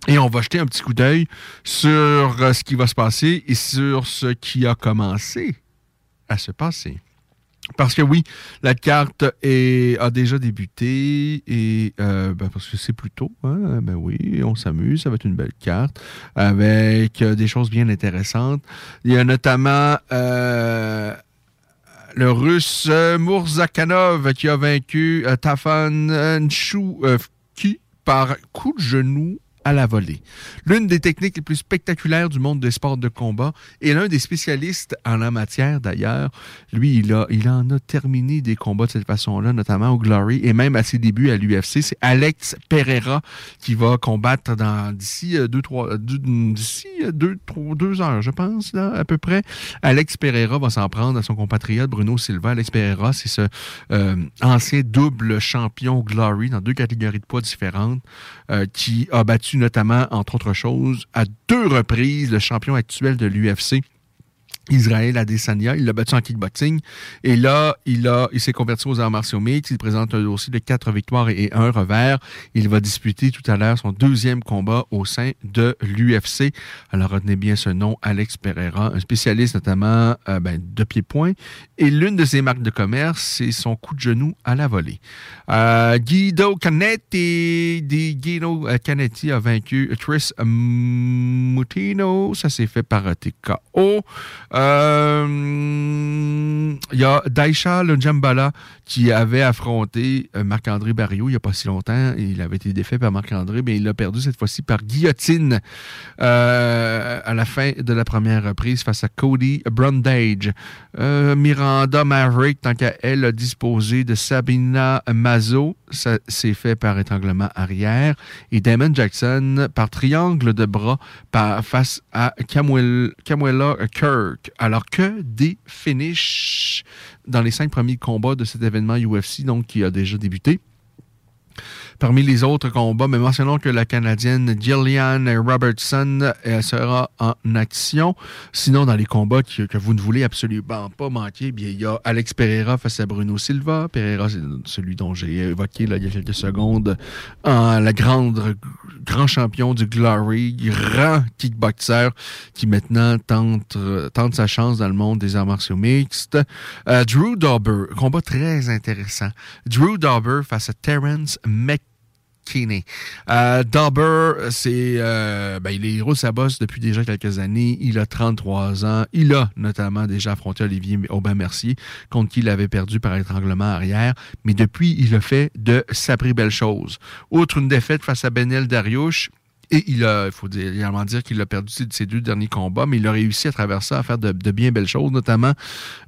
Et on va jeter un petit coup d'œil sur euh, ce qui va se passer et sur ce qui a commencé à se passer. Parce que oui, la carte a déjà débuté et euh, ben, parce que c'est plus tôt, hein, ben oui, on s'amuse, ça va être une belle carte avec euh, des choses bien intéressantes. Il y a notamment euh, le russe Murzakanov qui a vaincu Tafan Nchouki par coup de genou à la volée. L'une des techniques les plus spectaculaires du monde des sports de combat et l'un des spécialistes en la matière d'ailleurs. Lui, il, a, en a terminé des combats de cette façon-là, notamment au Glory et même à ses débuts à l'UFC. C'est Alex Pereira qui va combattre dans d'ici deux, trois, d'ici deux, trois, deux heures, je pense, là, à peu près. Alex Pereira va s'en prendre à son compatriote Bruno Silva. Alex Pereira, c'est ce euh, ancien double champion Glory dans deux catégories de poids différentes euh, qui a battu notamment, entre autres choses, à deux reprises le champion actuel de l'UFC. Israël Adesanya, il l'a battu en kickboxing. Et là, il, a, il s'est converti aux arts martiaux mixtes. Il présente un dossier de quatre victoires et un revers. Il va disputer tout à l'heure son deuxième combat au sein de l'UFC. Alors, retenez bien ce nom, Alex Pereira, un spécialiste notamment euh, ben, de pied-point. Et l'une de ses marques de commerce, c'est son coup de genou à la volée. Euh, Guido Canetti, Guido Canetti a vaincu Tris Mutino. Ça s'est fait par TKO. Euh, il y a Daisha Lunjambala qui avait affronté euh, Marc-André Barrio il n'y a pas si longtemps. Il avait été défait par Marc-André, mais il l'a perdu cette fois-ci par guillotine euh, à la fin de la première reprise face à Cody Brundage. Miranda Maverick, tant qu'elle a disposé de Sabina Mazo, ça s'est fait par étranglement arrière. Et Damon Jackson par triangle de bras face à Camuela Kirk. Alors que des finishes dans les cinq premiers combats de cet événement UFC, donc qui a déjà débuté. Parmi les autres combats, mais mentionnons que la Canadienne Gillian Robertson sera en action. Sinon, dans les combats que, vous ne voulez absolument pas manquer, bien, il y a Alex Pereira face à Bruno Silva. Pereira, c'est celui dont j'ai évoqué il y a quelques secondes, la grande, grand champion du Glory, grand kickboxer qui maintenant tente, sa chance dans le monde des arts martiaux mixtes. Euh, Drew Dauber, combat très intéressant. Drew Dauber face à Terence McKinney. Euh, Dauber, c'est, euh, ben, il est héros sa bosse depuis déjà quelques années. Il a 33 ans. Il a notamment déjà affronté Olivier Aubin-Mercier, contre qui il avait perdu par étranglement arrière. Mais depuis, il a fait de sapri belles choses. Outre une défaite face à Benel Dariush, et il a, il faut dire, également dire qu'il a perdu ses deux derniers combats, mais il a réussi à travers ça à faire de, bien belles choses, notamment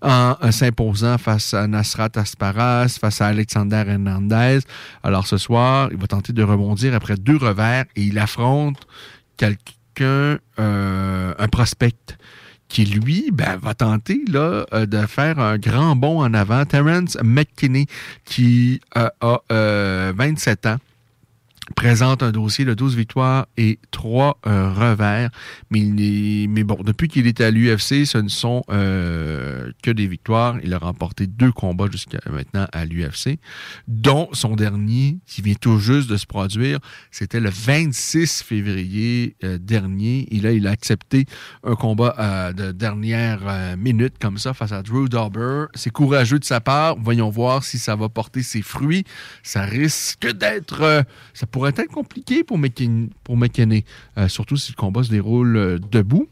en, s'imposant face à Nasrat Asparas, face à Alexander Hernandez. Alors ce soir, il va tenter de rebondir après deux revers et il affronte quelqu'un, euh, un prospect qui, lui, ben, va tenter là, euh, de faire un grand bond en avant. Terence McKinney, qui euh, a euh, 27 ans, présente un dossier de 12 victoires et 3 euh, revers. Mais, bon, depuis qu'il est à l'UFC, ce ne sont euh, que des victoires. Il a remporté deux combats jusqu'à maintenant à l'UFC, dont son dernier, qui vient tout juste de se produire, c'était le 26 février euh, dernier. Et là, il a accepté un combat de dernière minute comme ça face à Drew Dauber. C'est courageux de sa part. Voyons voir si ça va porter ses fruits. Ça risque d'être... pourrait être compliqué pour McKinney, pour McKinney, euh, surtout si le combat se déroule euh, debout.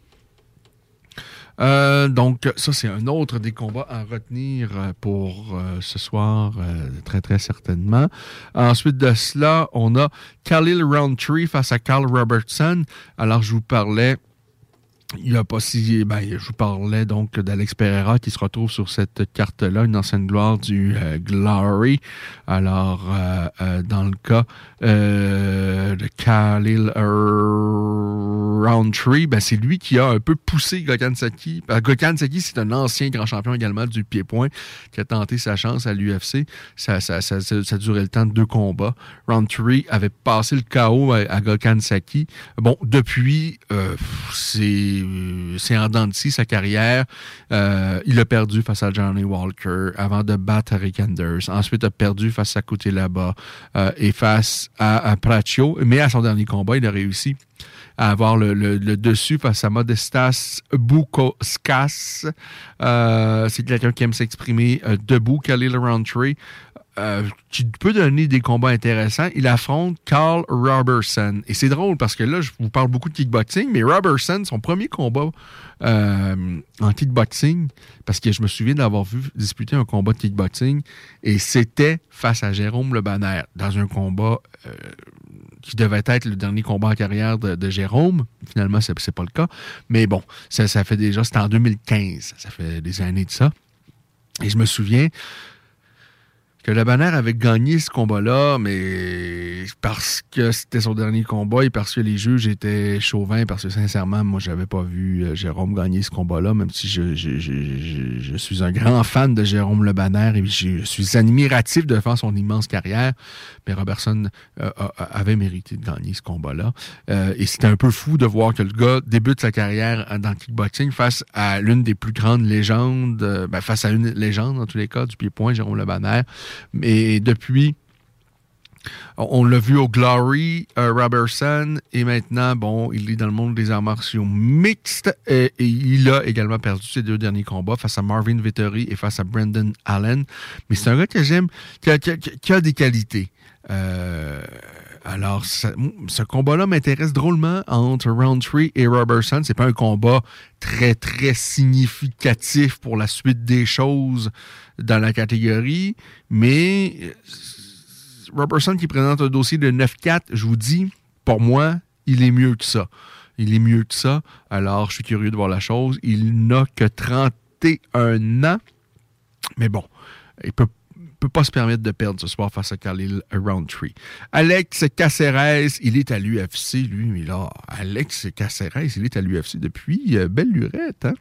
Euh, donc, ça, c'est un autre des combats à retenir pour ce soir, très, très certainement. Ensuite de cela, on a Khalil Roundtree face à Carl Robertson. Alors, je vous parlais il y a pas si. Ben, je vous parlais donc d'Alex Pereira qui se retrouve sur cette carte-là, une ancienne gloire du euh, Glory. Alors, euh, euh, dans le cas euh, de Khalil Roundtree, ben, c'est lui qui a un peu poussé Gokhan Saki. Ben, Gokhan c'est un ancien grand champion également du pied-point qui a tenté sa chance à l'UFC. Ça, ça, ça, ça, durait le temps de deux combats. Roundtree avait passé le KO à, à Gokhan Saki. Bon, depuis, euh, c'est c'est en dents sa carrière. Euh, il a perdu face à Johnny Walker avant de battre Rick Anders. Ensuite, a perdu face à Côté là-bas euh, et face à, à. Mais à son dernier combat, il a réussi à avoir le dessus face à Modestas Boukoskas. Euh, c'est quelqu'un qui aime s'exprimer euh, debout, Khalil Roundtree. Euh, qui peut donner des combats intéressants. Il affronte Carl Robertson. Et c'est drôle parce que là, je vous parle beaucoup de kickboxing, mais Robertson, son premier combat euh, en kickboxing, parce que je me souviens d'avoir vu disputer un combat de kickboxing, et c'était face à Jérôme Le Banner, dans un combat euh, qui devait être le dernier combat en carrière de, Jérôme. Finalement, c'est pas le cas. Mais bon, ça, ça fait déjà, c'était en 2015. Ça fait des années de ça. Et je me souviens que le Banner avait gagné ce combat-là, mais parce que c'était son dernier combat et parce que les juges étaient chauvins, parce que sincèrement, moi, j'avais pas vu euh, Jérôme gagner ce combat-là, même si je, je- je- je- suis un grand fan de Jérôme Le Banner et je, suis admiratif devant son immense carrière. Mais Robertson euh, avait mérité de gagner ce combat-là. Euh, et c'était un peu fou de voir que le gars débute sa carrière dans le kickboxing face à l'une des plus grandes légendes, ben, face à une légende, en tous les cas, du pied-point, Jérôme Le Banner. Mais depuis, on l'a vu au Glory, euh, Robertson, et maintenant, bon, il est dans le monde des arts martiaux mixtes, et, et il a également perdu ses deux derniers combats face à Marvin Vittori et face à Brendan Allen. Mais c'est un gars que j'aime, qui qui a des qualités. Euh, alors, ce combat-là m'intéresse drôlement entre Roundtree et Robertson. C'est pas un combat très, très significatif pour la suite des choses dans la catégorie, mais euh, Robertson qui présente un dossier de 9-4, je vous dis, pour moi, il est mieux que ça. Il est mieux que ça. Alors, je suis curieux de voir la chose. Il n'a que 31 ans. Mais bon, il peut peut pas se permettre de perdre ce soir face à Khalil Roundtree. Alex Caceres, il est à l'UFC, lui, mais là, Alex Caceres, il est à l'UFC depuis euh, belle lurette, hein?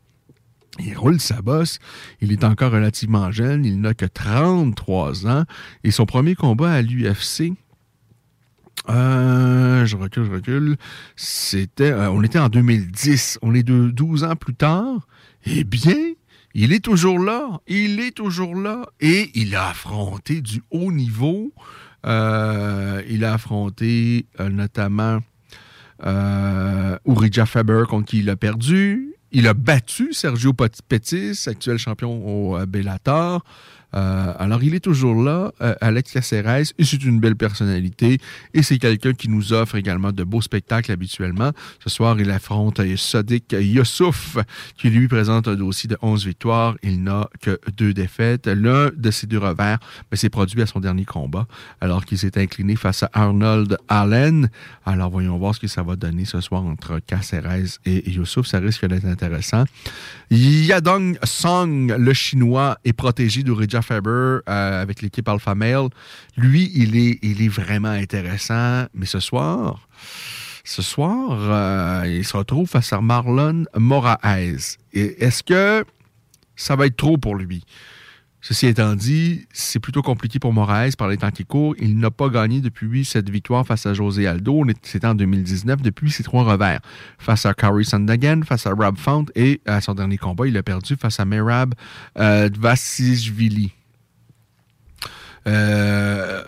Il roule sa bosse. Il est encore relativement jeune. Il n'a que 33 ans. Et son premier combat à l'UFC, Euh, je recule, je recule. C'était, euh, on était en 2010. On est de 12 ans plus tard. Eh bien, il est toujours là. Il est toujours là. Et il a affronté du haut niveau. Euh, il a affronté euh, notamment euh, Urija Faber contre qui il a perdu. Il a battu Sergio Pettis, actuel champion au Bellator. Euh, alors, il est toujours là, euh, Alex Caceres, et c'est une belle personnalité. Et c'est quelqu'un qui nous offre également de beaux spectacles habituellement. Ce soir, il affronte euh, Sadiq Youssouf, qui lui présente un dossier de 11 victoires. Il n'a que deux défaites. L'un de ses deux revers ben, s'est produit à son dernier combat, alors qu'il s'est incliné face à Arnold Allen. Alors, voyons voir ce que ça va donner ce soir entre Caceres et Youssouf. Ça risque d'être intéressant. Yadong Song, le chinois, est protégé Faber euh, avec l'équipe Alpha Male. Lui, il est, vraiment intéressant. Mais ce soir, ce soir, euh, il se retrouve face à Marlon Moraes. Est-ce que ça va être trop pour lui? Ceci étant dit, c'est plutôt compliqué pour Moraes par les temps qui courent. Il n'a pas gagné depuis cette victoire face à José Aldo. C'était en 2019. Depuis ses trois revers. Face à Kari Sandagan, face à Rob Fount et à son dernier combat, il a perdu face à Merab euh. Euh,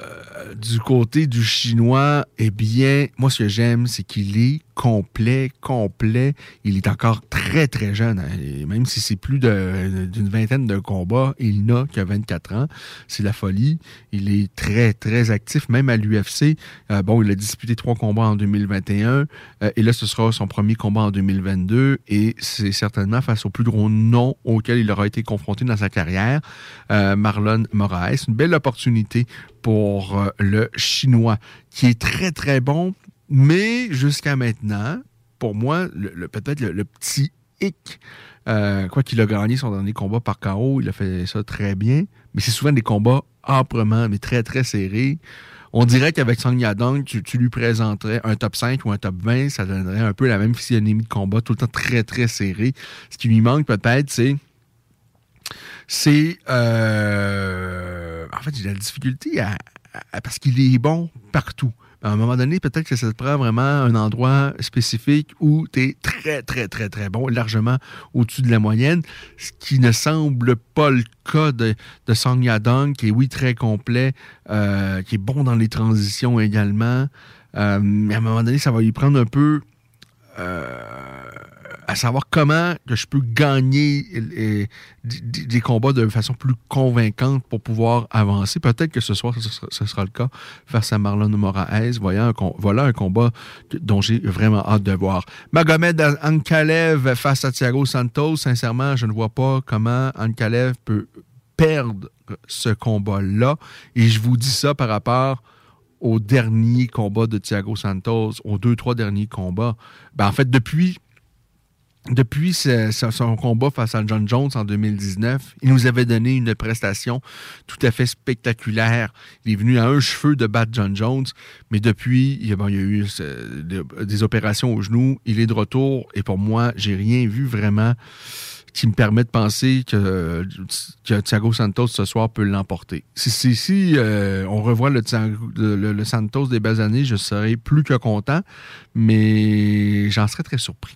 du côté du chinois, eh bien, moi, ce que j'aime, c'est qu'il est complet, complet. Il est encore très, très jeune. hein. Même si c'est plus d'une vingtaine de combats, il n'a que 24 ans. C'est la folie. Il est très, très actif, même à l'UFC. Euh, bon, il a disputé trois combats en 2021. euh, et là, ce sera son premier combat en 2022. Et c'est certainement face au plus gros nom auquel il aura été confronté dans sa carrière, euh, Marlon Moraes. Une belle opportunité pour euh, le Chinois, qui est très, très bon. Mais jusqu'à maintenant, pour moi, peut-être le, petit hic, euh, quoi qu'il a gagné son dernier combat par KO, il a fait ça très bien. Mais c'est souvent des combats âprement, mais très, très serrés. On dirait qu'avec Song Yadong, tu, tu lui présenterais un top 5 ou un top 20, ça donnerait un peu la même physionomie de combat, tout le temps très, très serré. Ce qui lui manque peut-être, c'est c'est euh, en fait j'ai la difficulté à, parce qu'il est bon partout. À un moment donné, peut-être que ça te prend vraiment un endroit spécifique où tu es très, très, très, très bon, largement au-dessus de la moyenne, ce qui ne semble pas le cas de, de Song Yadong, qui est, oui, très complet, euh, qui est bon dans les transitions également. Euh, mais à un moment donné, ça va lui prendre un peu euh, à savoir comment que je peux gagner euh, des, des- combats de façon plus convaincante pour pouvoir avancer. Peut-être que ce soir, ce sera, le cas face à Marlon Moraes. Voilà un, com- voilà un combat dont j'ai vraiment hâte de voir. Magomed Ankalev face à Thiago Santos. Sincèrement, je ne vois pas comment Ankalev peut perdre ce combat-là. Et je vous dis ça par rapport au dernier combat de Thiago Santos, aux deux, trois derniers combats. Ben, en fait, depuis, depuis son combat face à John Jones en 2019, il nous avait donné une prestation tout à fait spectaculaire. Il est venu à un cheveu de battre John Jones, mais depuis, il y a, eu des- opérations au genou. Il est de retour et pour moi, j'ai rien vu vraiment qui me permet de penser que, Thiago Santos ce soir peut l'emporter. Si, si, si, euh, on revoit le- le Santos des belles années, je serais plus que content, mais j'en serais très surpris.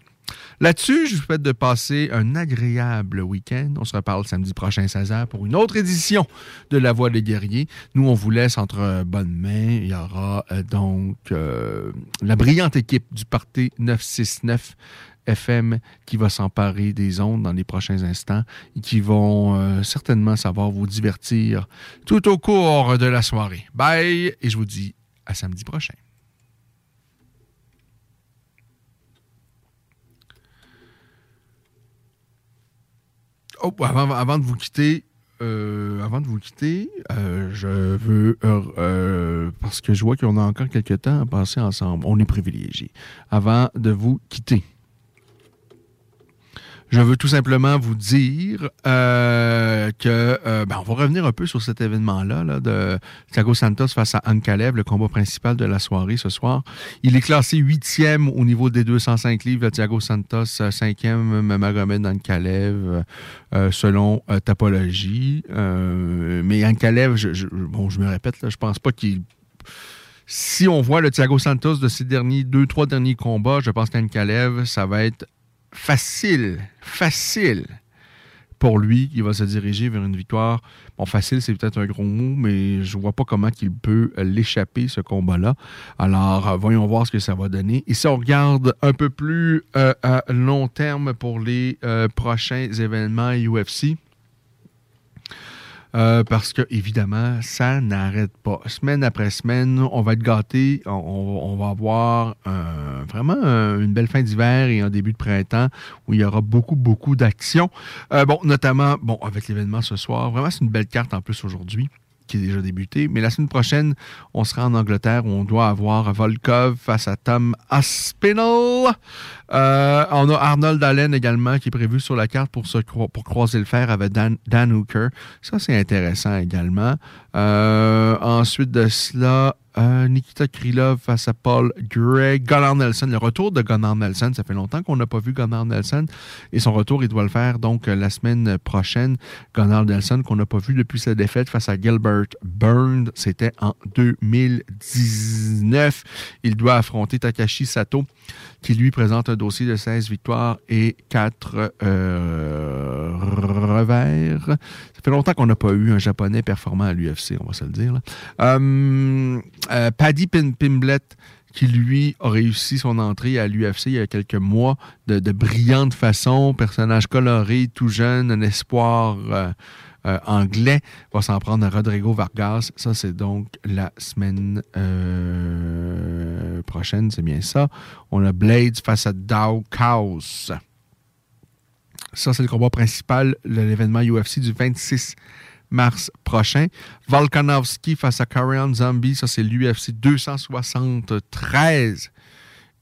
Là-dessus, je vous souhaite de passer un agréable week-end. On se reparle samedi prochain 16h pour une autre édition de La Voix des guerriers. Nous, on vous laisse entre bonnes mains. Il y aura euh, donc euh, la brillante équipe du Parti 969 FM qui va s'emparer des ondes dans les prochains instants et qui vont euh, certainement savoir vous divertir tout au cours de la soirée. Bye et je vous dis à samedi prochain. Oh, avant, de vous quitter, euh, euh, je veux, euh, parce que je vois qu'on a encore quelques temps à passer ensemble, on est privilégiés. Avant de vous quitter, je veux tout simplement vous dire euh, que euh, ben, on va revenir un peu sur cet événement-là là, de Thiago Santos face à Ankalev, le combat principal de la soirée ce soir. Il est classé huitième au niveau des 205 livres. Thiago Santos, euh, cinquième, Magomed euh, selon Topologie. Euh, mais Ankalev, je, bon, je me répète, là, je pense pas qu'il Si on voit le Thiago Santos de ces derniers deux, trois derniers combats, je pense qu'Anne Kalev, ça va être facile, facile pour lui qui va se diriger vers une victoire. Bon, facile, c'est peut-être un gros mot, mais je vois pas comment il peut l'échapper, ce combat-là. Alors, euh, voyons voir ce que ça va donner. Et si on regarde un peu plus euh, à long terme pour les euh, prochains événements UFC, euh, parce que, évidemment, ça n'arrête pas. Semaine après semaine, on va être gâtés. On, va avoir vraiment une belle fin d'hiver et un début de printemps où il y aura beaucoup, beaucoup d'actions. Euh, bon, notamment, bon, avec l'événement ce soir. Vraiment, c'est une belle carte en plus aujourd'hui qui est déjà débuté. Mais la semaine prochaine, on sera en Angleterre où on doit avoir Volkov face à Tom Aspinall. Euh, on a Arnold Allen également qui est prévu sur la carte pour, se, pour croiser le fer avec Dan, Dan Hooker. Ça, c'est intéressant également. Euh, ensuite de cela, euh, Nikita Krylov face à Paul Gray. Gunnar Nelson, le retour de Gunnar Nelson. Ça fait longtemps qu'on n'a pas vu Gunnar Nelson. Et son retour, il doit le faire donc la semaine prochaine. Gunnar Nelson, qu'on n'a pas vu depuis sa défaite face à Gilbert Burns. C'était en 2019. Il doit affronter Takashi Sato, qui lui présente un dossier de 16 victoires et 4 euh, revers. Ça fait longtemps qu'on n'a pas eu un Japonais performant à l'UFC, on va se le dire. Euh, euh, Paddy Pimblet, qui lui a réussi son entrée à l'UFC il y a quelques mois de, brillante façon, personnage coloré, tout jeune, un espoir euh, anglais, va s'en prendre à Rodrigo Vargas. Ça, c'est donc la semaine prochaine, c'est bien ça. On a Blades face à Dow Chaos. Ça, c'est le combat principal de l'événement UFC du 26 mars prochain. Volkanovski face à Korean Zombie, ça c'est l'UFC 273.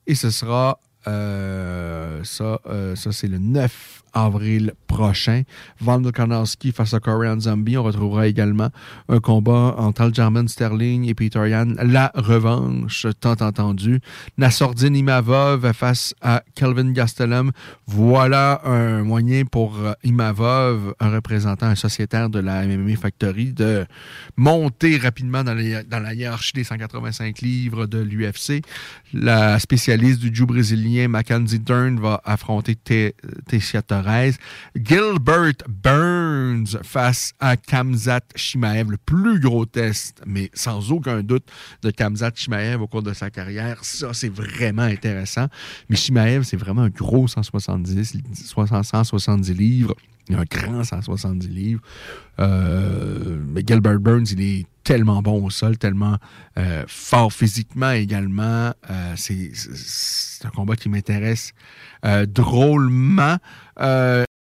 Et ce sera, euh, ça, euh, ça c'est le 9 avril prochain. Volkanovski face à Korean Zombie. On retrouvera également un combat entre Aljamain Sterling et Peter Yan. La revanche, tant entendu. Nassordin Imavov face à Kelvin Gastelum. Voilà un moyen pour Imavov, un représentant, un sociétaire de la MMA Factory, de monter rapidement dans, dans la hiérarchie des 185 livres de l'UFC. La spécialiste du Jiu brésilien Mackenzie Dern va affronter Tessia Gilbert Burns face à Kamzat Shimaev, le plus gros test, mais sans aucun doute, de Kamzat Shimaev au cours de sa carrière. Ça, c'est vraiment intéressant. Mais Shimaev, c'est vraiment un gros 170, 170 livres. Il a un grand 170 livres. Euh, mais Gilbert Burns, il est tellement bon au sol, tellement euh, fort physiquement également. Euh, c'est un combat qui m'intéresse drôlement.